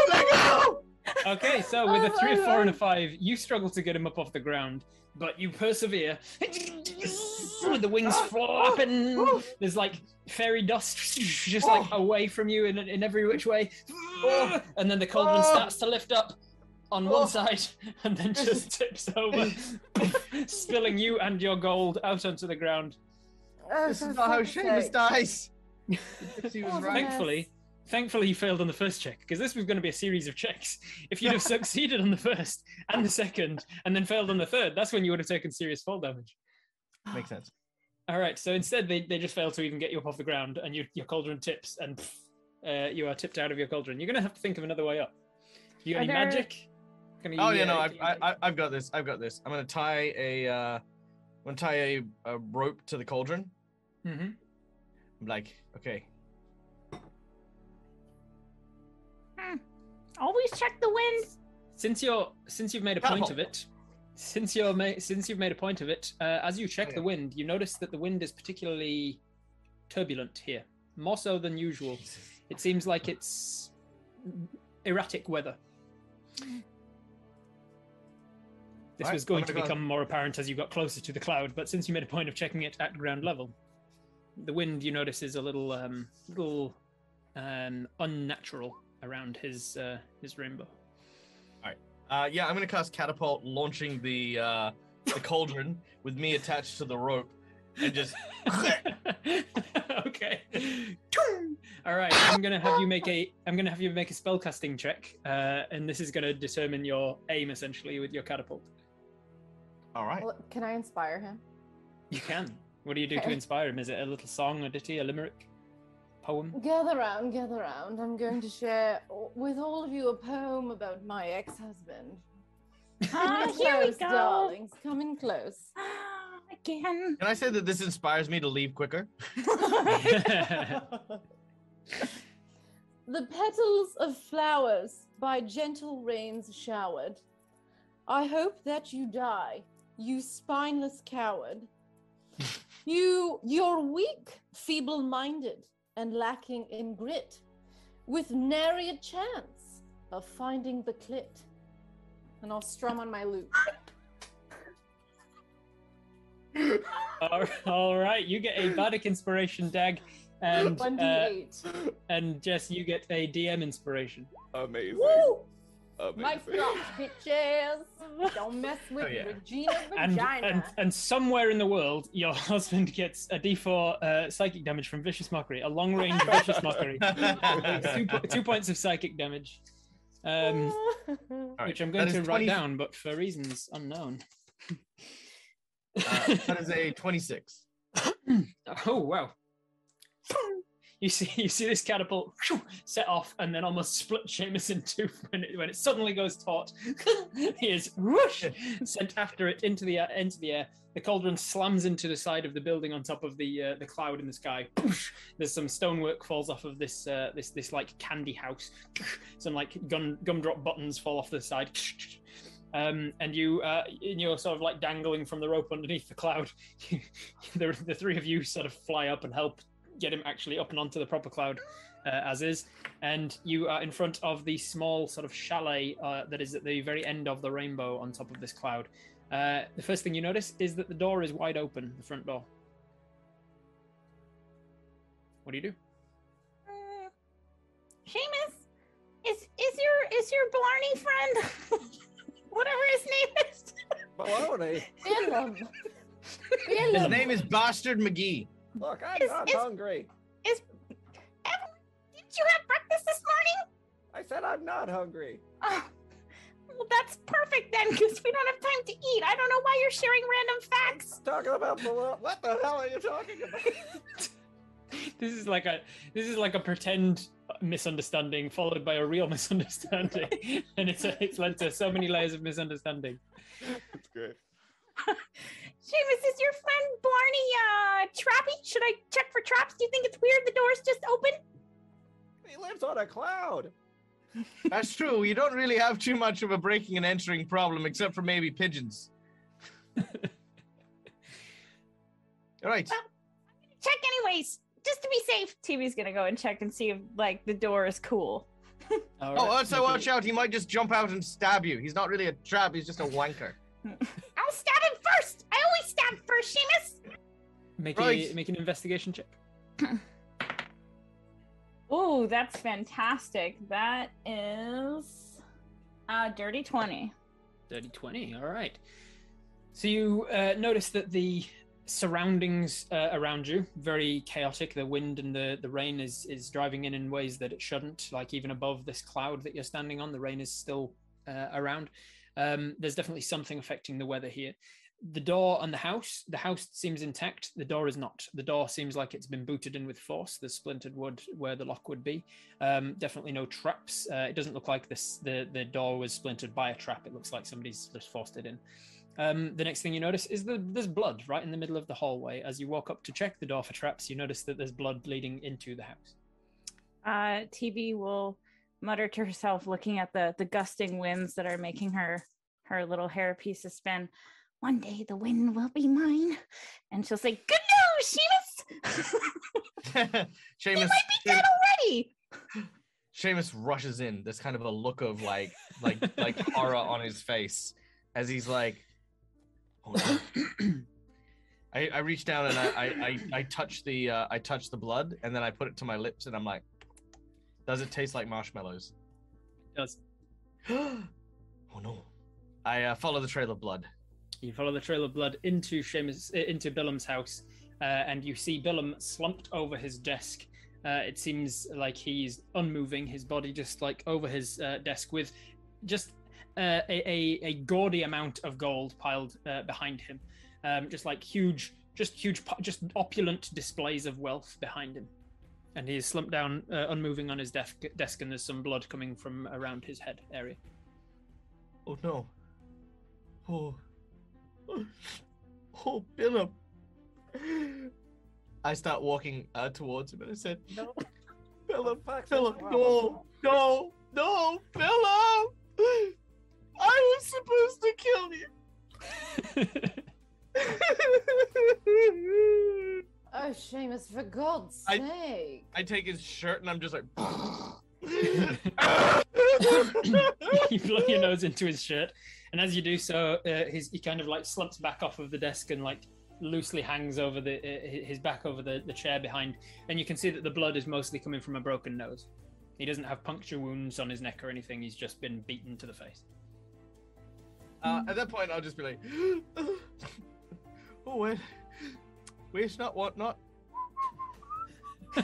Okay, so oh with a three, a four, and a five, you struggle to get him up off the ground, but you persevere. With the wings flapping, there's like fairy dust just like oh. away from you in, in every which way, oh. and then the cauldron starts to lift up on one side and then just tips over, spilling you and your gold out onto the ground. Oh, This is not how Seamus dies. He was Oh, right. Thankfully, thankfully you failed on the first check because this was going to be a series of checks. If you'd have succeeded on the first and the second and then failed on the third, that's when you would have taken serious fall damage. Makes sense. All right, so instead they, they just failed to even get you up off the ground and you, your cauldron tips and pff, uh, you are tipped out of your cauldron. You're going to have to think of another way up. You got Are any there- magic? Can Oh you, yeah, no, uh, I've, can you- I, I, I've got this. I've got this. I'm gonna tie a, uh, I'm gonna tie a, a rope to the cauldron. Mhm. I'm like, okay, Always check the wind. Since you're since you've made a point of it, since you're ma- since you've made a point of it, uh, as you check Oh, the wind, you notice that the wind is particularly turbulent here, more so than usual. It seems like it's erratic weather. This Right, was going I'm to gonna go- become more apparent as you got closer to the cloud, but since you made a point of checking it at ground level, the wind you notice is a little um, little um, unnatural around his uh, his rainbow. All right. Uh, yeah, I'm gonna cast catapult, launching the uh, the cauldron with me attached to the rope, and just okay. All right, I'm gonna have you make a I'm gonna have you make a spellcasting check, uh, and this is gonna determine your aim essentially with your catapult. all right. Well, can I inspire him? You can. What do you do to Okay. inspire him? Is it a little song, a ditty, a limerick, poem? Gather round, gather round. I'm going to share with all of you a poem about my ex-husband. Ah, Come in here we go. darlings. Come in close. Ah, Again. Can I say that this inspires me to leave quicker? The petals of flowers by gentle rains showered. I hope that you die, you spineless coward. You you're weak, feeble-minded, and lacking in grit, with nary a chance of finding the clit. And I'll strum on my lute. All- all right, you get a bardic inspiration, Dag, and One d uh, eight. and Jess, you get a DM inspiration. Amazing. Woo! Amazing. Mic drop, bitches. Don't mess with Oh, yeah. Regina And, Vagina. and and somewhere in the world, your husband gets a D4 uh, psychic damage from vicious mockery, a long range vicious mockery, two, two points of psychic damage, um, All right, which I'm going is to write down, but for reasons unknown. uh, that is a 26. Oh wow! You see, you see this catapult set off and then almost split Seamus in two when it, when it suddenly goes taut. he is whoosh sent after it into the air, into the air. The cauldron slams into the side of the building on top of the uh, the cloud in the sky. There's some stonework falls off of this uh, this this like candy house. Some like gun gumdrop buttons fall off the side. Um, and you, uh, and you're sort of like dangling from the rope underneath the cloud. the, the three of you sort of fly up and help get him actually up and onto the proper cloud uh, as is. And you are in front of the small sort of chalet uh, that is at the very end of the rainbow on top of this cloud. Uh, the first thing you notice is that the door is wide open, the front door. What do you do? Uh, Seamus, is is your is your Blarney friend, whatever his name is? Baloney. Billum. His name is Bastard McGee. Look, I'm Is- not is- hungry. Is Evelyn, did you have breakfast this morning? I said I'm not hungry. Oh, well, that's perfect then, because we don't have time to eat. I don't know why you're sharing random facts. Talking about baloney. What the hell are you talking about? This is like a this is like a pretend misunderstanding followed by a real misunderstanding, and it's a, it's led to so many layers of misunderstanding. It's great. Seamus, is your friend Barney uh, trappy? Should I check for traps? Do you think it's weird the door's just open? He lives on a cloud. That's true. You don't really have too much of a breaking and entering problem, except for maybe pigeons. All right. I'm gonna check anyways, just to be safe. TB's gonna go and check and see if like the door is cool. All Oh, right, also watch out. He might just jump out and stab you. He's not really a trap. He's just a wanker. I'll stab him first. I always stab first, Seamus. Make Right. a make an investigation check. Oh, that's fantastic. That is uh dirty 20. Dirty 20. All right. So you uh, notice that the surroundings uh, around you very chaotic. The wind and the, the rain is is driving in in ways that it shouldn't. Like even above this cloud that you're standing on, the rain is still uh, around. Um, there's definitely something affecting the weather here. The door on the house, the house seems intact. The door is not. The door seems like it's been booted in with force. There's splintered wood where the lock would be. Um, definitely no traps. Uh, it doesn't look like this. The the door was splintered by a trap. It looks like somebody's just forced it in. Um, the next thing you notice is that there's blood right in the middle of the hallway. As you walk up to check the door for traps, you notice that there's blood leading into the house. Uh TB will mutter to herself looking at the the gusting winds that are making her her little hair pieces spin. One day the wind will be mine. And she'll say, Good news, Seamus! Seamus, might be dead already. Seamus rushes in. There's kind of a look of like, like, like horror on his face as he's like, "Oh no!" I, I reach down and I, I, I, I touch the, uh, I touch the blood, and then I put it to my lips, and I'm like, "Does it taste like marshmallows?" It does. oh no! I uh, follow the trail of blood. You follow the trail of blood into Seamus, uh, into Billem's house, uh, and you see Billem slumped over his desk. Uh, it seems like he's unmoving, his body just like over his uh, desk, with just uh, a, a a gaudy amount of gold piled uh, behind him, um, just like huge, just huge, just opulent displays of wealth behind him. And he's slumped down, uh, unmoving on his desk, desk, and there's some blood coming from around his head area. Oh no! Oh, oh, Philip! I start walking uh, towards him, and I said, No. Philip, Fuck, Philip, that's no, no, no, Philip! I was supposed to kill you. Oh, Seamus, for God's I- sake. I take his shirt and I'm just like. you blow your nose into his shirt, and as you do so, uh, his he kind of like slumps back off of the desk and like loosely hangs over the uh, his back over the, the chair behind, and you can see that the blood is mostly coming from a broken nose. He doesn't have puncture wounds on his neck or anything. He's just been beaten to the face. Uh, at that point, I'll just be like, "Oh wait, waste not, what not."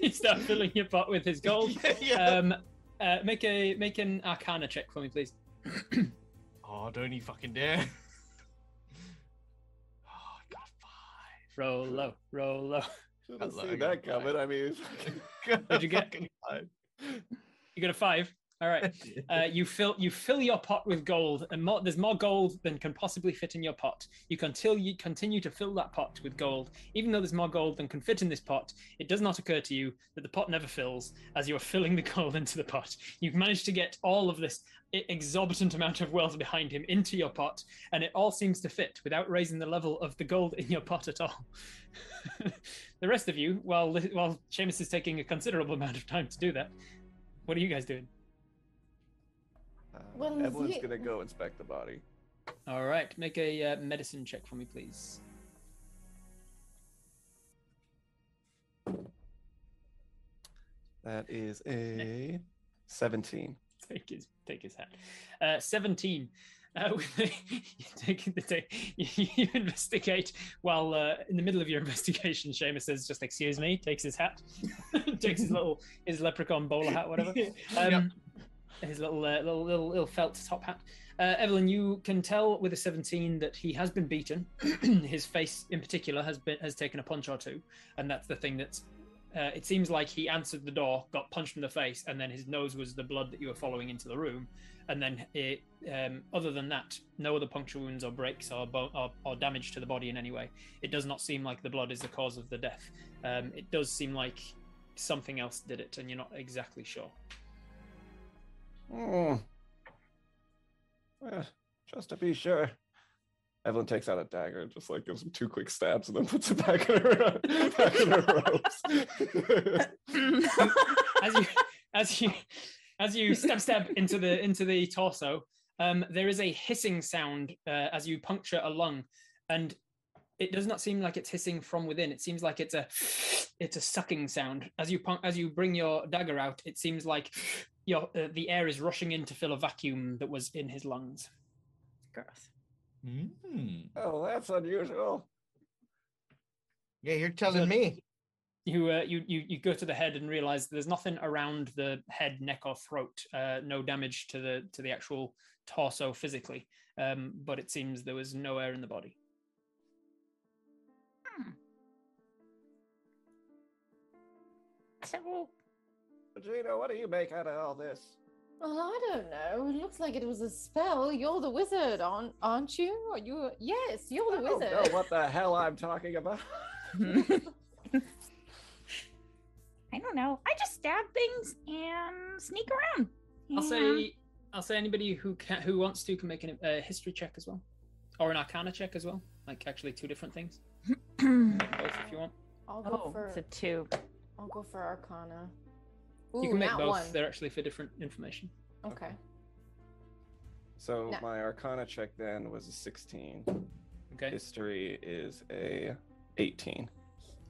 you start filling your pot with his gold. yeah. Um, uh, make a make an Arcana check for me, please. oh, don't you fucking dare! oh, I got five. Roll low, roll low. Should have seen that guy. coming. I mean, What'd you get? Five. You got a five. All right. Uh, you fill you fill your pot with gold, and more, there's more gold than can possibly fit in your pot. You continue continue to fill that pot with gold, even though there's more gold than can fit in this pot. It does not occur to you that the pot never fills as you are filling the gold into the pot. You've managed to get all of this exorbitant amount of wealth behind him into your pot, and it all seems to fit without raising the level of the gold in your pot at all. the rest of you, while while Seamus is taking a considerable amount of time to do that, what are you guys doing? Uh, Well, Evelyn's he- gonna go inspect the body. All right, make a uh, medicine check for me, please. That is a 17. Take his take his hat. Uh, Seventeen. Uh, the- you take the day, you, you investigate while uh, in the middle of your investigation. Seamus says, "Just excuse me." Takes his hat, takes his little his leprechaun bowler hat, whatever. Um, His little, uh, little little little felt top hat. Uh, Evelyn, you can tell with a 17 that he has been beaten. his face, in particular, has been has taken a punch or two, and that's the thing that's. Uh, it seems like he answered the door, got punched in the face, and then his nose was the blood that you were following into the room. And then, it, um, other than that, no other puncture wounds or breaks or, bo- or or damage to the body in any way. It does not seem like the blood is the cause of the death. Um, it does seem like something else did it, and you're not exactly sure. Hmm. Eh, just to be sure. Evelyn takes out a dagger, and just like gives him two quick stabs, and then puts it back in her back in her robes. as you as you as you stab stab into the into the torso um there is a hissing sound uh, as you puncture a lung and it does not seem like it's hissing from within it seems like it's a it's a sucking sound as you as you bring your dagger out it seems like your uh, the air is rushing in to fill a vacuum that was in his lungs Gross. Mm. oh, that's unusual. Yeah, you're telling So- me. you, uh, you you you go to the head and realize there's nothing around the head, neck, or throat. Uh, no damage to the to the actual torso physically, um, but it seems there was no air in the body. Hmm. So, Gina, what do you make out of all this? Well, I don't know. It looks like it was a spell. You're the wizard, aren't, aren't you? Are you? Yes, you're the I don't wizard. know what the hell I'm talking about. I don't know. I just stab things and sneak around. I'll say I'll say anybody who can who wants to can make a uh, history check as well, or an Arcana check as well. Like actually two different things. Both if you want. I'll go oh, for. it's a two. I'll go for Arcana. You can make both. One. They're actually for different information. Okay. So No. my Arcana check then was a 16. Okay. History is a 18.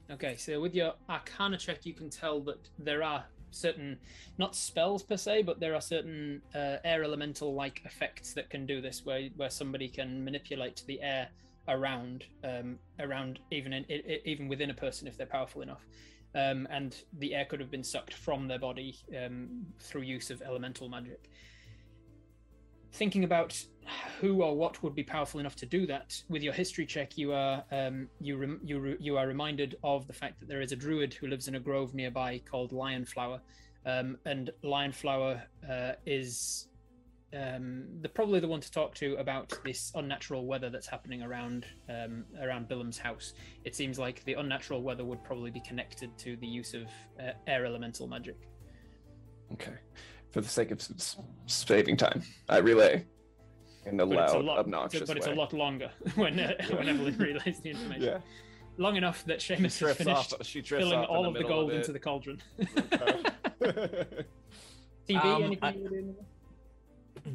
Okay, so with your Arcana check, you can tell that there are certain, not spells per se, but there are certain uh, air elemental like effects that can do this, where where somebody can manipulate the air around, um, around even in, i i- even within a person if they're powerful enough, um, and the air could have been sucked from their body um, through use of elemental magic. Thinking about who or what would be powerful enough to do that with your history check you are um, you rem- you re- you are reminded of the fact that there is a druid who lives in a grove nearby called Lionflower um, and Lionflower uh, is um, the probably the one to talk to about this unnatural weather that's happening around um, around Billem's house. It seems like the unnatural weather would probably be connected to the use of uh, air elemental magic. Okay. For the sake of s- s- saving time, I relay in a But it's a loud, lot, obnoxious but it's way. a lot longer when uh, when Evelyn relays the information. Yeah. long enough that She Seamus has finished off. She filling off all the of the gold it. into the cauldron. Okay. TB, Um, anything I- you were doing?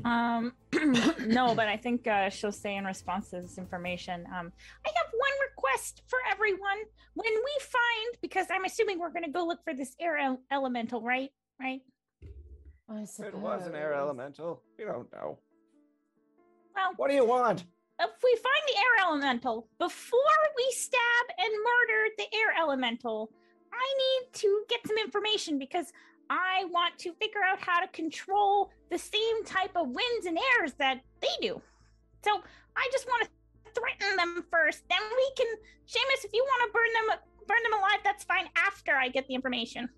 Um, no, but I think uh, she'll say in response to this information, um, I have one request for everyone. When we find, because I'm assuming we're going to go look for this air el- elemental, right? Right? I suppose. It was an air elemental. We don't know. Well, What do you want? if we find the air elemental before we stab and murder the air elemental, I need to get some information because I want to figure out how to control the same type of winds and airs that they do. So I just want to threaten them first. Then we can, Seamus, if you want to burn them, burn them alive, that's fine. After I get the information.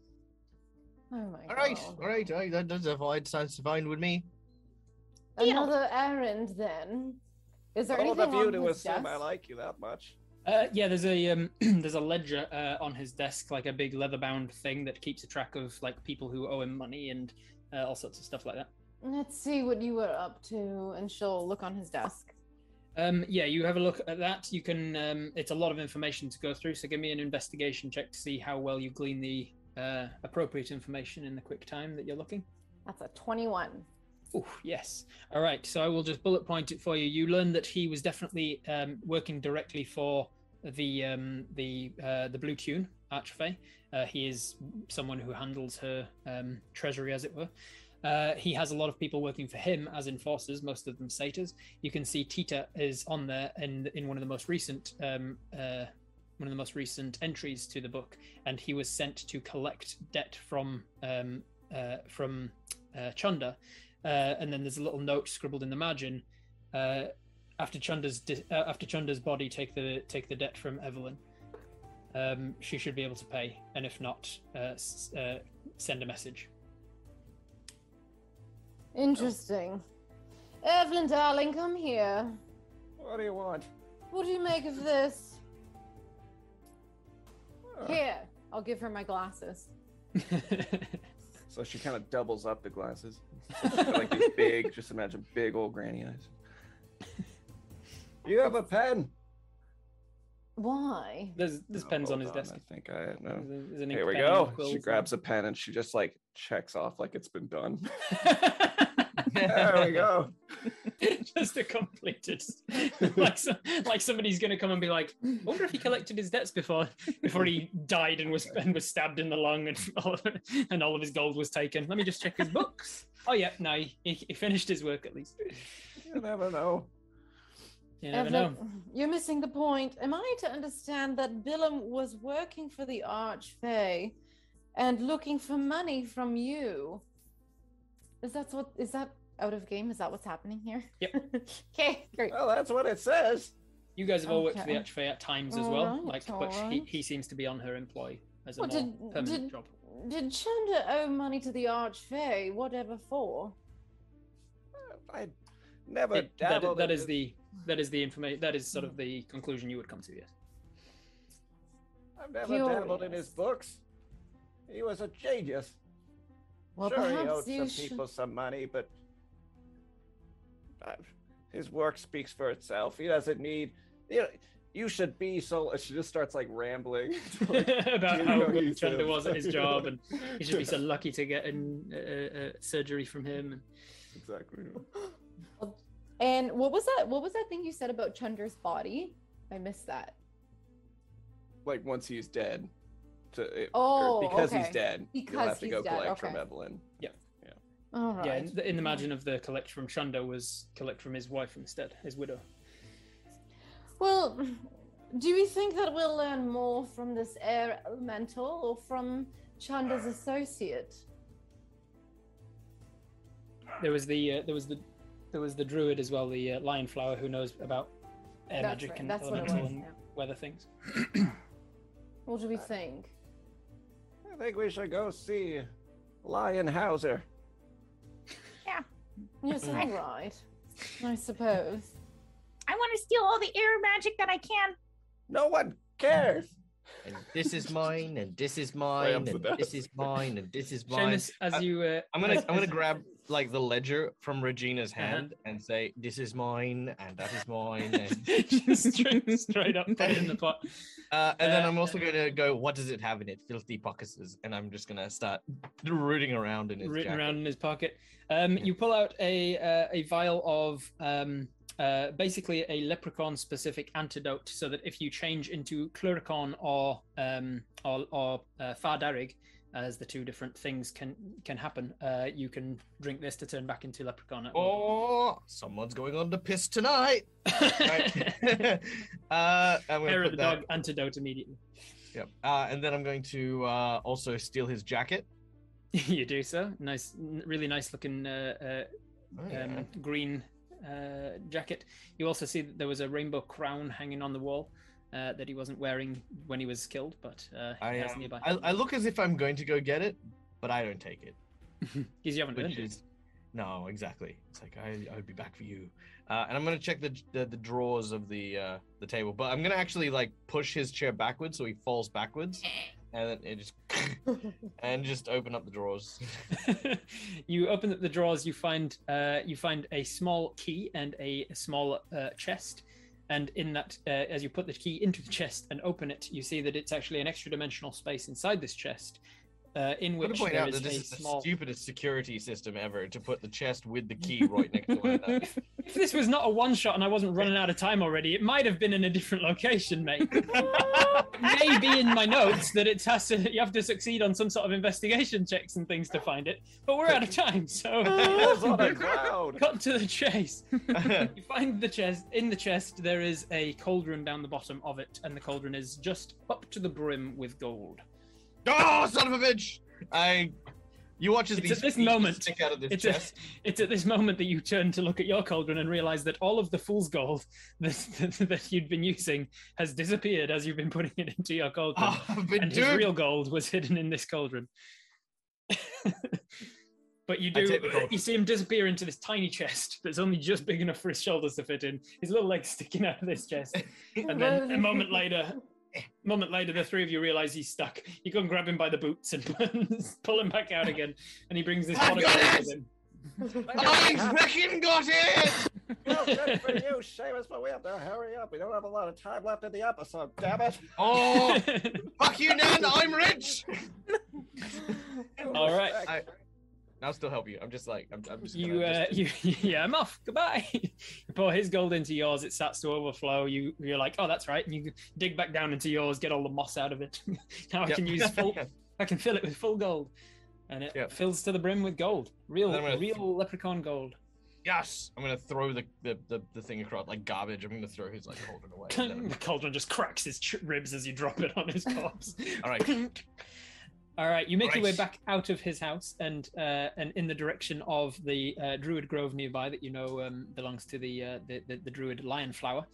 Oh my All right, god. all right, all right. That does fine. Sounds fine with me. Deal. Another errand then. Is there All anything of you on to his assume I like you that much. Uh, yeah, there's a um, there's a ledger uh, on his desk, like a big leather-bound thing that keeps a track of like people who owe him money and uh, all sorts of stuff like that. Let's see what you were up to, and she'll look on his desk. Um, yeah, you have a look at that. You can. Um, it's a lot of information to go through, so give me an investigation check to see how well you glean the uh, appropriate information in the quick time that you're looking. That's a 21. Oh, yes. All right. So I will just bullet point it for you. You learn that he was definitely um, working directly for the um, the uh, the Blue Tune Archfey. Uh, he is someone who handles her um, treasury, as it were. Uh, he has a lot of people working for him as enforcers, most of them satyrs. You can see Tita is on there in in one of the most recent um, uh, one of the most recent entries to the book, and he was sent to collect debt from um, uh, from uh, Chunder. Uh, and then there's a little note scribbled in the margin. Uh, after Chunder's di- uh, after Chunder's body, take the take the debt from Evelyn. Um, she should be able to pay, and if not, uh, s- uh, send a message. Interesting. Evelyn, darling, come here. What do you want? What do you make of this? Uh, Here, I'll give her my glasses. So she kind of doubles up the glasses. So she's got, like these big, just imagine big old granny eyes. You have a pen. Why? there's there's Oh, pens on hold his desk. I think I know. There's a- there's an Here we go. a quill She and- grabs a pen and she just like checks off like it's been done. there we go. just a completed like so, like somebody's gonna come and be like I wonder if he collected his debts before before he died and was and was stabbed in the lung and all of, and all of his gold was taken let me just check his books oh yeah no he, he finished his work at least You never know. you never know Evelyn, you're missing the point. Am I to understand that Billum was working for the Archfey and looking for money from you? Is that what is that out of game? Is that what's happening here? Yep. okay, great. Well, that's what it says. you guys have all worked for the Okay. Archfey at times as well Alright, like but he, alright. he seems to be on her employ as a Well, more did- permanent did- job Did Chunder owe money to the Archfey? Whatever for? I never It- that, dabbled that in is it. the that is the information that is sort of hmm. the conclusion you would come to yes I've never dabbled in his Curious. books. He was a genius. Well, sure, he perhaps owed you some should- people some money, but his work speaks for itself. He doesn't need. You know, you should be so. She just starts like rambling about You how know good he's Chunder was at his job, and he should be so lucky to get in uh, uh, surgery from him. Exactly. And what was that? What was that thing you said about Chunder's body? I missed that. Like once he's dead, to Oh, because okay. he's dead, you'll have to go dead, collect from okay. Evelyn. All right. yeah, in the, in the margin of the collect from Chunder was collect from his wife instead, his widow. Well, do we think that we'll learn more from this air elemental or from Chunder's associate? There was the uh, there was the there was the druid as well, the uh, Lionflower, who knows about air That's magic right, and that's elemental was, and yeah. weather things. What do we think? I think we should go see Lion Hauser. Yes, all right. I suppose. I want to steal all the air magic that I can. No one cares. And this is mine, and this is mine, and this is mine, and this is mine. Seamus, as Uh, you, uh, I'm gonna I'm gonna grab like the ledger from Regina's Uh-huh. hand and say, "This is mine, and that is mine." And, Just straight, straight up, put it in the pot. uh, and then Uh, I'm also going to go, "What does it have in it? Filthy pockets." And I'm just going to start rooting around in his written jacket. around in his pocket. Um, you pull out a uh, a vial of um, uh, basically a leprechaun specific antidote, so that if you change into Cluricaun or um, or, or uh, Far Darrig, as the two different things can can happen, uh, you can drink this to turn back into leprechaun. Oh, someone's going on the piss tonight. Right. uh, I'm going Hair of the that. dog antidote immediately. Yep. Uh, and then I'm going to uh, also steal his jacket. you do so. Nice, really nice looking uh, uh, Oh, yeah. um, green uh, jacket. You also see that there was a rainbow crown hanging on the wall uh, that he wasn't wearing when he was killed, but uh, he I, has um, nearby. I, I look as if I'm going to go get it, but I don't take it. Because you haven't Which earned it. is no, exactly. It's like I I would be back for you. Uh, and I'm gonna check the, the the drawers of the uh, the table, but I'm gonna actually like push his chair backwards so he falls backwards, and then it just and just open up the drawers. you open up the drawers. You find uh, you find a small key and a, small uh, chest. And in that, uh, as you put the key into the chest and open it, you see that it's actually an extra dimensional space inside this chest, uh, in which point there out is that this a is the small. stupidest security system ever to put the chest with the key right next to one another. If this was not a one shot and I wasn't running out of time already, it might have been in a different location, mate. Maybe in my notes that it has to you have to succeed on some sort of investigation checks and things to find it, but we're out of time, so It's on a cloud. cut to the chase. you find the chest in the chest there is a cauldron down the bottom of it, and the cauldron is just up to the brim with gold. Oh, son of a bitch! I. You watch as It's these at this moment- stick out of this It's, a, chest. it's at this moment that you turn to look at your cauldron and realize that all of the fool's gold that, that, that you'd been using has disappeared as you've been putting it into your cauldron. Oh, and his real gold was hidden in this cauldron. but you do take the gold. you see him disappear into this tiny chest that's only just big enough for his shoulders to fit in. His little legs sticking out of this chest. And then a moment later, a moment later, the three of you realize he's stuck. You go and grab him by the boots and pull him back out again. And he brings this I've pot of got gold with him. I freaking got it! Well, good for you, Seamus, but we have to hurry up. We don't have a lot of time left in the episode, damn it. Oh, fuck you, Nan! I'm rich. All right. I, I'll still help you. I'm just like I'm, I'm just. You, gonna uh, just- you, yeah, I'm off. Goodbye. you pour his gold into yours. It starts to overflow. You, you're like, oh, that's right. And you dig back down into yours, get all the moss out of it. now I Yep. can use full. I can fill it with full gold, and it Yep. fills to the brim with gold. Real, real leprechaun gold. yes, I'm gonna throw the, the the the thing across like garbage. I'm gonna throw his like cauldron away. and then I'm- the cauldron just cracks his ribs as you drop it on his corpse. All right. All right, you make your way back out of his house and uh, and in the direction of the uh, Druid Grove nearby that you know um, belongs to the, uh, the, the the Druid Lionflower.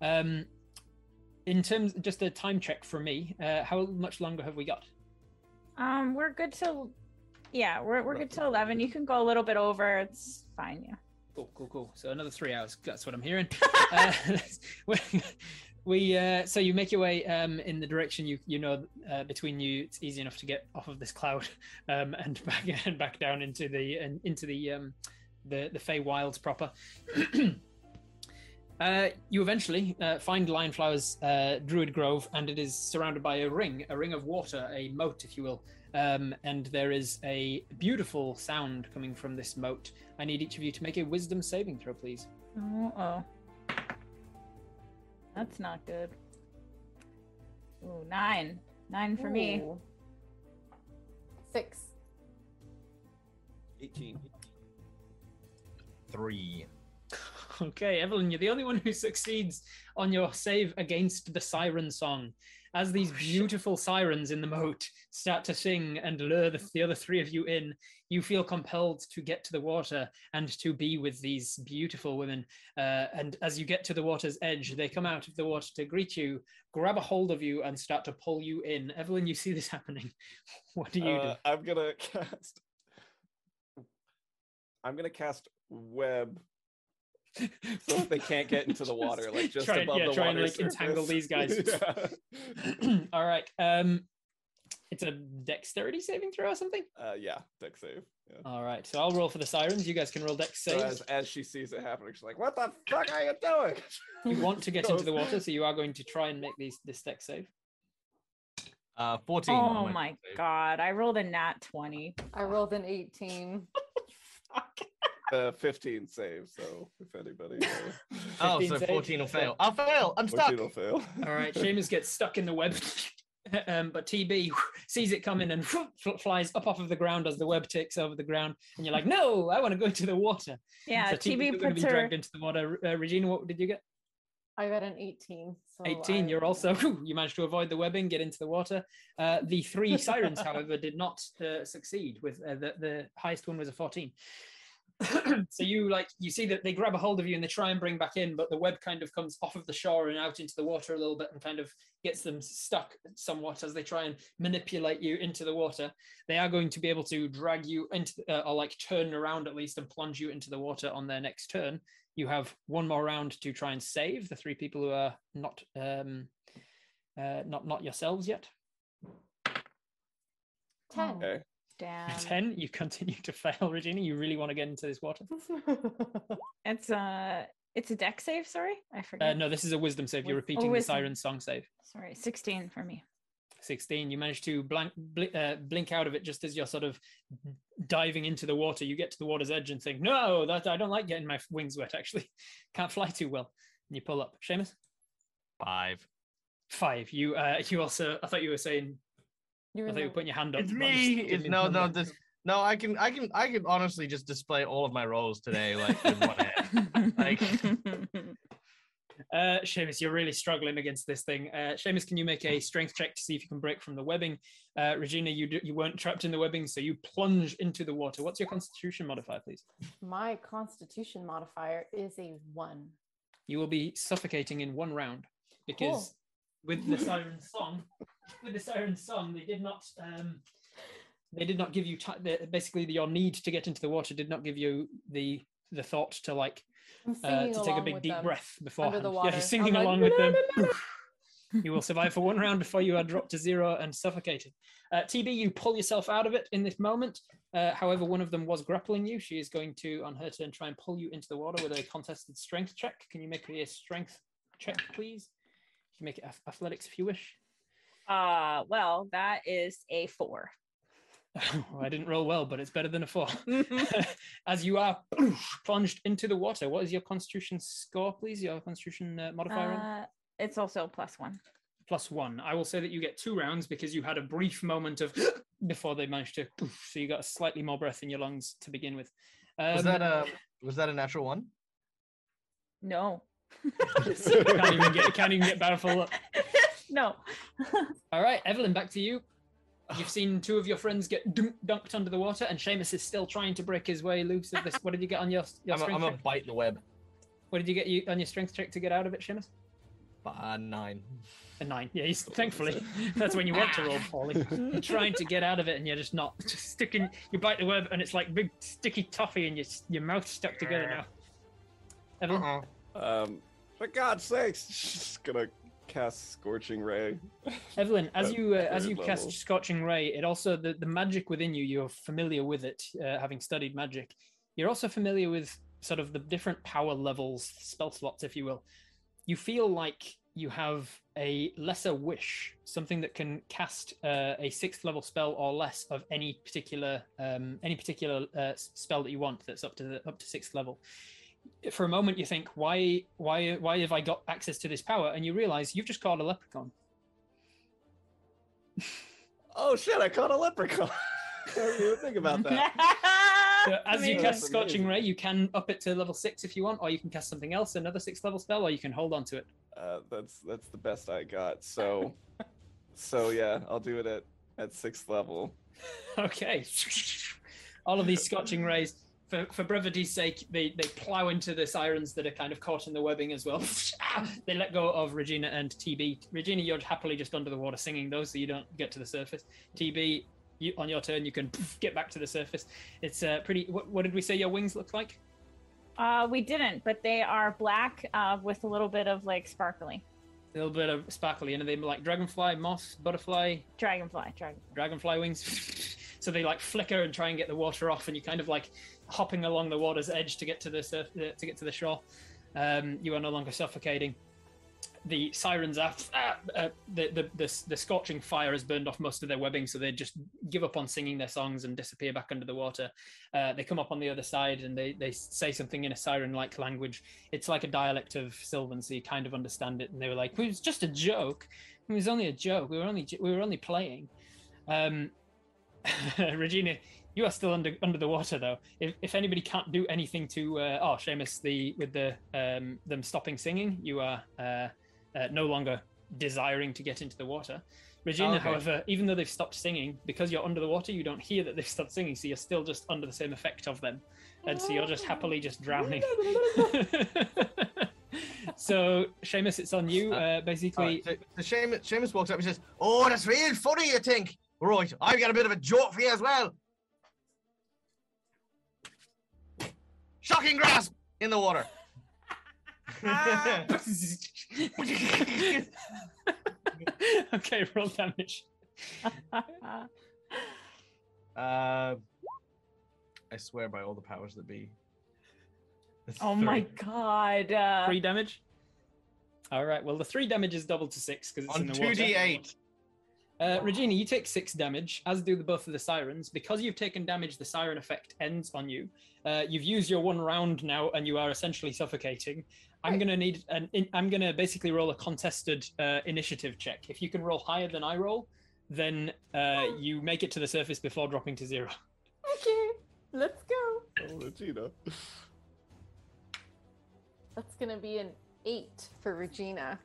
Um, in terms, just a time check for me. Uh, how much longer have we got? Um, we're good till yeah, we're we're good till eleven. You can go a little bit over. It's fine. Yeah. Cool, cool, cool. So another three hours. That's what I'm hearing. uh, we- uh, so you make your way um, in the direction you you know uh, between you. It's easy enough to get off of this cloud um, and back and back down into the and into the um, the the Fey Wilds proper. Uh, you eventually uh, find Lionflower's uh, Druid Grove, and it is surrounded by a ring, a ring of water, a moat, if you will. Um, and there is a beautiful sound coming from this moat. I need each of you to make a wisdom saving throw, please. Oh. That's not good. Ooh, nine. Nine for me. Six. 18. Three. Okay, Evelyn, you're the only one who succeeds on your save against the siren song. As these oh, beautiful sirens in the moat start to sing and lure the, the other three of you in, you feel compelled to get to the water and to be with these beautiful women. Uh, and as you get to the water's edge, they come out of the water to greet you, grab a hold of you, and start to pull you in. Evelyn, you see this happening. What do you Uh, I'm gonna cast. I'm gonna cast web so they can't get into the water, like just try, above yeah, the try and water like entangle these guys. All right. Um, it's a dexterity saving throw or something. Uh, yeah, dex save. All right, so I'll roll for the sirens. You guys can roll dex So saves. as, as she sees it happening, she's like, "What the fuck are you doing?" You want to get into the water, so you are going to try and make these this dex save. Uh, 14. oh my save. god, I rolled a nat 20. I rolled an 18. Uh, 15 save. So if anybody, uh, Oh, 15 so save. 14 will fail. I'll fail. I'm stuck. 14 will fail. All right, Seamus gets stuck in the web, um, but TB sees it coming and flies up off of the ground as the web takes over the ground. And you're like, "No, I want to go into the water." Yeah, so TB TB going to puts be her. dragged into the water. Uh, Regina, what did you get? I got an 18. So 18. I- You're also you managed to avoid the webbing, get into the water. Uh, the three sirens, however, did not uh, succeed. With uh, the the highest one was a 14. so you like you see that they grab a hold of you and they try and bring back in, but the web kind of comes off of the shore and out into the water a little bit and kind of gets them stuck somewhat as they try and manipulate you into the water. They are going to be able to drag you into uh, or like turn around at least and plunge you into the water on their next turn. You have one more round to try and save the three people who are not um, uh, not not yourselves yet. 10. Okay. Damn. Ten, you continue to fail, Regina. You really want to get into this water? It's a it's a dex save. Sorry, I Uh, forget. no, this is a wisdom save. You're Wis- oh, repeating the wisdom. siren song save. Sorry, sixteen for me. 16 you manage to blank, bl- uh, blink out of it just as you're sort of diving into the water you get to the water's edge and think no that i don't like getting my wings wet actually can't fly too well and you pull up Seamus? Five. five you uh you also i thought you were saying You're i in thought you the- were putting your hand up It's me. It's no, no. number. This no. I can, I can, I can honestly just display all of my roles today, like with one hand. Like- Uh, Seamus, you're really struggling against this thing. Uh, Seamus, can you make a strength check to see if you can break from the webbing? Uh, Regina, you do, you weren't trapped in the webbing, so you plunge into the water. What's your Constitution modifier, please? My constitution modifier is a 1. You will be suffocating in one round because Cool. with the siren song, with the siren song, they did not. Um, they did not give you ti the, basically your need to get into the water did not give you the the thought to like uh, to take a big deep them. breath before Yeah, you're singing like, along with them. "La, la, la, you will survive for one round before you are dropped to zero and suffocated. Uh, TB, you pull yourself out of it in this moment. Uh, however, one of them was grappling you. She is going to, on her turn, try and pull you into the water with a contested strength check. Can you make me a strength check, please? You can make it athletics if you wish. Uh, well, that is a four. Well, I didn't roll well, but it's better than a four. As you are plunged into the water, what is your constitution score, please? Your constitution uh, modifier? Uh, it's also plus one. plus one. I will say that you get two rounds because you had a brief moment of before they managed to. So you got slightly more breath in your lungs to begin with. Um, Was that a, was that a natural one? No. can't even get can't even get Battlefield up. No. All right, Evelyn, back to you. You've seen two of your friends get dunk, dunked under the water, and Seamus is still trying to break his way loose of this. What did you get on your, your I'm, a- strength I'm gonna check? bite the web. What did you get you on your strength check to get out of it, Seamus? Uh, nine. A nine. Yeah, he's, thankfully that's when you want to roll poorly. You're trying to get out of it, and you're just not. Just sticking. You bite the web, and it's like big sticky toffee, and your your mouth stuck together now. Evelyn, Uh-uh. Um, for God's sakes, she's gonna cast Scorching Ray. Evelyn, as you uh, as you level. cast Scorching Ray, it also the, the magic within you. You're familiar with it, uh, having studied magic. You're also familiar with sort of the different power levels, spell slots, if you will. You feel like you have a lesser wish, something that can cast uh, a sixth level spell or less of any particular um, any particular uh, spell that you want. That's up to the, up to sixth level. For a moment, you think, why why why have I got access to this power? And you realize you've just caught a leprechaun. Oh shit! I caught a leprechaun. I think about that. So as you cast That's Scorching amazing. Ray, you can up it to level six if you want, or you can cast something else, another six level spell, or you can hold on to it. Uh, that's that's the best I got. So, so yeah, I'll do it at at sixth level. Okay. All of these Scorching Rays, for, for brevity's sake, they, they plow into the sirens that are kind of caught in the webbing as well. they let go of Regina and TB. Regina, you're happily just under the water singing those, so you don't get to the surface. TB, you, on your turn, you can get back to the surface. It's uh, pretty. What, what did we say your wings look like? Uh, we didn't, but they are black uh, with a little bit of like sparkly. A little bit of sparkly, and are they like dragonfly, moth, butterfly, Dragonfly, dragonfly. dragonfly wings. so they like flicker and try and get the water off, and you kind of like hopping along the water's edge to get to the surf, uh, to get to the shore. Um, you are no longer suffocating. The sirens ah, uh, the, the the the scorching fire has burned off most of their webbing, so they just give up on singing their songs and disappear back under the water. Uh, they come up on the other side and they they say something in a siren-like language. It's like a dialect of Sylvan, so you kind of understand it. And they were like, "It was just a joke. It was only a joke. We were only we were only playing." Um, Regina, you are still under under the water though. If, if anybody can't do anything to uh, oh Seamus the with the um, them stopping singing, you are uh, uh, no longer desiring to get into the water. Regina, Okay. however, even though they've stopped singing, because you're under the water, you don't hear that they've stopped singing, so you're still just under the same effect of them, and so you're just happily just drowning. so Seamus, it's on you. Uh, basically, Alright, so, so Seamus, Seamus walks up and says, "Oh, that's real funny, you think? Right, I've got a bit of a joke for you as well. Shocking grasp in the water." okay, roll damage. uh, I swear by all the powers that be. It's oh my god. Uh, Three damage. All right. Well, the three damage is doubled to six because it's On in the two water. d eight. Uh, Regina, you take six damage, as do the both of the sirens. Because you've taken damage, the siren effect ends on you. Uh, you've used your one round now, and you are essentially suffocating. I'm Right. gonna need an. In, I'm gonna basically roll a contested uh, initiative check. If you can roll higher than I roll, then uh, you make it to the surface before dropping to zero. Okay, let's go. Oh, Regina. That's gonna be an eight for Regina.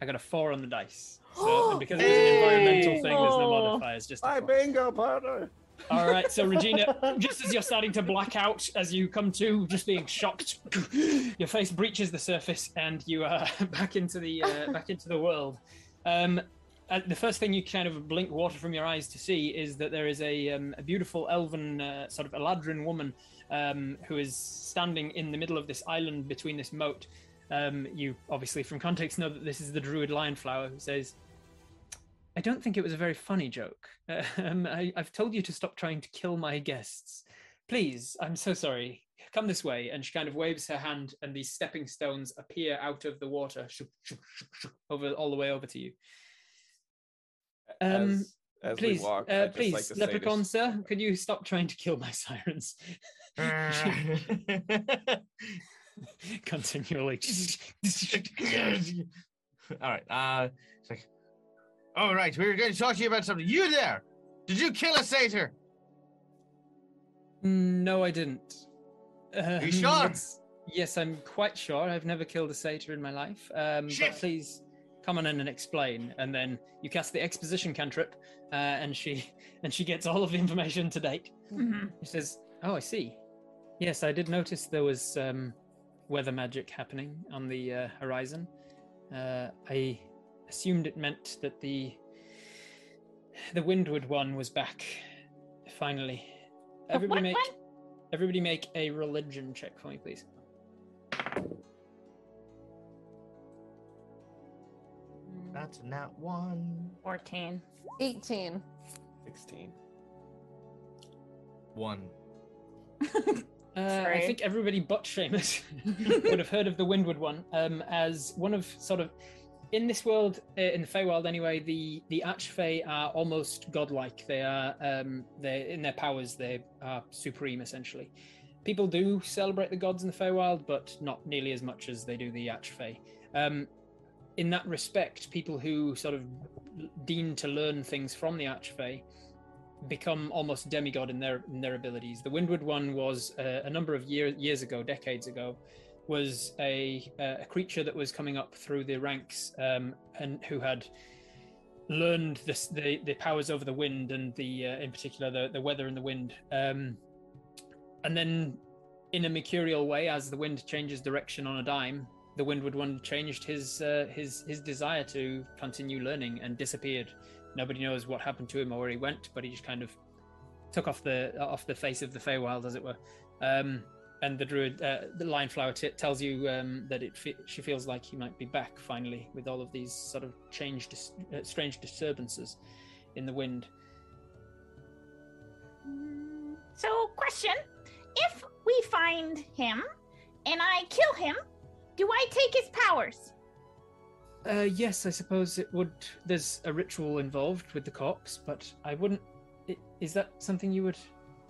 I got a four on the dice. So and because it was an environmental thing, there's no modifiers. Just a Hi, four. bingo partner. All right, so Regina, just as you're starting to black out, as you come to, just being shocked, your face breaches the surface, and you are back into the uh, back into the world. Um, uh, the first thing you kind of blink water from your eyes to see is that there is a, um, a beautiful elven, uh, sort of Eladrin woman um, who is standing in the middle of this island between this moat. Um, you obviously, from context, know that this is the druid Lionflower who says, I don't think it was a very funny joke. Um, I, I've told you to stop trying to kill my guests. Please, I'm so sorry. Come this way. And she kind of waves her hand, and these stepping stones appear out of the water, shoo, shoo, shoo, shoo, over all the way over to you. Um, as, as please, we walk, uh, please, like leprechaun, this- sir, could you stop trying to kill my sirens continually? All right. Uh, it's like, all right. We were going to talk to you about something. You there? Did you kill a satyr? no, I didn't. Um, you sure? Yes, I'm quite sure. I've never killed a satyr in my life. Um, Shit. but please come on in and explain. And then you cast the exposition cantrip, uh, and she and she gets all of the information to date. mhm. She says, "Oh, I see. Yes, I did notice there was um, weather magic happening on the uh, horizon. Uh, I assumed it meant that the the Windward one was back. Finally, everybody what make one? everybody make a religion check for me, please. That's not one. 14. 18. 16. One. Uh, I think everybody but Seamus would have heard of the Windward one um, as one of sort of in this world, uh, in the Feywild anyway. The the Archfey are almost godlike. They are um, they in their powers. They are supreme essentially. People do celebrate the gods in the Feywild, but not nearly as much as they do the Archfey. Um, in that respect, people who sort of deem to learn things from the Archfey become almost demigod in their in their abilities. The Windward one was uh, a number of years years ago, decades ago, was a uh, a creature that was coming up through the ranks um, and who had learned this, the the powers over the wind and the uh, in particular the the weather and the wind. Um, and then, in a mercurial way, as the wind changes direction on a dime, the Windward one changed his uh, his his desire to continue learning and disappeared. Nobody knows what happened to him or where he went, but he just kind of took off the off the face of the Feywild, as it were. Um, and the druid, uh, the Lionflower, t- tells you um, that it fe- she feels like he might be back finally with all of these sort of dis- uh, strange disturbances in the wind. Mm, So, question: If we find him and I kill him, do I take his powers? Uh, yes, I suppose it would. There's a ritual involved with the corpse, but I wouldn't. i- Is that something you would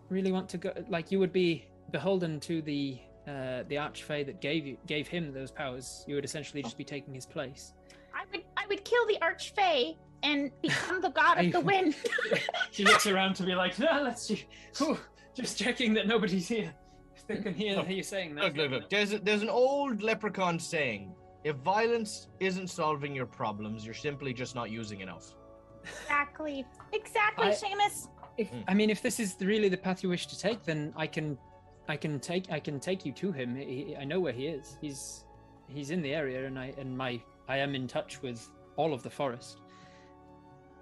really want to go? Like, you would be beholden to the uh, the archfey that gave you gave him those powers. You would essentially just be taking his place. I would I would kill the archfey and become the god of the wind. she looks around to be like, no, let's just, whew, just checking that nobody's here. They can hear you saying that. Look, look, look. There's a, there's an old leprechaun saying: if violence isn't solving your problems, you're simply just not using enough. exactly. Exactly, I- Seamus. If, Mm. I mean, if this is really the path you wish to take, then I can, I can take, I can take you to him. He, I know where he is. He's, he's in the area, and I and my, I am in touch with all of the forest.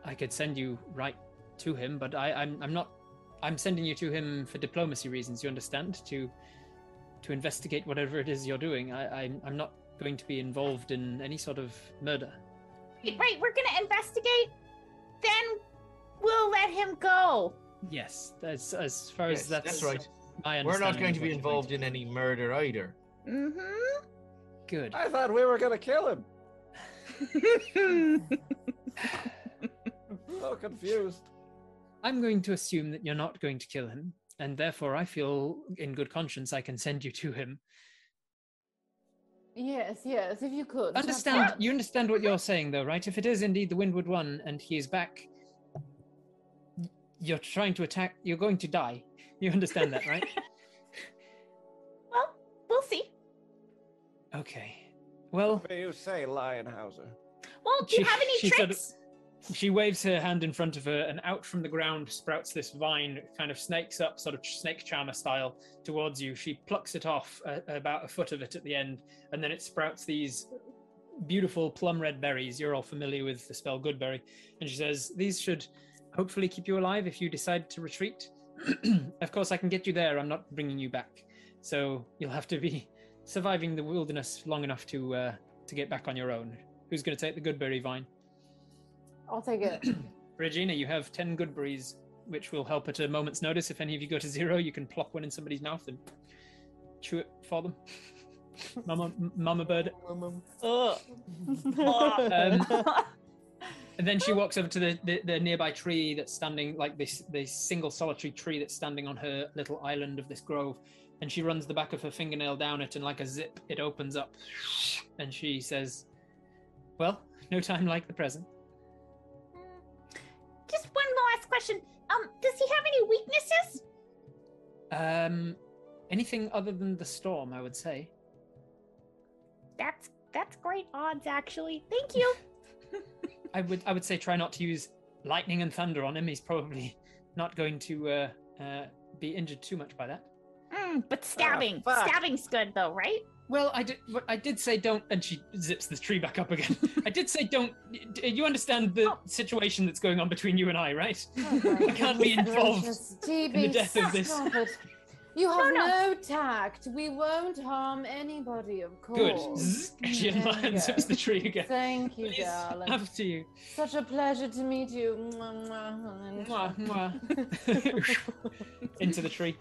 I could send you right to him, but I, I'm, I'm not. I'm sending you to him for diplomacy reasons. You understand? To, to investigate whatever it is you're doing. I, I'm, I'm not going to be involved in any sort of murder. Right, right, we're gonna investigate. Then we'll let him go. Yes, that's as far as Yes, that's, that's right. My We're not going of to what be you're involved in any murder either. Mm-hmm. Good. I thought we were gonna kill him. I'm so confused. I'm going to assume that you're not going to kill him, and therefore I feel in good conscience I can send you to him. Yes, yes, if you could. Understand? You understand what you're saying, though, right? If it is indeed the Windward One and he is back, you're trying to attack. You're going to die. You understand that, right? well, we'll see. okay. Well, What do you say, Lionflower? Well, do you She- have any she sort of- tricks? She waves her hand in front of her, and out from the ground sprouts this vine, kind of snakes up, sort of snake charmer style, towards you. She plucks it off, uh, about a foot of it at the end, and then it sprouts these beautiful plum red berries. You're all familiar with the spell Goodberry. And she says, These should hopefully keep you alive if you decide to retreat. of course, I can get you there. I'm not bringing you back. So you'll have to be surviving the wilderness long enough to uh, to get back on your own. Who's going to take the Goodberry vine? I'll take it. Regina, you have 10 good berries, which will help at a moment's notice. If any of you go to zero, you can plop one in somebody's mouth and chew it for them. Mama, Mama Bird. Ugh. Um, and then she walks over to the, the, the nearby tree that's standing, like this, this single solitary tree that's standing on her little island of this grove. And she runs the back of her fingernail down it, and like a zip, it opens up. And she says, Well, no time like the present. Just one last question. Um, does he have any weaknesses? Um, anything other than the storm, I would say. That's that's great odds, actually. Thank you. I would I would say try not to use lightning and thunder on him. He's probably not going to uh, uh, be injured too much by that. Mm, but stabbing, fuck. stabbing's good though, right? Well, I did. I did say don't, and she zips the tree back up again. I did say don't. d- You understand the Oh. situation that's going on between you and I, right? Oh I can't be involved gracious, in the death of this. You have No, no, tact. We won't harm anybody, of course. Good. She There you and zips go. the tree again. Thank you, Please, darling. after you. Such a pleasure to meet you. Mwah, mwah. into the tree.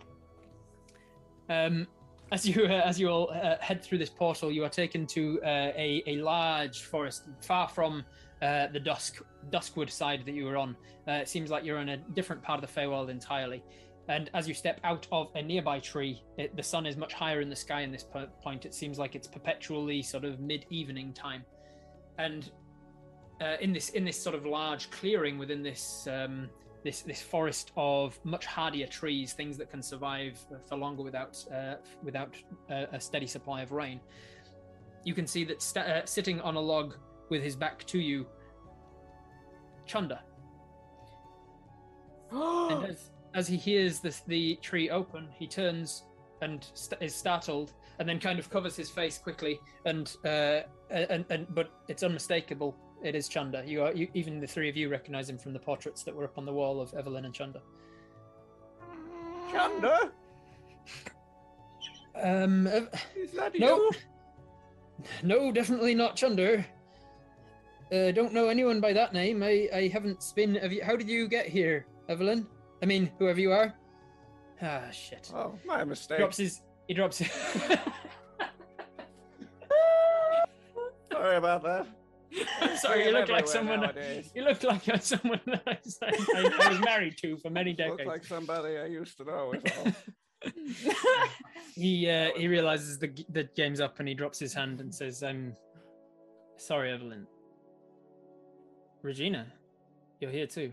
Um, as you uh, as you all uh, head through this portal, you are taken to uh, a a large forest, far from uh, the dusk duskwood side that you were on. Uh, it seems like you're in a different part of the Feywild entirely. And as you step out of a nearby tree, it, the sun is much higher in the sky in this po- point. It seems like it's perpetually sort of mid-evening time, and uh, in this in this sort of large clearing within this um, this this forest of much hardier trees, things that can survive uh, for longer without uh, without uh, a steady supply of rain. You can see that sta uh, sitting on a log with his back to you, Chunder. And as, as he hears this, the tree open, he turns and st- is startled, and then kind of covers his face quickly. And uh, and, and but it's unmistakable. It is Chunder. You are you, even the three of you recognize him from the portraits that were up on the wall of Evelyn and Chunder. Chunder? Um, uh, Is that no, you? no, definitely not Chunda. Uh, don't know anyone by that name. I, I haven't been. Have you, how did you get here, Evelyn? I mean, whoever you are. Ah, shit. Oh, my mistake. Drops his. He drops. His, Sorry about that. Sorry, you look like someone. nowadays. You look like someone that I, I, I was married to for many Look decades. like somebody I used to know. Is all. he uh, he realizes the g- the game's up and he drops his hand and says, "I'm sorry, Evelyn. Regina, you're here too.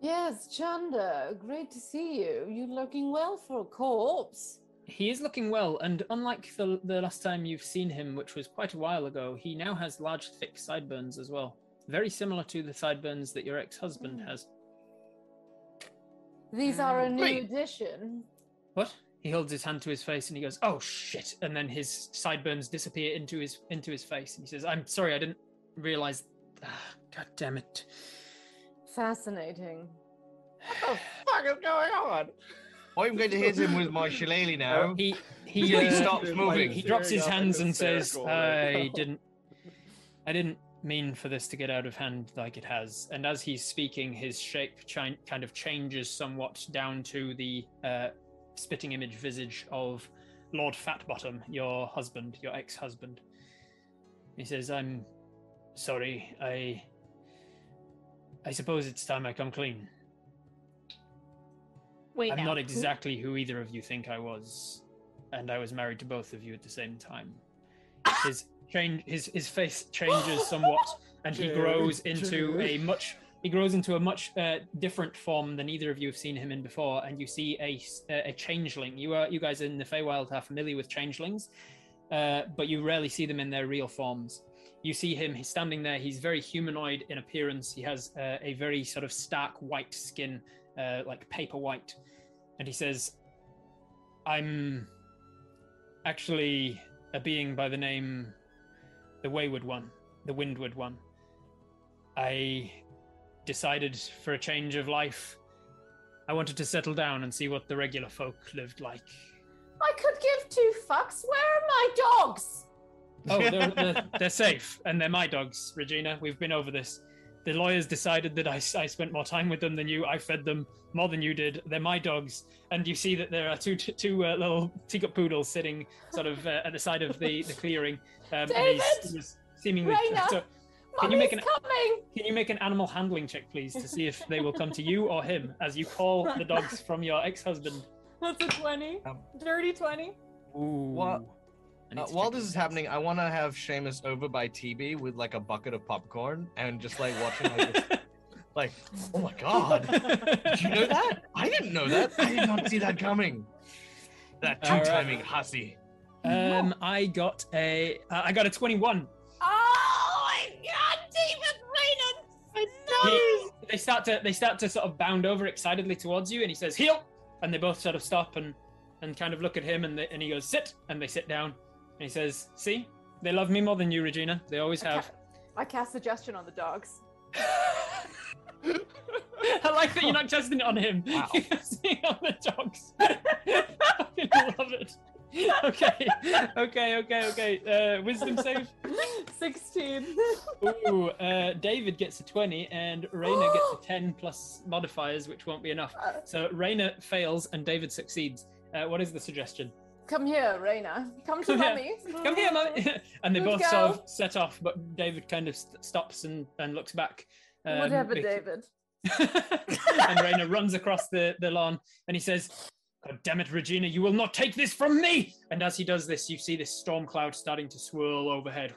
Yes, Chunder, great to see you. You're looking well for a corpse. He is looking well, and unlike the the last time you've seen him, which was quite a while ago, he now has large, thick sideburns as well. Very similar to the sideburns that your ex-husband has. These are a new Wait. addition. What? He holds his hand to his face and he goes, "Oh shit!" And then his sideburns disappear into his into his face, and he says, "I'm sorry, I didn't realize. Ah, God damn it." Fascinating. what the fuck is going on? I'm going to hit him with my shillelagh now. He he, He uh, stops moving. He drops his hands and and says, "I didn't, I didn't mean for this to get out of hand like it has." And as he's speaking, his shape chi- kind of changes somewhat down to the uh, spitting image visage of Lord Fatbottom, your husband, your ex-husband. He says, "I'm sorry. I, I suppose it's time I come clean." Wait, I'm now. not exactly who either of you think I was, and I was married to both of you at the same time. His change, his his face changes somewhat, and he grows into a much he grows into a much uh, different form than either of you have seen him in before. And you see a a changeling. You are you guys in the Feywild are familiar with changelings, uh, but you rarely see them in their real forms. You see him. He's standing there. He's very humanoid in appearance. He has uh, a very sort of stark white skin, uh, like paper white and he says, I'm actually a being by the name the Wayward One, the Windward One. I decided for a change of life. I wanted to settle down and see what the regular folk lived like. I could give two fucks. Where are my dogs? Oh, they're, they're, they're safe, and they're my dogs, Regina. We've been over this. The lawyers decided that I, I spent more time with them than you. I fed them more than you did. They're my dogs, and you see that there are two uh, little teacup poodles sitting sort of uh, at the side of the, the clearing. Um, and he's, David! he's seemingly. Raina! So, Can you make an- coming. can you make an animal handling check, please, to see if they will come to you or him as you call the dogs from your ex-husband? That's a 20. Um, Dirty 20. Ooh. What- I need Uh, while this is happening, I want to have Seamus over by TB with like a bucket of popcorn and just like watching like, this, like oh my god, did you know that? I didn't know that. I did not see that coming. That All right. two-timing hussy. um, I got a uh, I got a twenty-one. Oh my god, David Raynard! He- they start to they start to sort of bound over excitedly towards you, and he says "heel," and they both sort of stop and and kind of look at him, and they, and he goes "sit," and they sit down, and he says, "See, they love me more than you, Regina. They always have." I cast suggestion on the dogs. I like that you're not testing it on him. Wow. You're testing it on the dogs. I love it. Okay, okay, okay, okay. Uh, wisdom save. 16. Ooh, uh, David gets a 20 and Raina gets a 10 plus modifiers, which won't be enough. So Raina fails and David succeeds. Uh, what is the suggestion? Come here, Raina. Come to Come here. Come here, mummy! and they Good both sort of set off, but David kind of st- stops and, and looks back. Um, Whatever, David. and Raina runs across the, the lawn and he says, God damn it, Regina, you will not take this from me! And as he does this, you see this storm cloud starting to swirl overhead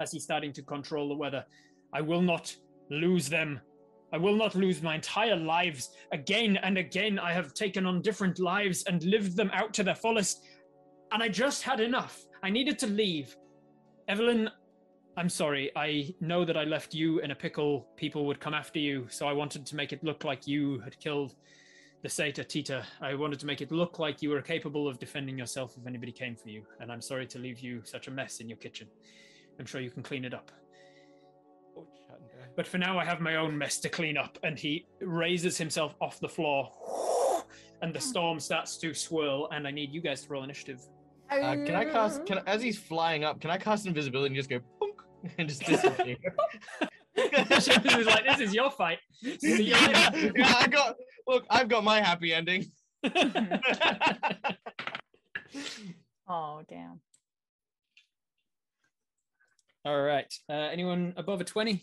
as he's starting to control the weather. I will not lose them. I will not lose my entire lives. Again and again, I have taken on different lives and lived them out to their fullest. And I just had enough. I needed to leave. Evelyn, I'm sorry. I know that I left you in a pickle. People would come after you, so I wanted to make it look like you had killed the Satyr Tita. I wanted to make it look like you were capable of defending yourself if anybody came for you. And I'm sorry to leave you such a mess in your kitchen. I'm sure you can clean it up. Yeah. But for now, I have my own mess to clean up. And he raises himself off the floor, and the storm starts to swirl. And I need you guys to roll initiative. Uh, can I oh, cast? Can as he's flying up? Can I cast invisibility and just go punk and just disappear? Was like, "This is your fight." Yeah, yeah, I got. Look, I've got my happy ending. oh damn! All right. Uh, anyone above a twenty?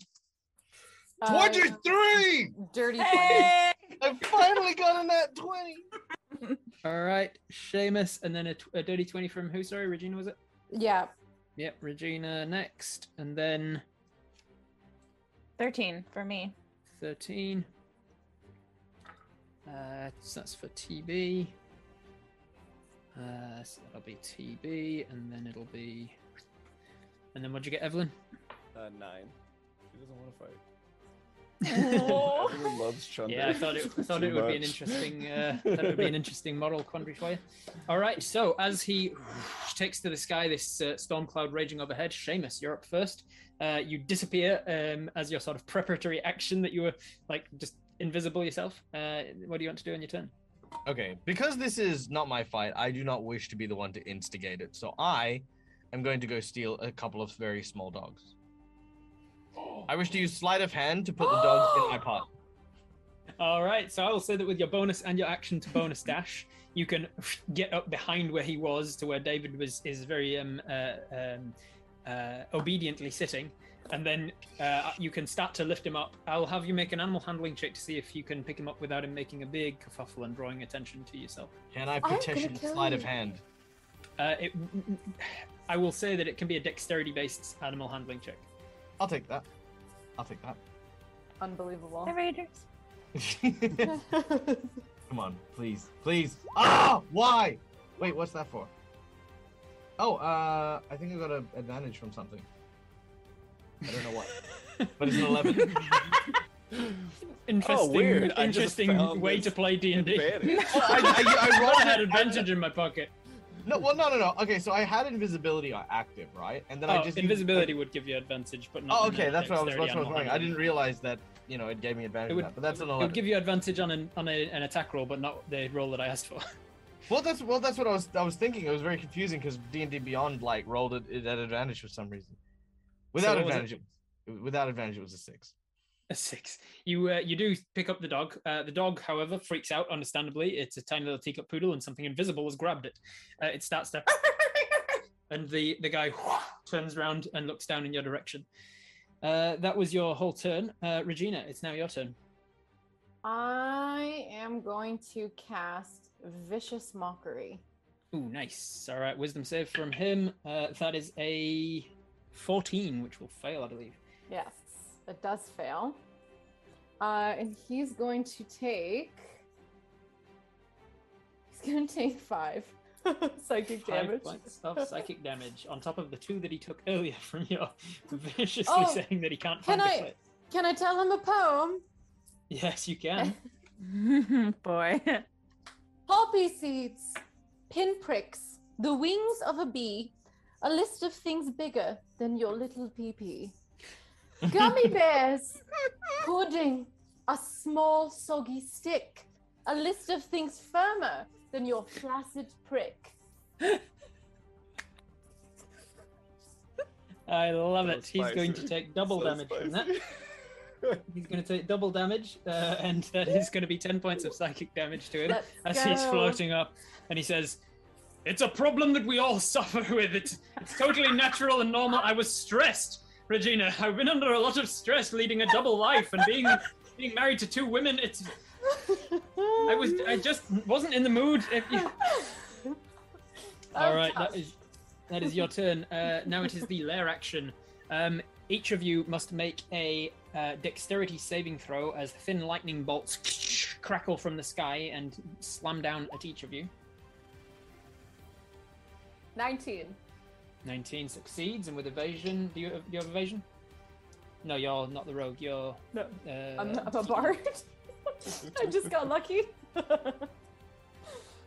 23! Um, dirty hey! I finally got a that 20. All right, Seamus, and then a, dirty 20 from who? Sorry, Regina, was it? Yeah. Yep, Regina next, and then 13 for me. 13. Uh, so that's for TB. Uh, so that'll be TB, and then it'll be. And then what'd you get, Evelyn? Uh, nine. She doesn't want to fight. Oh. Everyone loves Chunder. Yeah, I thought it. I thought it would be an interesting. Uh, that would be an interesting moral quandary for you. All right. So as he takes to the sky, this uh, storm cloud raging overhead. Seamus, you're up first. Uh, you disappear um, as your sort of preparatory action that you were like just invisible yourself. Uh, what do you want to do on your turn? Okay, because this is not my fight, I do not wish to be the one to instigate it. So I am going to go steal a couple of very small dogs. I wish to use sleight of hand to put the dogs in my pot. All right. So I will say that with your bonus and your action to bonus dash, you can get up behind where he was to where David was is very um, uh, um, uh, obediently sitting, and then uh, you can start to lift him up. I'll have you make an animal handling check to see if you can pick him up without him making a big kerfuffle and drawing attention to yourself. Can I petition sleight of hand? Uh, it, I will say that it can be a dexterity-based animal handling check. I'll take that. I'll take that. Unbelievable. The Raiders. Come on, please, please. Ah, why? Wait, what's that for? Oh, uh, I think I got an advantage from something. I don't know what, but it's an eleven. Interesting, weird. Interesting way this to play D and D. Advantage. I, I, I I rolled had advantage in my pocket. No, well, no, no, no. Okay, so I had invisibility on active, right? And then I Oh, just used- invisibility would give you advantage, but not. Oh, okay, that's what I was. That's what I was wondering. I didn't realize that you know it gave me advantage. It would, that, but that's an it would give you advantage on an on a, an attack roll, but not the roll that I asked for. Well, that's well, that's what I was. I was thinking. It was very confusing because D and D Beyond like rolled it, it at advantage for some reason. Without it? advantage, it? without advantage, it was a six. A six. You uh, you do pick up the dog. Uh, the dog, however, freaks out. Understandably, it's a tiny little teacup poodle, and something invisible has grabbed it. Uh, it starts to, and the the guy turns around and looks down in your direction. Uh, that was your whole turn, uh, Regina. It's now your turn. I am going to cast Vicious Mockery. Ooh, nice. All right, wisdom save from him. Uh, that is a fourteen, which will fail, I believe. Yes, it does fail. Uh, and he's going to take. He's going to take five psychic Five damage. points of psychic damage on top of the two that he took earlier from your viciously Oh, saying that he can't can find I- a clip. Can I tell him a poem? Yes, you can. Boy. Poppy seeds, pinpricks, the wings of a bee, a list of things bigger than your little pee-pee. Gummy bears, pudding, a small soggy stick, a list of things firmer than your flaccid prick. I love it. He's going to take double So damage from that. He's going to take double damage, uh, and that is going to be 10 points of psychic damage to him Let's as he's floating up. And he says, It's a problem that we all suffer with. It's, it's totally natural and normal. I was stressed, Regina. I've been under a lot of stress leading a double life and being being married to two women. It's I was I just wasn't in the mood. All right, that is that is your turn. Uh, now it is the lair action. Um, each of you must make a uh, dexterity saving throw as thin lightning bolts crackle from the sky and slam down at each of you. 19. 19 succeeds, and with evasion, do you, do you have evasion? No, you're not the rogue. You're. No, Uh, I'm, I'm a bard. I just got lucky.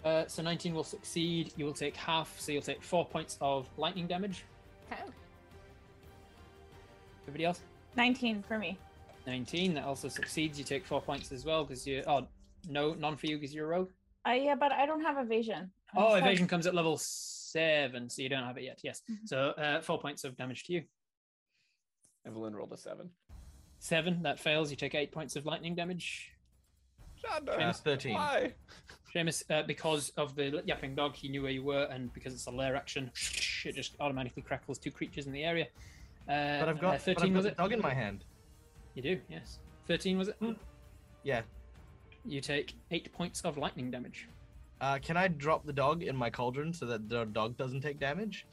Uh, so 19 will succeed. You will take half, so you'll take four points of lightning damage. okay. Everybody else? 19 for me. 19. That also succeeds. You take four points as well because you. Oh, no, none for you because you're a rogue. Uh, yeah, but I don't have evasion. I Oh, just have- evasion comes at level seven, so you don't have it yet. Yes. Mhm. So uh, four points of damage to you. Evelyn rolled a seven. Seven, that fails. You take eight points of lightning damage. Shonda, Uh, 13. why? Seamus, uh, because of the yapping dog, he knew where you were, and because it's a lair action, it just automatically crackles two creatures in the area. Uh, But I've uh, got, but I've 13 got was the it? dog in my hand. You do, yes. 13 was it? Yeah. You take eight points of lightning damage. Uh, can I drop the dog in my cauldron so that the dog doesn't take damage?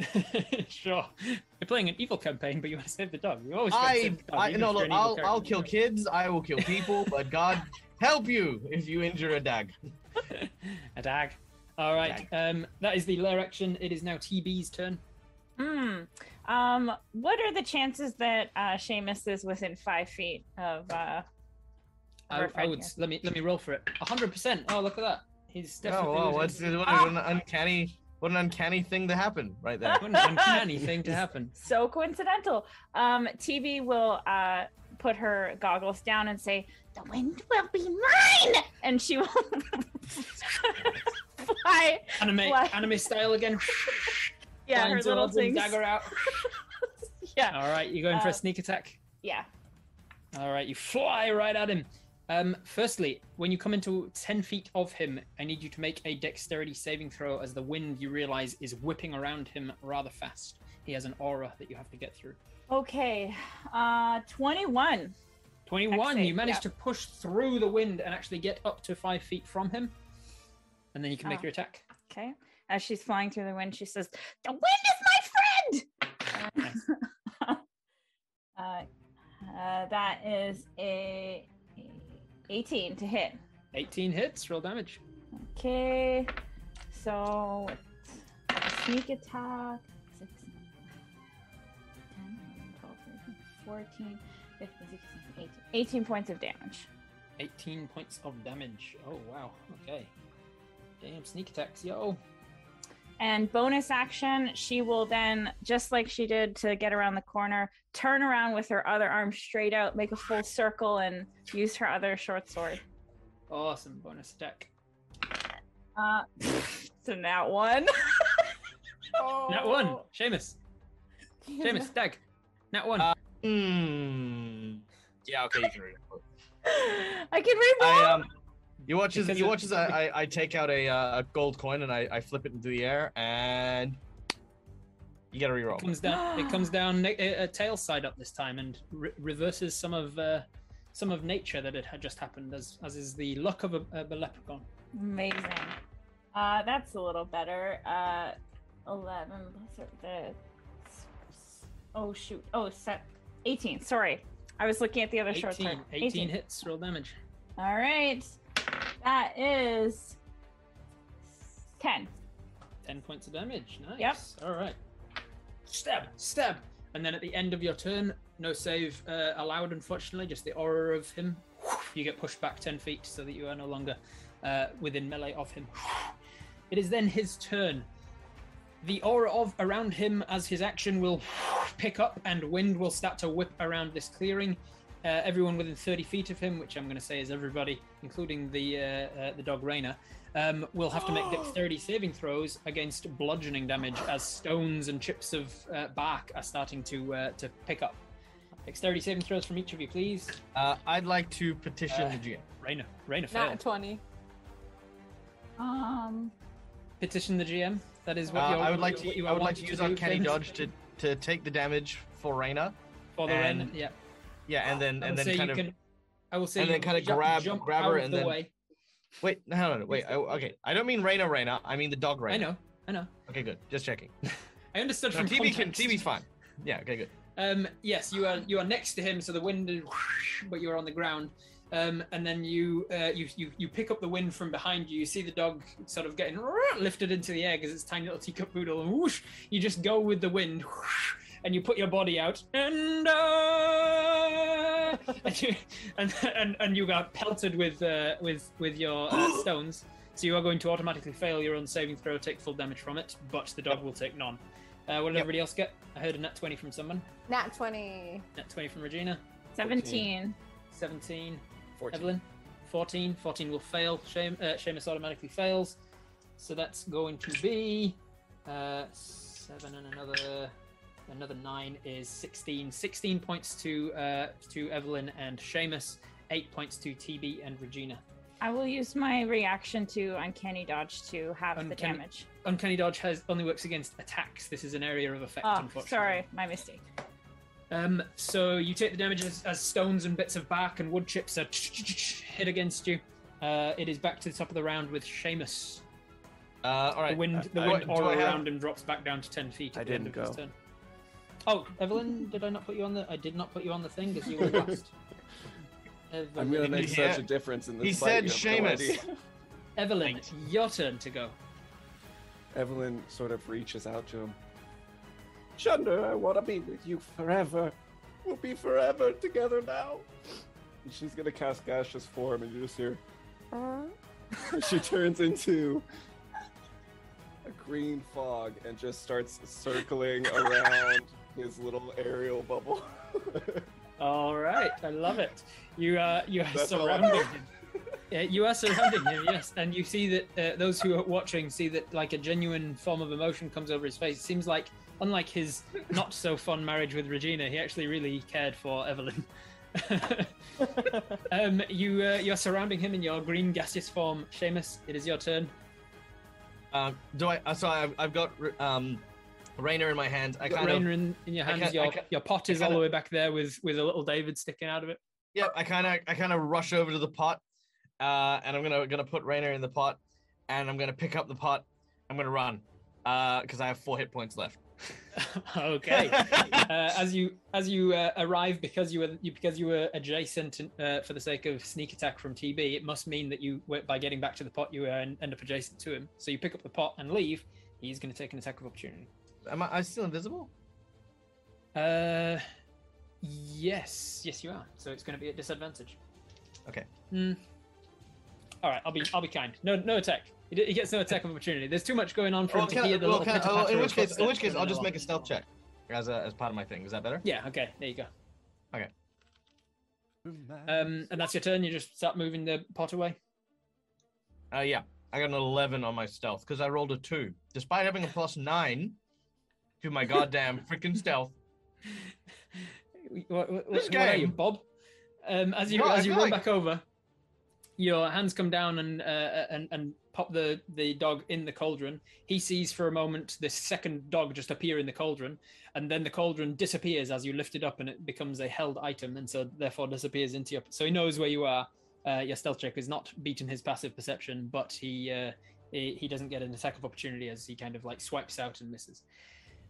sure. You're playing an evil campaign, but you want to save the dog. You always I, save the dog, I no, look, I'll, I'll character. kill kids. I will kill people, but God help you if you injure a dag. a dag. All right. Um, that is the lair action. It is now TB's turn. Hmm. Um, what are the chances that uh Seamus is within five feet of uh I, I would here? let me let me roll for it. hundred percent. Oh, look at that. He's definitely. Oh, wow, what's what Ah! an uncanny, what an uncanny thing to happen right there. What an uncanny thing to happen. so coincidental. Um, TB will uh put her goggles down and say, "The wind will be mine," and she will fly. Anime, Fly. anime style again. Yeah, Flying her little things. Dagger out. Yeah, All right, you're going for Uh, a sneak attack. yeah. All right, you fly right at him. Um, firstly, when you come into 10 feet of him, I need you to make a dexterity saving throw as the wind you realize is whipping around him rather fast. He has an aura that you have to get through. Okay, uh, twenty-one. 21, Dex you save, manage yeah. to push through the wind and actually get up to five feet from him. And then you can make Oh. your attack. Okay, as she's flying through the wind, she says, "The wind is my friend." Uh, uh, that is a 18 to hit. 18 hits, roll damage. Okay, so it's sneak attack. 6, 10, 12, 13, 14, 15, 16, 18. 18 points of damage. 18 points of damage. Oh, wow. Okay. Damn, sneak attacks, yo. And bonus action, she will then, just like she did to get around the corner, turn around with her other arm straight out, make a full circle, and use her other short sword. Awesome bonus attack. Uh, so that one. Nat one. Seamus. Seamus, Dag. Nat one. Uh, Hmm. Yeah. Okay. You can read it. I can read I more. um. You watch as Because you it- watch as I, I, I take out a, uh, a gold coin and I, I flip it into the air and you get a reroll. It comes down. It comes down a, a tail side up this time and re- reverses some of uh, some of nature that it had just happened, as as is the luck of a, of a leprechaun. Amazing. Uh, that's a little better. Uh, 11 plus the. Oh, shoot. Oh, set. 18. Sorry. I was looking at the other short 18, 18 hits, roll damage. All right. That is 10. 10 points of damage. Nice. Yep. All right. Stab, stab. And then at the end of your turn, no save uh, allowed, unfortunately, just the aura of him. You get pushed back 10 feet so that you are no longer uh, within melee of him. It is then his turn. The aura of around him as his action will pick up and wind will start to whip around this clearing. Uh, everyone within 30 feet of him, which I'm going to say is everybody, including the uh, uh, the dog Raina, um, will have to make dexterity saving throws against bludgeoning damage as stones and chips of uh, bark are starting to uh, to pick up. Dexterity saving throws from each of you, please. Uh, I'd like to petition Uh, the GM. Raina, Raina Nat failed. 20. Um, Petition the GM. That is Uh, what you're, I would like what you to are I would like to use do, uncanny dodge to to take the damage for Raina. for the and- Raina. Yeah. Yeah, and then and then kind you of can. I will say and then kinda jump- grab- jump grab her and the then- way. wait. No, no, no, wait. I, okay, I don't mean Raina, Raina. I mean the dog Raina. I know. I know. Okay, good. Just checking. I understood No, from TB can. TB's fine. Yeah. Okay, good. Um, yes, you are you are next to him, so the wind is, but you are on the ground. Um, and then you, uh, you you you pick up the wind from behind you. You see the dog sort of getting lifted into the air because it's tiny little teacup poodle, and whoosh, you just go with the wind, whoosh, and you put your body out, and uh, and, you, and and and you got pelted with uh, with with your uh, stones. So you are going to automatically fail your own saving throw, take full damage from it, but the dog will take none. Uh, what did Yep. everybody else get? I heard a nat 20 from someone. Nat 20. Nat 20 from Regina. 17. 17. 14. Evelyn. 14. 14 will fail. Shame, uh, Seamus automatically fails. So that's going to be uh, 7 and another another nine is 16. 16 points to uh, to Evelyn and Seamus. Eight points to TB and Regina. I will use my reaction to uncanny dodge to have the damage. Uncanny dodge has only works against attacks. This is an area of effect. Oh, unfortunately. sorry, my mistake. Um, so you take the damage as, as stones and bits of bark and wood chips are hit against you. Uh, it is back to the top of the round with Seamus. Uh, all right. The wind, the I- wind do aura I have- around him drops back down to ten feet. At I the end didn't of his go. Turn. Oh, Evelyn, did I not put you on the? I did not put you on the thing because you were last. I'm gonna make Yeah. such a difference in this He fight, said you have no Seamus. idea. Evelyn, your turn to go. Evelyn sort of reaches out to him. Chunder, I want to be with you forever. We'll be forever together now. And she's gonna cast gaseous form, and you just hear. she turns into a green fog and just starts circling around his little aerial bubble. All right, I love it. You uh, you are That's surrounding him. Uh, you are surrounding him, yes, and you see that uh, those who are watching see that like a genuine form of emotion comes over his face. It seems like, unlike his not so fun marriage with Regina, he actually really cared for Evelyn. um, you uh, you're surrounding him in your green gaseous form, Seamus. It is your turn. Uh, do I? Uh, so I've, I've got um, Raina in my hand. I kind of. Raina in, in your hands. your can't- your pot is I all the way back there with with a little David sticking out of it. Yeah, I kind of, I kind of rush over to the pot, uh, and I'm gonna gonna put Raina in the pot, and I'm gonna pick up the pot. I'm gonna run, uh, because I have four hit points left. okay. uh, as you as you uh, arrive because you were you, because you were adjacent uh, for the sake of sneak attack from TB, it must mean that you were- by getting back to the pot you uh, end up adjacent to him. So you pick up the pot and leave. He's going to take an attack of opportunity. Am I, I still invisible? Uh, yes, yes you are. So it's going to be a disadvantage. Okay. Hmm. All right, I'll be I'll be kind. No no attack. He, he gets no attack of opportunity. There's too much going on for Well, him to I- hear the well, little I- oh, in which case, in which case, I'll just make a stealth check as a, as part of my thing. Is that better? Yeah. Okay. There you go. Okay. Um, and that's your turn. You just start moving the pot away. Uh, yeah. I got an 11 on my stealth because I rolled a two, despite having a plus nine to my goddamn freaking stealth. What, what, This what are you, Bob? Um, as you No, as you run like- back over, your hands come down and uh, and and pop the the dog in the cauldron. He sees for a moment this second dog just appear in the cauldron, and then the cauldron disappears as you lift it up, and it becomes a held item, and so therefore disappears into your. So he knows where you are. Uh, your stealth check has not beaten his passive perception, but he uh, he, he doesn't get an attack of opportunity as he kind of like swipes out and misses.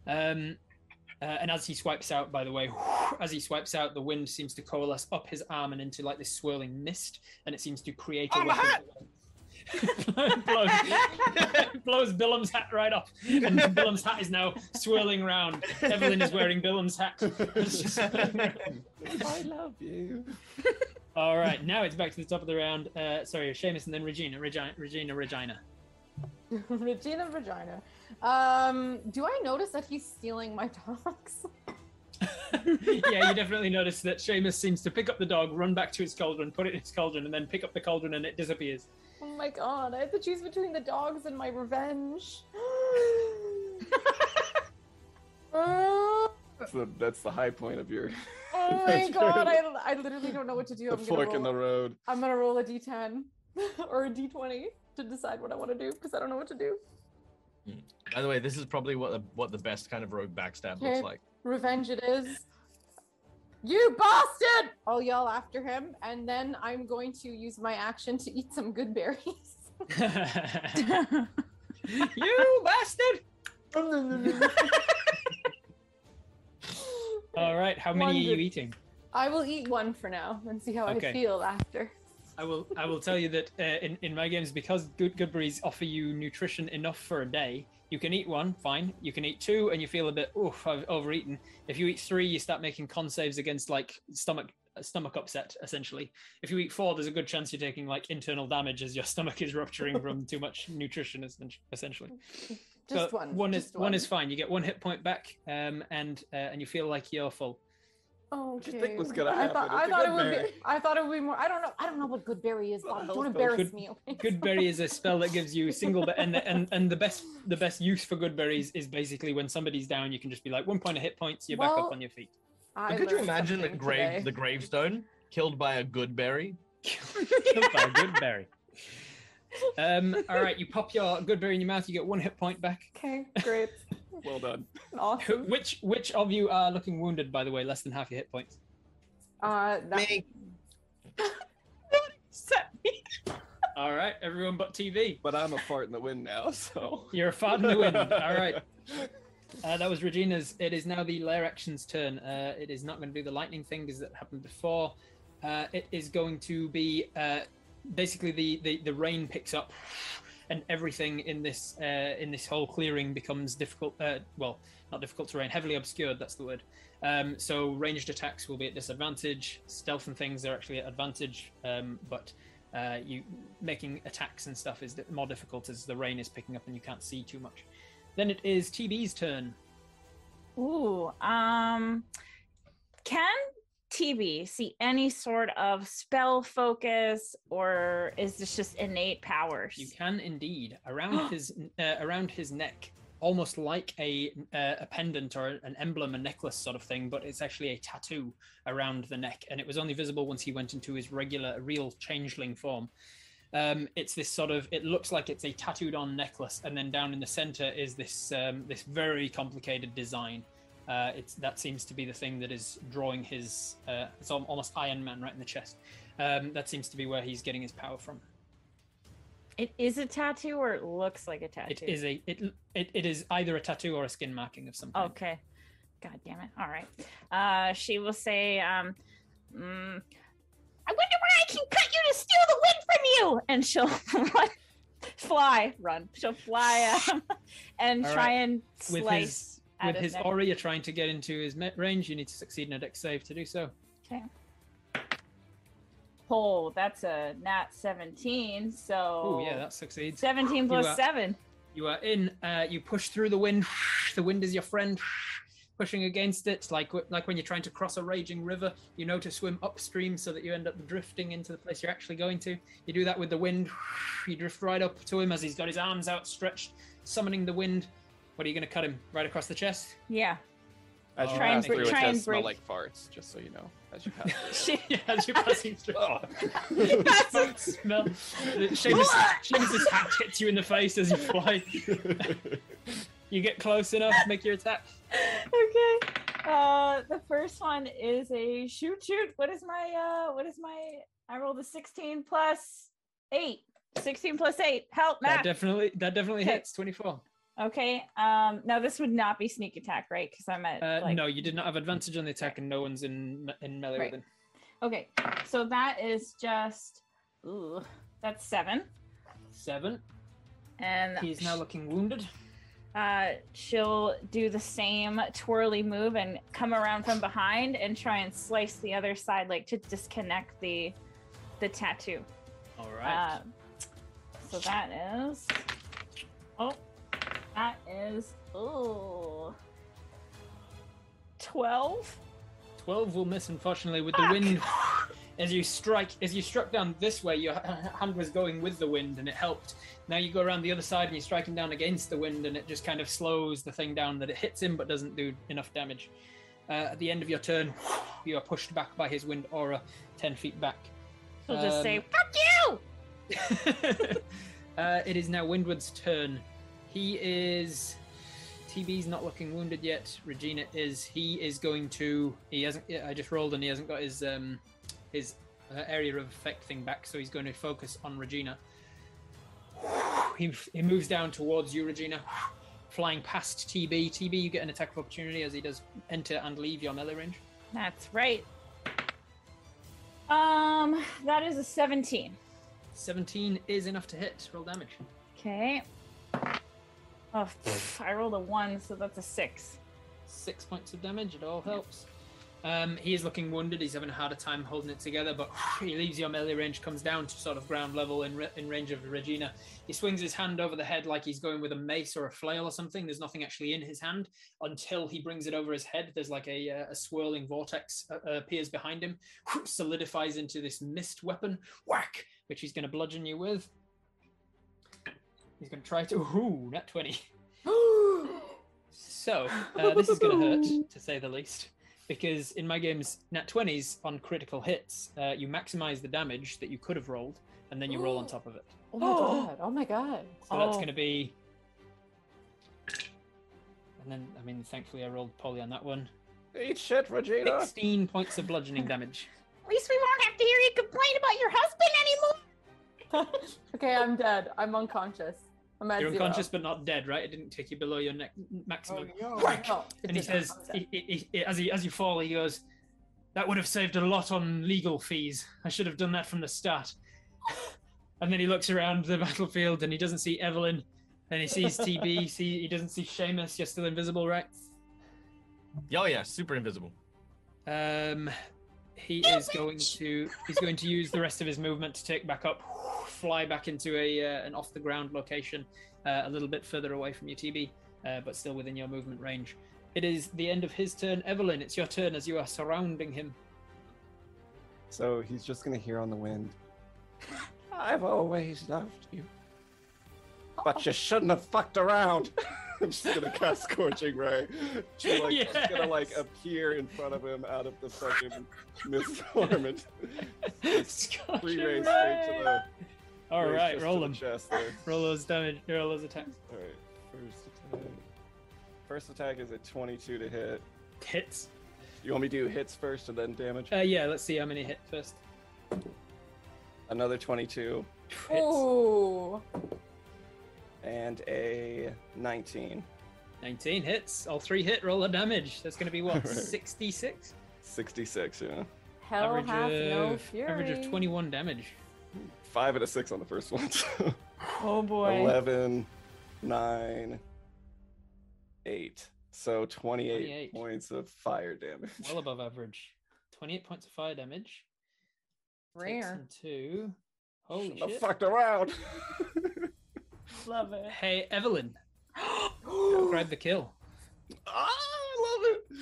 Um, uh, and as he swipes out, by the way, as he swipes out, the wind seems to coalesce up his arm and into like this swirling mist, and it seems to create a Oh, my weapon. blows, blows Billem's hat right off, and Billem's hat is now swirling round. Evelyn is wearing Billem's hat. It's just swirling round. I love you. All right, now it's back to the top of the round. Uh, sorry, Seamus and then Regina, Regina, Regina, Regina. Regina Vagina. Um, do I notice that he's stealing my dogs? yeah, you definitely notice that Seamus seems to pick up the dog, run back to its cauldron, put it in its cauldron, and then pick up the cauldron and it disappears. Oh my god, I have to choose between the dogs and my revenge. That's the that's the high point of your oh my god, I, I literally don't know what to do. the I'm gonna, fork in the road. I'm gonna roll a d10 or a d20 to decide what I want to do because I don't know what to do. Hmm. By the way, this is probably what the what the best kind of rogue backstab looks like. Revenge it is. You bastard! I'll yell after him, and then I'm going to use my action to eat some good berries. you bastard! All right, how many are you Wondered- eating? I will eat one for now and see how Okay. I feel after. I will. I will tell you that uh, in in my games, because good Goodberries offer you nutrition enough for a day, you can eat one, fine. You can eat two, and you feel a bit oof, I've overeaten. If you eat three, you start making con saves against like stomach stomach upset. Essentially, if you eat four, there's a good chance you're taking like internal damage as your stomach is rupturing from too much nutrition. Essentially, Just So one. One is just one is fine. You get one hit point back, um, and uh, and you feel like you're full. Oh, What'd you think was gonna I thought, happen? I thought it would berry. be. I thought it would be more. I don't know. I don't know what good berry is. What Bob. Don't embarrass good- me. okay? Goodberry is a spell that gives you single be- and, the, and and the best the best use for good berries is basically when somebody's down, you can just be like one point of hit points, you're back up on your feet. I Could you imagine the grave today. the gravestone killed by a good berry? Killed by a good berry. Um, all right, you pop your good berry in your mouth, you get one hit point back. Okay, great, Well done. Awesome. which which of you are looking wounded, by the way? Less than half your hit points. Uh, that, Me. Set me. All right, everyone but TB. But I'm a fart in the wind now, so. You're a fart in the wind. All right. Uh, that was Regina's. It is now the lair action's turn. Uh, it is not going to do the lightning thing as that happened before. Uh, it is going to be uh, basically the, the the rain picks up, and everything in this uh, in this whole clearing becomes difficult. Uh, well, not difficult terrain, heavily obscured. That's the word. Um, so ranged attacks will be at disadvantage. Stealth and things are actually at advantage, um, but uh, you making attacks and stuff is more difficult as the rain is picking up and you can't see too much. Then it is TB's turn. Ooh, um, can TB see any sort of spell focus, or is this just innate powers? You can indeed around his uh, around his neck, almost like a uh, a pendant or an emblem, a necklace sort of thing, but it's actually a tattoo around the neck, and it was only visible once he went into his regular, real changeling form. Um, it's this sort of. It looks like it's a tattooed on necklace, and then down in the center is this um, this very complicated design. Uh, it's that seems to be the thing that is drawing his. Uh, it's almost Iron Man right in the chest. Um, that seems to be where he's getting his power from. It is a tattoo, or it looks like a tattoo. It is a it, it it is either a tattoo or a skin marking of some kind. Okay. God damn it. All right. Uh, she will say, um, mm, I wonder where I can cut you to steal the wind from you. And she'll run, fly, run. She'll fly um, and All try right. and With slice with his neck. aura, you're trying to get into his range. You need to succeed in a dex save to do so. Okay. Oh, that's a nat 17. So Oh yeah, that succeeds. 17 plus are- 7. You are in. Uh, you push through the wind. The wind is your friend. Pushing against it, like like when you're trying to cross a raging river, you know to swim upstream so that you end up drifting into the place you're actually going to. You do that with the wind. You drift right up to him as he's got his arms outstretched, summoning the wind. What are you going to cut him? Right across the chest? Yeah. As you Try and pass br- through, try it and does smell break- like farts, just so you know. As you pass through. She, yeah, as you're passing through. Oh. Both smell. Seamus, Seamus's hat hits you in the face as you fly. You get close enough, make your attack. okay. Uh, the first one is a shoot shoot. What is my uh? What is my? I rolled a 16 plus eight. 16 plus eight. Help, Matt. That definitely that definitely Okay. hits. Twenty four. Okay. Um. Now this would not be sneak attack, right? Because I'm at Uh, like. no, you did not have advantage on the attack, and no one's in in melee Right. with. Okay. So that is just. Ooh. That's seven. Seven. And He's now looking wounded. uh, she'll do the same twirly move and come around from behind and try and slice the other side, like to disconnect the the tattoo. All right. Uh, so that is. Oh, that is. Oh. 12. Twelve will miss, unfortunately, with the wind. As you strike, as you struck down this way, your hand was going with the wind, and it helped. Now you go around the other side, and you're striking down against the wind, and it just kind of slows the thing down. That it hits him, but doesn't do enough damage. Uh, at the end of your turn, you are pushed back by his wind aura, ten feet back. She'll just say, Um, fuck you! uh, it is now Windward's turn. He is. TB's not looking wounded yet. Regina is. He is going to. He hasn't. I just rolled and he hasn't got his um his uh, area of effect thing back, so he's going to focus on Regina. He, he moves down towards you, Regina, flying past TB. TB, you get an attack of opportunity as he does enter and leave your melee range. That's right. Um, that is a 17. 17 is enough to hit. Roll damage. Okay. Oh, pff, I rolled a one, so that's a six. Six points of damage. It all helps. Um, he is looking wounded. He's having a harder time holding it together, but he leaves your melee range, comes down to sort of ground level in, re- in range of Regina. He swings his hand over the head like he's going with a mace or a flail or something. There's nothing actually in his hand until he brings it over his head. There's like a, uh, a swirling vortex uh, uh, appears behind him, solidifies into this mist weapon, whack, which he's going to bludgeon you with. He's going to try to. Ooh, nat 20. So, uh, this is going to hurt, to say the least, because in my games, nat 20s on critical hits, uh, you maximize the damage that you could have rolled, and then you roll on top of it. Oh my god. Oh my god. So that's Oh. going to be. And then, I mean, thankfully I rolled poorly on that one. Eat shit, Regina. 16 points of bludgeoning damage. At least we won't have to hear you complain about your husband anymore. okay, I'm dead. I'm unconscious. I'm at You're zero. unconscious but not dead, right? It didn't take you below your neck maximum. Oh, Whack! no, it and he says, I'm he, he, he- as, he, as you fall, he goes, That would have saved a lot on legal fees. I should have done that from the start. and then he looks around the battlefield and he doesn't see Evelyn. And he sees TB. see, he doesn't see Seamus. You're still invisible, right? Oh yeah, super invisible. Um, he is going to he's going to use the rest of his movement to take back up, fly back into a uh, an off the ground location, uh, a little bit further away from your TB, uh, but still within your movement range. It is the end of his turn. Evelyn, it's your turn as you are surrounding him. So he's just gonna hear on the wind. I've always loved you. But you shouldn't have fucked around. I'm just gonna cast Scorching Ray. She like she's gonna like appear in front of him out of the fucking mist form and Scotch three rays and straight to Ray. the All rays roll to them. chest there. Roll those damage. Roll those attacks. Alright, first attack. First attack is a 22 to hit. Hits. You want me to do hits first and then damage? Uh, yeah, let's see how many hit first. Another 22 Hits. Ooh. And a 19. 19 hits. All three hit. Roll the damage. That's going to be what? Right. 66. 66, yeah. Hell average has no of fury. average of 21 damage. Five and a six on the first one. so Oh boy. 11, 9, 8. So 28, 28. points of fire damage. Well above average. 28 points of fire damage. Takes Rare. him to. Holy Shouldn't have shit. fucked around. Love it. Hey, Evelyn, grab the kill. ah, I love it.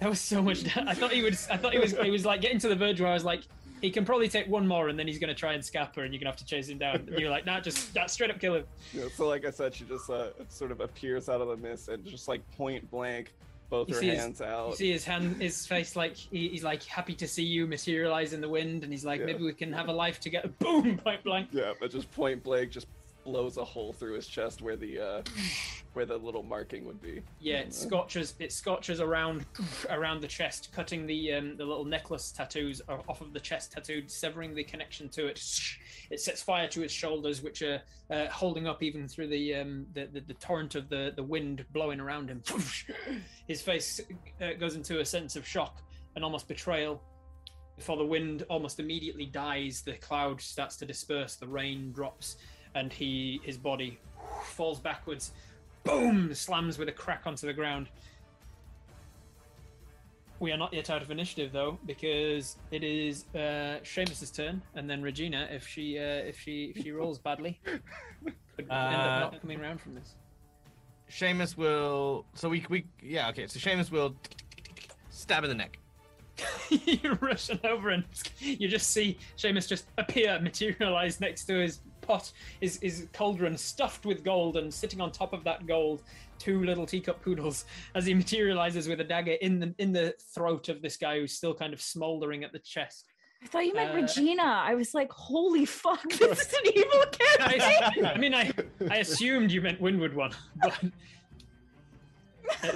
That was so much. da- I thought he would. I thought he was. He was like getting to the verge where I was like, he can probably take one more and then he's going to try and scap her and you're going to have to chase him down. And you're like, nah, just nah, straight up kill him. Yeah, so like I said, she just uh, sort of appears out of the mist and just like point blank, both You her see his- hands You out. see his hand, his face, like he, he's like happy to see you materialize in the wind, and he's like, Yeah. maybe we can have a life together. Boom, point blank. Yeah, but just point blank just blows a hole through his chest where the uh, where the little marking would be. Yeah, it scotches It scotches around around the chest, cutting the um, the little necklace tattoos off of the chest tattooed, severing the connection to it. It sets fire to his shoulders, which are uh, holding up even through the, um, the, the the torrent of the the wind blowing around him. His face uh, goes into a sense of shock and almost betrayal. Before the wind almost immediately dies, the cloud starts to disperse, the rain drops, and he his body falls backwards boom slams with a crack onto the ground we are not yet out of initiative though because it is uh Seamus's turn and then Regina if she uh if she if she rolls badly could end Uh, up not coming around from this Seamus will. So we we yeah okay. So Seamus will stab in the neck. you're rushing over and you just see Seamus just appear materialize next to his pot his, his cauldron stuffed with gold and sitting on top of that gold two little teacup poodles as he materializes with a dagger in the in the throat of this guy who's still kind of smoldering at the chest I thought you meant Uh, Regina. I was like, holy fuck, this is an evil campaign. I, I mean i i assumed you meant windward one but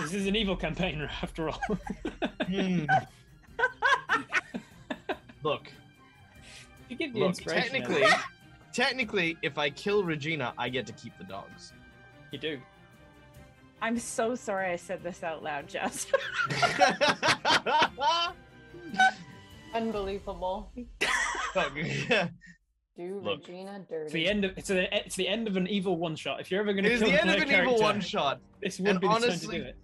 this is an evil campaign after all Hmm. Look, you give the look. inspiration Technically, technically, if I kill Regina, I get to keep the dogs. you do I'm so sorry I said this out loud, Jess. Unbelievable. Look, Do Look. Regina dirty. it's the end of it's, a, it's the end of an evil one shot if you're ever going it to is kill the end of another an evil one shot. This would And be the honestly, time to do it.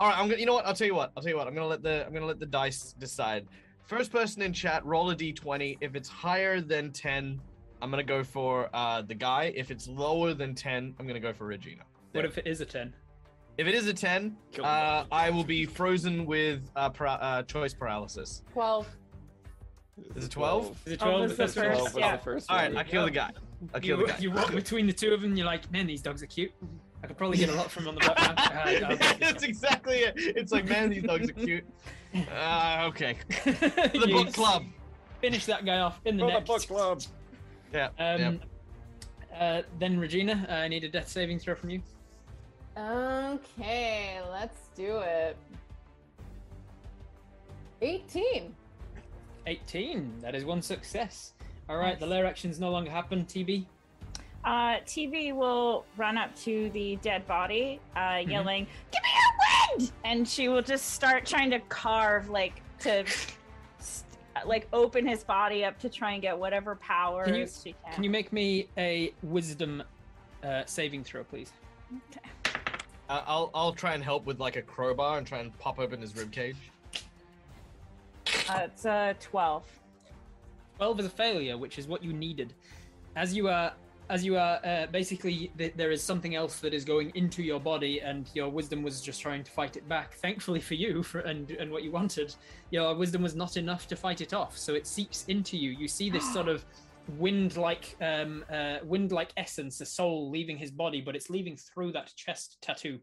All right, I'm gonna. You know what? I'll tell you what. I'll tell you what. I'm gonna let the I'm gonna let the dice decide. First person in chat, roll a d20. If it's higher than 10, I'm gonna go for uh, the guy. If it's lower than 10, I'm gonna go for Regina. What if it is a 10? If it is a 10, uh. I will be frozen with uh, para- uh, choice paralysis. 12. Is it 12? Is it Oh, 12? the first, 12 was yeah. the first All right. I kill the guy. I kill You, the guy. you walk between the two of them, you're like, man, these dogs are cute. I could probably get a lot from on the back. Uh, That's exactly it. It's like, man, these dogs are cute. Uh, okay. the You book club. Finish that guy off in the For the neck. book club. Yeah. Um, uh, then Regina, uh, I need a death saving throw from you. Okay, let's do it. 18. 18. That is one success. All right, the Nice. lair actions no longer happen. TB. Uh, TB will run up to the dead body, uh, Mm-hmm. yelling, "Give me your wind!" And she will just start trying to carve, like to, st- like open his body up to try and get whatever powers she can. Can you make me a wisdom uh, saving throw, please? Uh, I'll I'll try and help with like a crowbar and try and pop open his rib cage. Uh, it's a twelve. 12 is a failure, which is what you needed. As you are, as you are, uh, basically, th- there is something else that is going into your body, and your wisdom was just trying to fight it back. Thankfully for you, for and and what you wanted, your wisdom was not enough to fight it off. So it seeps into you. You see this sort of wind-like, um, uh, wind-like essence, a soul leaving his body, but it's leaving through that chest tattoo.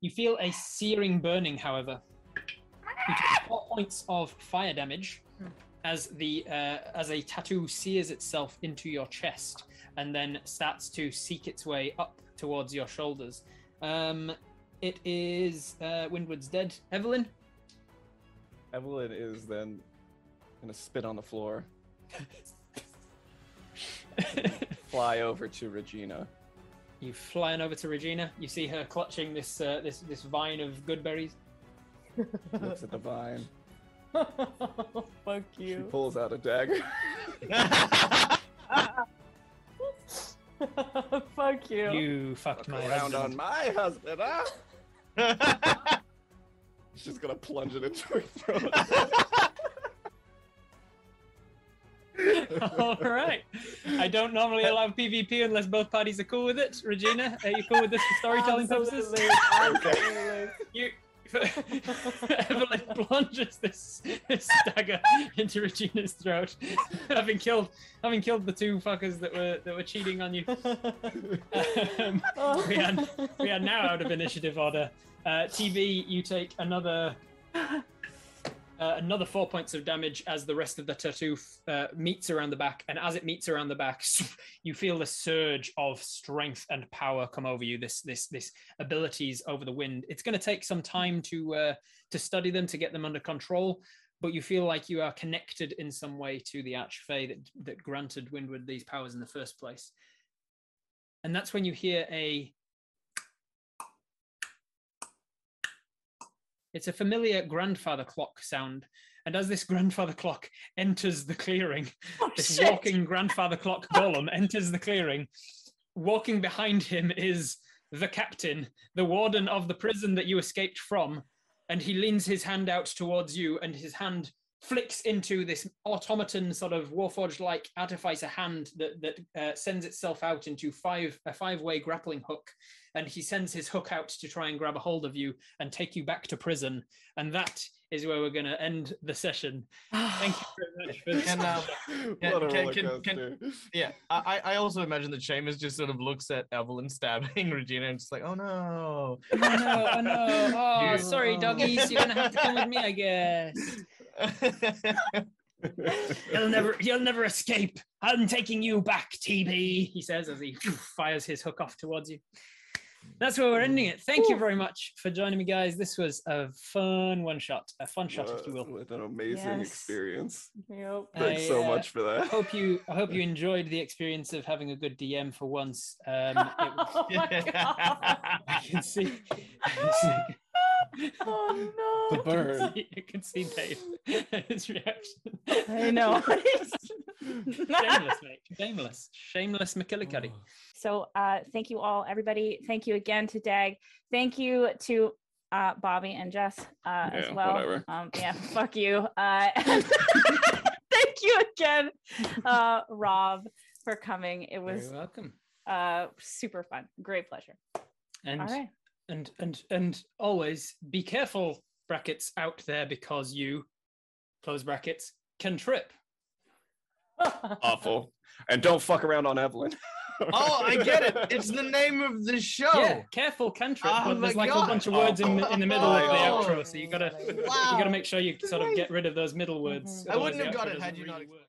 You feel a searing burning, however. You take four points of fire damage as the uh, as a tattoo sears itself into your chest and then starts to seek its way up towards your shoulders. Um, it is uh, Windward's dead. Evelyn, Evelyn is then gonna spit on the floor, fly over to Regina. you flying over to Regina. You see her clutching this uh, this this vine of good berries. Looks at the vine. Fuck She you. pulls out a dagger. Fuck you. You fucked Fuck my around husband. on my husband, huh? She's gonna plunge it into her throat. All right. I don't normally allow PvP unless both parties are cool with it. Regina, are you cool with this for storytelling purposes? Absolutely, absolutely. You, Evelyn plunges this, this dagger into Regina's throat, having killed having killed the two fuckers that were that were cheating on you. Um, we are we are now out of initiative order. Uh, TB, you take another uh, another four points of damage as the rest of the tattoo uh, meets around the back, and as it meets around the back, you feel the surge of strength and power come over you. This this this abilities over the wind. It's going to take some time to uh, to study them to get them under control, but you feel like you are connected in some way to the Archfey that that granted Windward these powers in the first place. And that's when you hear a It's a familiar grandfather clock sound. And as this grandfather clock enters the clearing, Oh, this shit. walking grandfather clock golem enters the clearing. Walking behind him is the captain, the warden of the prison that you escaped from. And he leans his hand out towards you, and his hand flicks into this automaton sort of warforged like artificer hand that that uh, sends itself out into five a five way grappling hook and he sends his hook out to try and grab a hold of you and take you back to prison and that is where we're going to end the session thank you very much for this Can, um, Can- what can- can- yeah, I, I I also imagine that Seamus just sort of looks at Evelyn stabbing Regina and just like, oh no. oh no oh no oh You- sorry doggies you're gonna have to come with me i guess You'll never, you'll never escape. I'm taking you back, TB. He says as he fires his hook off towards you. That's where we're ending it. Thank you very much for joining me, guys. This was a fun one shot, a fun shot, if you will. What an amazing Yes. experience. Yep. Thanks I, so uh, much for that. I hope you, I hope you enjoyed the experience of having a good DM for once. Um, it was- oh my god. I can see, I can see, Oh no. The bird. You can see Dave, his reaction. I know. Shameless, mate. Shameless. Shameless McKillicuddy. So uh, thank you all, everybody. Thank you again to Dag. Thank you to uh, Bobby and Jess uh, as well. whatever. Um, yeah, fuck you. Uh, and thank you again, uh, Rob, for coming. It Very was welcome. uh, super fun. Great pleasure. And All right. And and and always be careful brackets out there because you close brackets can trip. Awful. And don't fuck around on Evelyn. Oh, I get it. It's the name of the show. Yeah, careful can trip. Oh but there's like God. a bunch of words in the, in the middle of the outro, so you gotta Wow. you gotta make sure you sort of get rid of those middle words. I wouldn't have got it had doesn't you not really work.